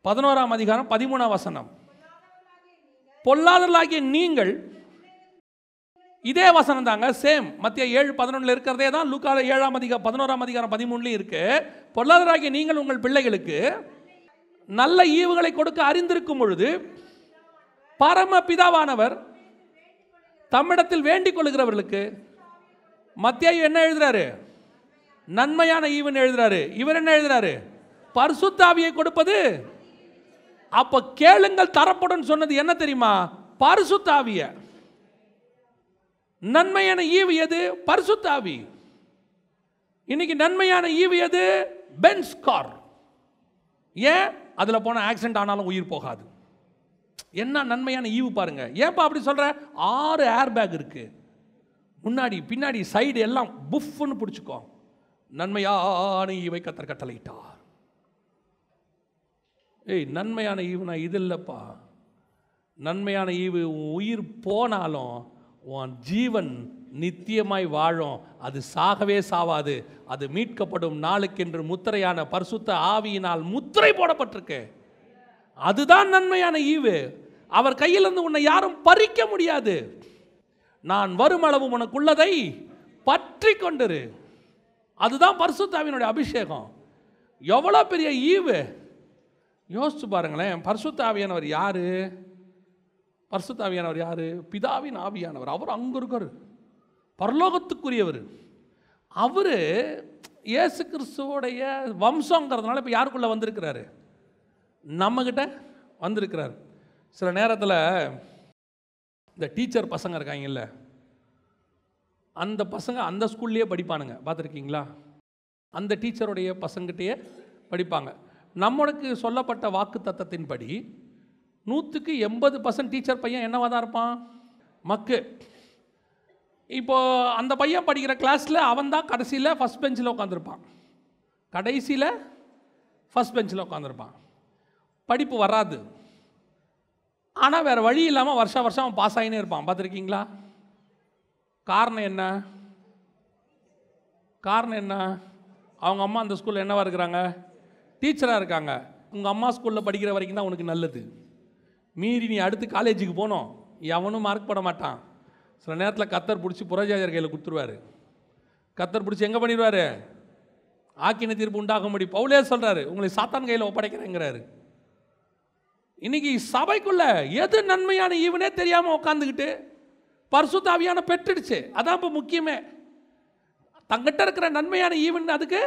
பதினோராம் அதிகாரம் பதிமூணாம் வசனம். பொல்லாதலாகிய நீங்கள் இதே வசனம் தாங்க சேம் மத்திய ஏழு பதினொன்றில் இருக்கிறதே தான் லூக்கால ஏழாம் அதிகாரம் பதினோராம் அதிகாரம் பதிமூணுலேயும் இருக்கு. பொல்லாதராகிய நீங்கள் உங்கள் பிள்ளைகளுக்கு நல்ல ஈவுகளை கொடுக்க அறிந்திருக்கும் பொழுது பரம பிதாவானவர் தம்மிடத்தில் வேண்டிக் கொள்கிறவர்களுக்கு மத்தியாயு என்ன எழுதுறாரு? நன்மையான ஈவன் எழுதுறாரு. இவர் என்ன எழுதுறாரு? பரிசுத்தாவியை கொடுப்பது. அப்ப கேளுங்கள் தரப்படும் சொன்னது என்ன தெரியுமா? பரிசுத்தாவியை. நன்மையான ஈவு எது? பரிசுத்தாவி. இன்னைக்கு நன்மையான ஈவு எது? Benz car. ஏன்? அதில் போன ஆக்சிடென்ட் ஆனாலும் உயிர் போகாது. என்ன நன்மையான ஈவு பாருங்க. ஏப்பா அப்படி சொல்ற? ஆறு ஏர் பேக் இருக்கு. முன்னாடி பின்னாடி சைடு எல்லாம் புஃப்னு பிடிச்சிக்கோ. நன்மையான ஈவை கத்தர் கட்டளையிட்டார். ஏய் நன்மையான ஈவுனா இது இல்லைப்பா. நன்மையான ஈவு உயிர் போனாலும் உன் ஜீவன் நித்தியமாய் வாழும். அது சாகவே சாவாது. அது மீட்கப்படும் நாளுக்கென்று முத்திரையான பரிசுத்த ஆவியினால் முத்திரை போடப்பட்டிருக்கு. அதுதான் நன்மையான ஈவு. அவர் கையிலிருந்து உன்னை யாரும் பறிக்க முடியாது. நான் வருமளவு உனக்குள்ளதை பற்றி கொண்டிரு. அதுதான் பரிசுத்தாவினுடைய அபிஷேகம். எவ்வளோ பெரிய ஈவு. யோசிச்சு பாருங்களேன் பரிசுத்தாவியானவர் யாரு? பரிசுத்தாவியானவர் யார்? பிதாவின் ஆவியானவர். அவர் அங்கே இருக்கார். பரலோகத்துக்குரியவர். அவர் இயேசு கிறிஸ்துவோடைய வம்சங்கிறதுனால இப்போ யாருக்குள்ளே வந்திருக்கிறாரு? நம்மக்கிட்ட வந்திருக்கிறார். சில நேரத்தில் இந்த டீச்சர் பசங்க இருக்காங்கல்ல அந்த பசங்க அந்த ஸ்கூல்லையே படிப்பானுங்க. பார்த்துருக்கீங்களா? அந்த டீச்சருடைய பசங்கிட்டேயே படிப்பாங்க. நம்மளுக்கு சொல்லப்பட்ட வாக்கு தத்தத்தின்படி நூற்றுக்கு எண்பது பர்சன்ட் டீச்சர் பையன் என்னவாக தான் இருப்பான்? மக்கு. இப்போ அந்த பையன் படிக்கிற கிளாஸில் அவன் தான் கடைசியில் ஃபஸ்ட் பெஞ்சில் உட்காந்துருப்பான் கடைசியில் ஃபஸ்ட் பெஞ்சில் உட்காந்துருப்பான் படிப்பு வராது. ஆனால் வேறு வழி இல்லாமல் வருஷம் வருஷம் அவன் பாஸ் ஆகினே இருப்பான். பார்த்துருக்கீங்களா? காரணம் என்ன? காரணம் என்ன? அவங்க அம்மா அந்த ஸ்கூலில் என்னவாக இருக்கிறாங்க? டீச்சராக இருக்காங்க. உங்கள் அம்மா ஸ்கூலில் படிக்கிற வரைக்கும் தான் உனக்கு நல்லது. மீறி நீ அடுத்து காலேஜுக்கு போனோம். எவனும் மார்க் போட மாட்டான். சில நேரத்தில் கத்தர் பிடிச்சி புரஜாஜர் கையில் கொடுத்துருவாரு. கத்தர் பிடிச்சி எங்கே பண்ணிடுவாரு? ஆக்கின தீர்ப்பு உண்டாகும்படி பவுலே சொல்கிறாரு உங்களை சாத்தான் கையில் ஒப்படைக்கிறேங்கிறாரு. இன்னைக்கு சபைக்குள்ள எது நன்மையான ஈவனே தெரியாமல் உட்காந்துக்கிட்டு பரிசுத்தாவியான பெற்றுடுச்சு. அதான் இப்போ முக்கியமே. தங்கிட்ட இருக்கிற நன்மையான ஈவன் அதுக்கு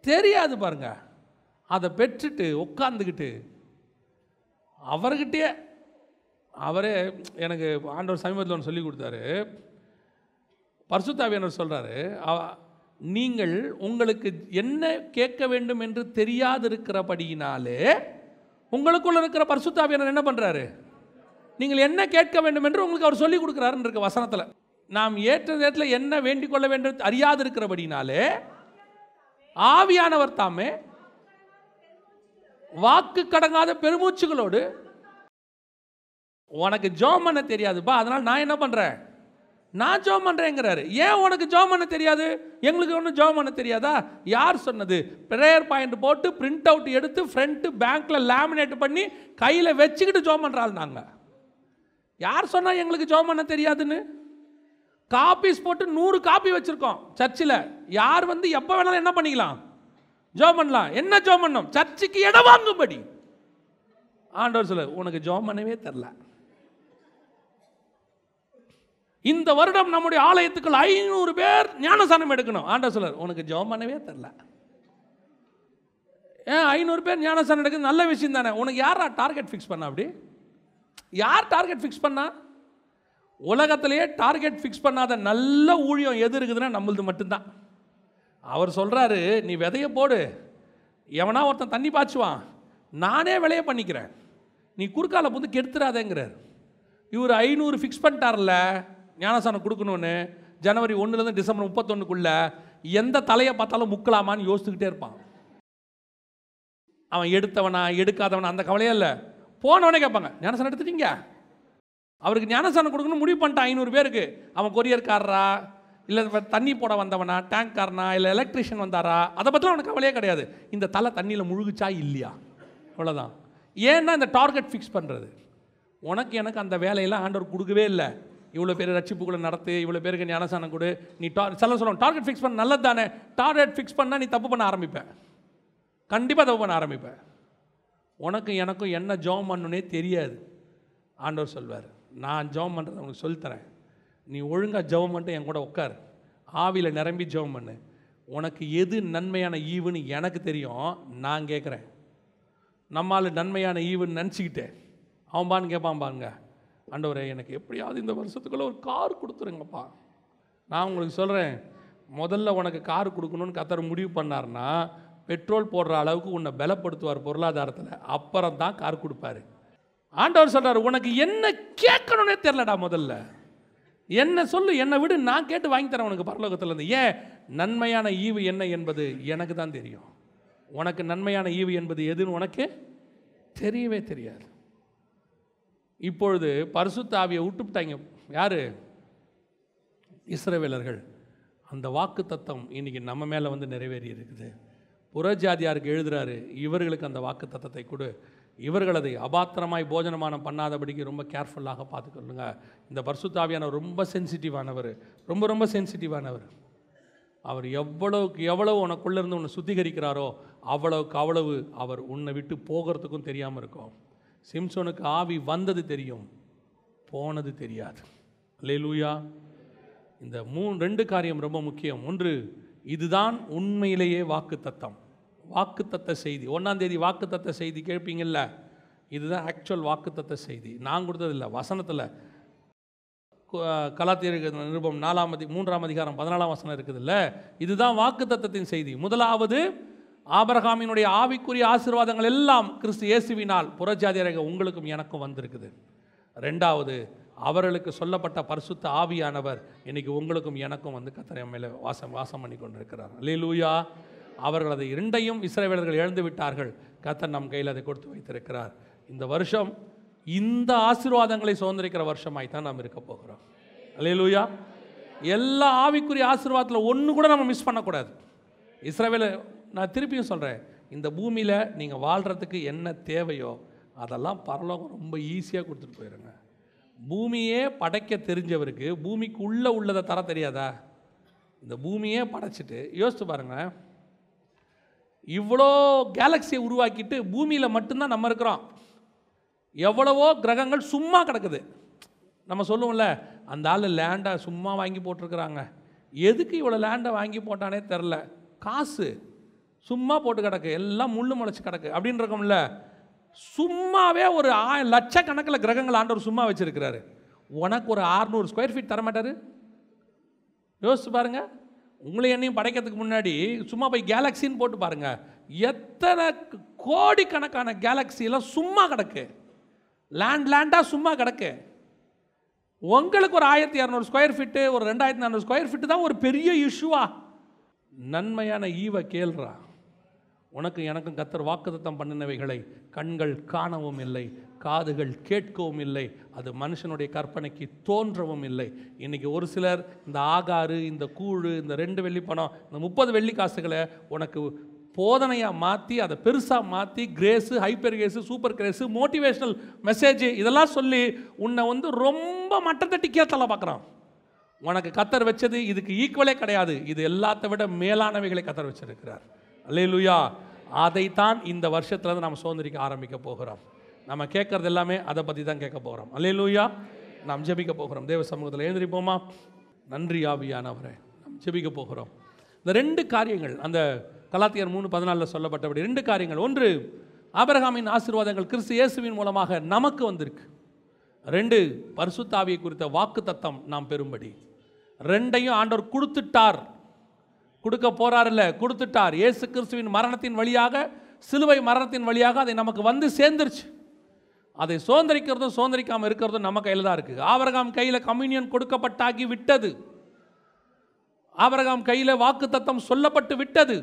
தெரியாது பாருங்க. அதை பெற்றுட்டு உட்காந்துக்கிட்டு அவர்கிட்டயே அவரே எனக்கு ஆண்டவர் சமீபத்தில் ஒன்று சொல்லி கொடுத்தாரு. பர்சுத்தாவியனர் சொல்கிறாரு நீங்கள் உங்களுக்கு என்ன கேட்க வேண்டும் என்று தெரியாதிருக்கிறபடியினாலே உங்களுக்குள்ள இருக்கிற பர்சுத்தாவியனர் என்ன பண்ணுறாரு நீங்கள் என்ன கேட்க வேண்டும் என்று உங்களுக்கு அவர் சொல்லி கொடுக்குறாருன்னு இருக்க வசனத்தில். நாம் ஏற்ற நேரத்தில் என்ன வேண்டிக் கொள்ள வேண்டும் அறியாதிருக்கிறபடினாலே ஆவியானவர் தாமே வாக்கு கடங்காத பெருமூச்சுகளோடு உனக்கு ஜோம் பண்ண தெரியாதுப்பா அதனால் நான் என்ன பண்ணுறேன் நான் ஜோம் பண்ணுறேங்கிறாரு ஏன் உனக்கு ஜோம் பண்ண தெரியாது? எங்களுக்கு ஒன்றும் ஜோம் பண்ண தெரியாதா? யார் சொன்னது? ப்ரேயர் பாயிண்ட் போட்டு பிரிண்ட் அவுட் எடுத்து ஃப்ரண்ட்டு பேங்க்கில் லேமினேட் பண்ணி கையில் வச்சுக்கிட்டு ஜோம் பண்ணுறாள் நாங்கள் யார் சொன்னால் எங்களுக்கு ஜோம் பண்ண தெரியாதுன்னு? காப்பீஸ் போட்டு நூறு காப்பி வச்சுருக்கோம் சர்ச்சில். யார் வந்து எப்போ வேணாலும் என்ன பண்ணிக்கலாம்? ஜோம் பண்ணலாம் என்ன ஜோம் பண்ணோம் சர்ச்சுக்கு இடம் வாங்கும்படி. ஆண்டவர் சொல்ல உனக்கு ஜோம் பண்ணவே தெரில இந்த வருடம் நம்முடைய ஆலயத்துக்குள் ஐநூறு பேர் ஞானசானம் எடுக்கணும். ஆண்டவர் சொல்ல உனக்கு ஜோம் பண்ணவே தெரில ஏன் ஐநூறு பேர் ஞானசானம் எடுக்கிறது நல்ல விஷயம் தானே? உனக்கு யாரா டார்கெட் ஃபிக்ஸ் பண்ணா அப்படி? யார் டார்கெட் ஃபிக்ஸ் பண்ணா? உலகத்திலேயே டார்கெட் ஃபிக்ஸ் பண்ணாத நல்ல ஊழியம் எது இருக்குதுன்னா நம்மளது மட்டும்தான். அவர் சொல்கிறாரு நீ விதைய போடு. எவனா ஒருத்தன் தண்ணி பாய்ச்சுவான். நானே விளைய பண்ணிக்கிறேன். நீ குறுக்கால புந்து கெடுத்துறாதேங்கிறார். இவர் ஐநூறு ஃபிக்ஸ் பண்ணிட்டார்ல ஞானசானம் கொடுக்கணும்னு ஜனவரி ஒன்றுலேருந்து டிசம்பர் முப்பத்தொன்னுக்குள்ள எந்த தலையை பார்த்தாலும் முக்கலாமான்னு யோசிச்சுக்கிட்டே இருப்பான். அவன் எடுத்தவனா எடுக்காதவனா அந்த கவலையே இல்லை. போனவனே கேட்பாங்க ஞானசானம் எடுத்துட்டீங்க? அவருக்கு ஞானசானம் கொடுக்கணும்னு முடிவு பண்ணிட்டான் ஐநூறு பேருக்கு. அவன் கொரியர்காரரா இல்லை தண்ணி போட வந்தவனா டேங்க்காரனா இல்லை எலக்ட்ரிஷியன் வந்தாரா அதை பற்றிலாம் அவனுக்கு கவலையே கிடையாது. இந்த தலை தண்ணியில் முழுகுச்சா இல்லையா? அவ்வளோதான் ஏன்னா இந்த டார்கெட் ஃபிக்ஸ் பண்ணுறது உனக்கு எனக்கு அந்த வேலையெல்லாம் ஆண்டவர் கொடுக்கவே இல்லை. இவ்வளோ பேர் ரட்சிப்புக்குள்ளே நடத்து இவ்வளோ பேருக்கு ஞானசானம் கொடு. நீ டா சில சொல்லுவோம் டார்கெட் ஃபிக்ஸ் பண்ண நல்லது தானே டார்கெட் ஃபிக்ஸ் பண்ணால் நீ தப்பு பண்ண ஆரம்பிப்பேன் கண்டிப்பாக தப்பு பண்ண ஆரம்பிப்பேன் உனக்கும் எனக்கும் என்ன ஜெபம் பண்ணணுன்னே தெரியாது. ஆண்டவர் சொல்வார். நான் ஜெபம் பண்ணுறதை உனக்கு சொல்லித்தரேன். நீ ஒழுங்காக ஜெபம் பண்ணிட்டு என் கூட உட்கார். ஆவியில் நிரம்பி ஜெபம் பண்ணு. உனக்கு எது நன்மையான ஈவுன்னு எனக்கு தெரியும் நான் கேட்குறேன் நம்மால் நன்மையான ஈவுன்னு நினச்சிக்கிட்டேன் அவன் பான்னு கேட்பான் பாருங்க. ஆண்டவரே எனக்கு எப்படியாவது இந்த வருஷத்துக்குள்ளே ஒரு கார் கொடுத்துருங்கப்பா. நான் உங்களுக்கு சொல்கிறேன் முதல்ல உனக்கு கார் கொடுக்கணும்னு கத்தர் முடிவு பண்ணார்னா பெட்ரோல் போடுற அளவுக்கு உன்னை பலப்படுத்துவார் பொருளாதாரத்தில். அப்புறம் தான் கார் கொடுப்பாரு. ஆண்டவர் சொல்கிறார் உனக்கு என்ன கேட்கணுன்னே தெரிலடா முதல்ல. என்ன சொல்லு என்னை விடு நான் கேட்டு வாங்கி தரேன் உனக்கு பரலோகத்திலேருந்து. ஏன்? நன்மையான ஈவு என்ன என்பது எனக்கு தான் தெரியும். உனக்கு நன்மையான ஈவு என்பது எதுன்னு உனக்கு தெரியவே தெரியாது. இப்பொழுது பரிசுத்தாவியை விட்டுவிட்டாங்க யாரு? இஸ்ரவேலர்கள். அந்த வாக்கு தத்தம் இன்னைக்கு நம்ம மேலே வந்து நிறைவேறி இருக்குது. புறஜாதியாருக்கு எழுதுறாரு இவர்களுக்கு அந்த வாக்கு தத்தத்தை கொடு. இவர்கள் அதை அபாத்திரமாய் போஜனமானம் பண்ணாதபடிக்கு ரொம்ப கேர்ஃபுல்லாக பார்த்துக்கொள்ளுங்க. இந்த பர்சுத்தாவியானவர் ரொம்ப சென்சிட்டிவானவர் ரொம்ப ரொம்ப சென்சிட்டிவானவர். அவர் எவ்வளவுக்கு எவ்வளவு உனக்குள்ளே இருந்து உன்னை சுத்திகரிக்கிறாரோ அவ்வளவுக்கு அவ்வளவு அவர் உன்னை விட்டு போகிறதுக்கும் தெரியாமல் இருக்கும். சிம்சோனுக்கு ஆவி வந்தது தெரியும் போனது தெரியாது. லே லூயா இந்த மூணு ரெண்டு காரியம் ரொம்ப முக்கியம். ஒன்று இதுதான் உண்மையிலேயே வாக்குத்தத்தம். வாக்குத்தத்த செய்தி. ஒன்றாம் தேதி வாக்குத்தத்த செய்தி கேட்பீங்கள்ல இதுதான் ஆக்சுவல் வாக்குத்தத்த செய்தி. நான் கொடுத்ததில்ல வசனத்தில். கலாத்தியர் நிருபம் நாலாம் அதி மூன்றாம் அதிகாரம் பதினாலாம் வசனம் இருக்குதுல்ல? இதுதான் வாக்கு தத்தத்தின் செய்தி. முதலாவது ஆபரகாமினுடைய ஆவிக்குரிய ஆசீர்வாதங்கள் எல்லாம் கிறிஸ்து இயேசுவினால் புறஜாதியராக உங்களுக்கும் எனக்கும் வந்திருக்குது. ரெண்டாவது அவர்களுக்கு சொல்லப்பட்ட பரிசுத்த ஆவியானவர் இன்னைக்கு உங்களுக்கும் எனக்கும் வந்து கத்தரை மேலே வாசம் வாசம் பண்ணி கொண்டிருக்கிறார் லீலூயா அவர்கள் அதை இரண்டையும் இஸ்ரேவேலர்கள் இழந்து விட்டார்கள். கத்தர் நம் கையில் அதை கொடுத்து வைத்திருக்கிறார். இந்த வருஷம் இந்த ஆசீர்வாதங்களை சுதந்திரிக்கிற வருஷமாய் தான் நாம் இருக்க போகிறோம். அல்லேலூயா. எல்லா ஆவிக்குரிய ஆசீர்வாதத்தில் ஒன்று கூட நம்ம மிஸ் பண்ணக்கூடாது. இஸ்ரேவேல நான் திருப்பியும் சொல்கிறேன் இந்த பூமியில் நீங்கள் வாழ்கிறதுக்கு என்ன தேவையோ அதெல்லாம் பரலோகம் ரொம்ப ஈஸியாக கொடுத்துட்டு போயிடுங்க பூமியே படைக்க தெரிஞ்சவருக்கு பூமிக்கு உள்ளே உள்ளதை தர தெரியாதா? இந்த பூமியே படைச்சிட்டு யோசித்து பாருங்கள் இவ்வளோ கேலக்சியை உருவாக்கிட்டு பூமியில் மட்டும்தான் நம்ம இருக்கிறோம். எவ்வளவோ கிரகங்கள் சும்மா கிடக்குது. நம்ம சொல்லுவோம்ல அந்த ஆள் லேண்டை சும்மா வாங்கி போட்டிருக்கிறாங்க. எதுக்கு இவ்வளோ லேண்டை வாங்கி போட்டானே தெரில காசு சும்மா போட்டு கிடக்கு. எல்லாம் முள்ளு முளைச்சி கிடக்கு. அப்படின்னு இருக்கோம்ல. சும்மாவே ஒரு ஆ லட்சக்கணக்கில் கிரகங்கள் ஆண்டவர் சும்மா வச்சுருக்கிறாரு. உனக்கு ஒரு ஆறுநூறு ஸ்கொயர் ஃபீட் தரமாட்டார்? யோசிச்சு பாருங்கள் உங்களை என்னையும் படைக்கிறதுக்கு முன்னாடி சும்மா போய் கேலக்சின்னு போட்டு பாருங்க. எத்தனை கோடிக்கணக்கான கேலக்சியெல்லாம் சும்மா கிடக்கு. லேண்ட் லேண்டாக சும்மா கிடக்கு. உங்களுக்கு ஒரு ஆயிரத்தி இரநூறு ஸ்கொயர் ஃபீட்டு ஒரு ரெண்டாயிரத்தி நானூறு ஸ்கொயர் ஃபீட்டு தான் ஒரு பெரிய இஷ்யூவா நன்மையான ஈவை கேள்றா. உனக்கு எனக்கும் கத்தர் வாக்குத்தத்தம் பண்ணினவைகளை கண்கள் காணவும் இல்லை காதுகள் கேட்கவும் இல்லை அது மனுஷனுடைய கற்பனைக்கு தோன்றவும் இல்லை. இன்றைக்கி ஒரு சிலர் இந்த ஆகாறு இந்த கூழு இந்த ரெண்டு வெள்ளி பணம் இந்த முப்பது வெள்ளி காசுகளை உனக்கு போதனையாக மாற்றி அதை பெருசாக மாற்றி grace hyper grace super grace motivational message இதெல்லாம் சொல்லி உன்னை வந்து ரொம்ப மட்டத்தட்டி கேத்தலை பார்க்குறான். உனக்கு கத்தர் வச்சது இதுக்கு ஈக்குவலே கிடையாது. இது எல்லாத்தை விட மேலானவைகளை கத்தர் வச்சிருக்கிறார். லுயா அதைத்தான் இந்த வருஷத்துலேருந்து நம்ம சுதந்திரிக்க ஆரம்பிக்க போகிறோம். நம்ம கேட்குறது எல்லாமே அதை பற்றி தான் கேட்க போகிறோம் அல்லேலூயா. நாம் ஜெபிக்க போகிறோம். தேவ சமூகத்தில் எழுந்திரிப்போமா? நன்றி ஆவியானவரே. நாம் ஜெபிக்க போகிறோம். இந்த ரெண்டு காரியங்கள் அந்த கலாத்தியர் மூணு பதினாலில் சொல்லப்பட்டபடி ரெண்டு காரியங்கள். ஒன்று ஆபரகாமின் ஆசீர்வாதங்கள் கிறிஸ்து இயேசுவின் மூலமாக நமக்கு வந்திருக்கு. ரெண்டு பரிசுத்தாவியை குறித்த வாக்கு தத்தம் நாம் பெறும்படி. ரெண்டையும் ஆண்டவர் கொடுத்துட்டார். கொடுக்க போறார் கொடுத்துட்டார். இயேசு கிறிஸ்துவின் மரணத்தின் வழியாக சிலுவை மரணத்தின் வழியாக அதை நமக்கு வந்து சேர்ந்துருச்சு. அதை சுதந்திரிக்கிறதும் சுதந்திரிக்காமல் இருக்கிறதும் நம்ம கையில் தான் இருக்குது. ஆபரகாம் கையில் கம்யூனியன் கொடுக்கப்பட்டாகி விட்டது. ஆபரகாம் கையில் வாக்கு தத்தம் சொல்லப்பட்டு விட்டது.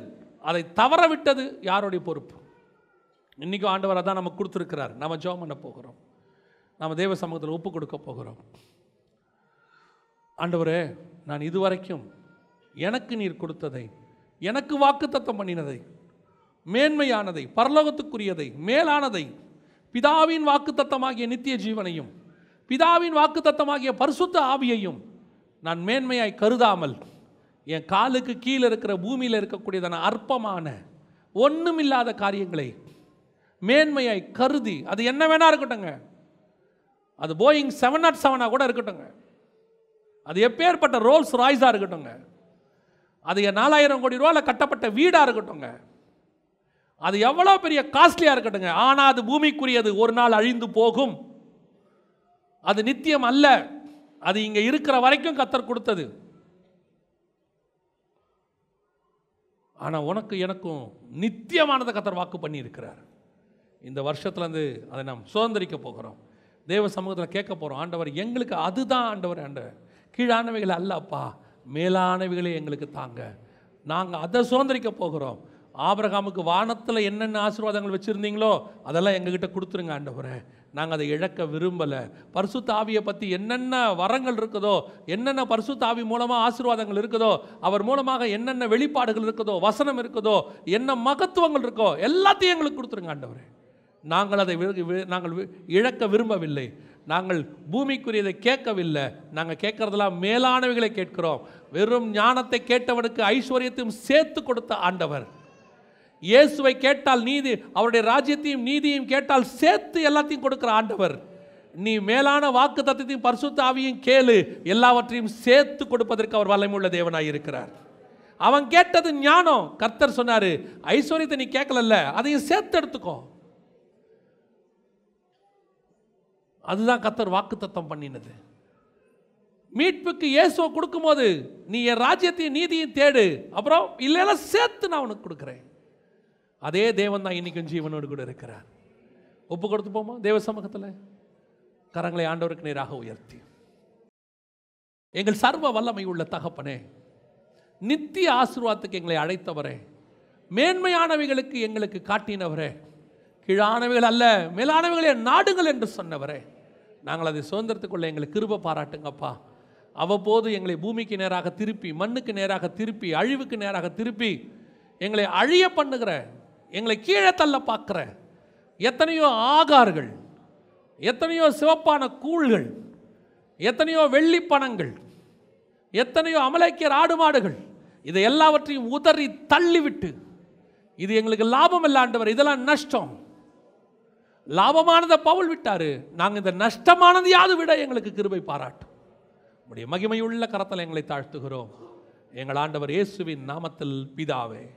அதை தவற விட்டது யாருடைய பொறுப்பு? இன்றைக்கும் ஆண்டவர் தான் நமக்கு கொடுத்துருக்கிறார். நம்ம ஜோம் பண்ண போகிறோம். நம்ம தேவ சமூகத்தில் ஒப்பு கொடுக்க போகிறோம். ஆண்டவரே நான் இதுவரைக்கும் எனக்கு நீர் கொடுத்ததை எனக்கு வாக்குத்தத்தம் பண்ணினதை மேன்மையானதை பரலோகத்துக்குரியதை மேலானதை பிதாவின் வாக்குத்தத்தமாகிய நித்திய ஜீவனையும் பிதாவின் வாக்குத்தத்தமாகிய பரிசுத்த ஆவியையும் நான் மேன்மையாய் கருதாமல் என் காலுக்கு கீழே இருக்கிற பூமியில் இருக்கக்கூடியதான அற்பமான ஒன்றுமில்லாத காரியங்களை மேன்மையாய் கருதி அது என்ன வேணா இருக்கட்டுங்க அது போயிங் செவன் நாட் செவனாக கூட இருக்கட்டுங்க அது எப்பேற்பட்ட ரோல்ஸ் ராய்ஸாக இருக்கட்டுங்க அது நாலாயிரம் கோடி ரூபாவில் கட்டப்பட்ட வீடாக இருக்கட்டுங்க அது எவ்வளோ பெரிய காஸ்ட்லியாக இருக்கட்டுங்க ஆனால் அது பூமிக்குரியது. ஒரு நாள் அழிந்து போகும். அது நித்தியம் அல்ல. அது இங்கே இருக்கிற வரைக்கும் கத்தர் கொடுத்தது. ஆனால் உனக்கு எனக்கும் நித்தியமானதை கத்தர் வாக்கு பண்ணியிருக்கிறார். இந்த வருஷத்துலேருந்து அதை நாம் சுதந்திரிக்க போகிறோம். தேவ சமூகத்தில் கேட்க போகிறோம் ஆண்டவர் எங்களுக்கு அதுதான் ஆண்டவர். ஆண்டவர் கீழானவைகள் அல்லப்பா மேலானவைகளை எங்களுக்கு தாங்க. நாங்கள் அதை சுதந்திரிக்க போகிறோம். ஆபரகாமுக்கு வானத்தில் என்னென்ன ஆசீர்வாதங்கள் வச்சுருந்தீங்களோ அதெல்லாம் எங்ககிட்ட கொடுத்துருங்க ஆண்டவரே. நாங்கள் அதை இழக்க விரும்பலை. பரிசு தாவியை பற்றி என்னென்ன வரங்கள் இருக்குதோ என்னென்ன பரிசு தாவி மூலமாக ஆசீர்வாதங்கள் இருக்குதோ அவர் மூலமாக என்னென்ன வெளிப்பாடுகள் இருக்குதோ வசனம் இருக்குதோ என்ன மகத்துவங்கள் இருக்கோ எல்லாத்தையும் எங்களுக்கு கொடுத்துருங்க ஆண்டவரே. நாங்கள் அதை நாங்கள் வி- இழக்க விரும்பவில்லை. நாங்கள் பூமிக்குரியதை கேட்கவில்லை. நாங்கள் கேட்கறதெல்லாம் மேலானவைகளை கேட்கிறோம். வெறும் ஞானத்தை கேட்டவனுக்கு ஐஸ்வர்யத்தையும் சேர்த்து கொடுத்த ஆண்டவர். இயேசுவை கேட்டால் நீதி அவருடைய ராஜ்யத்தையும் நீதியும் கேட்டால் சேர்த்து எல்லாத்தையும் கொடுக்கிற ஆண்டவர். நீ மேலான வாக்கு தத்துவத்தையும் பரிசுத்தாவியும் கேளு. எல்லாவற்றையும் சேர்த்து கொடுப்பதற்கு அவர் வல்லமையுள்ள தேவனாய் இருக்கிறார். அவன் கேட்டது ஞானம். கர்த்தர் சொன்னாரு ஐஸ்வர்யத்தை நீ கேட்கலல்ல அதையும் சேர்த்து எடுத்துக்கோ. அதுதான் கத்தர் வாக்குத்தத்தம் பண்ணினது. மீட்புக்கு இயேசுவை கொடுக்கும்போது நீ என் ராஜ்யத்தையும் நீதியும் தேடு. அப்புறம் இல்லைன்னா சேர்த்து நான் உனக்கு கொடுக்குறேன். அதே தேவன் தான் இன்னைக்கும் ஜீவனோடு கூட இருக்கிறார். ஒப்பு கொடுத்து போமா தேவ சமூகத்தில்? கரங்களை ஆண்டவருக்கு நேராக உயர்த்தி. எங்கள் சர்வ வல்லமை உள்ள தகப்பனே நித்திய ஆசீர்வாதத்துக்கு எங்களை அழைத்தவரே மேன்மையானவைகளுக்கு எங்களுக்கு காட்டினவரே கீழானவைகள் அல்ல மேலானவைகளே நாடுங்கள் என்று சொன்னவரே நாங்கள் அதை சுதந்திரத்துக்குள்ள எங்களை கிருப பாராட்டுங்கப்பா. அவ்வப்போது எங்களை பூமிக்கு நேராக திருப்பி மண்ணுக்கு நேராக திருப்பி அழிவுக்கு நேராக திருப்பி எங்களை அழிய பண்ணுகிற எங்களை கீழே தள்ள பார்க்குற எத்தனையோ ஆகார்கள் எத்தனையோ சிவப்பான கூழ்கள் எத்தனையோ வெள்ளி பணங்கள் எத்தனையோ அமலைக்கியர் ஆடு மாடுகள் இதை எல்லாவற்றையும் உதறி தள்ளிவிட்டு இது எங்களுக்கு லாபம் இல்லாண்டவர் இதெல்லாம் நஷ்டம். லாபமானதை பவுல் விட்டாரு. நாங்கள் இந்த நஷ்டமானதையாவது விட எங்களுக்கு கிருபை பாராட்டும். உடைய மகிமையுள்ள கரத்தில் எங்களை தாழ்த்துகிறோம். எங்கள் ஆண்டவர் இயேசுவின் நாமத்தில் பிதாவே.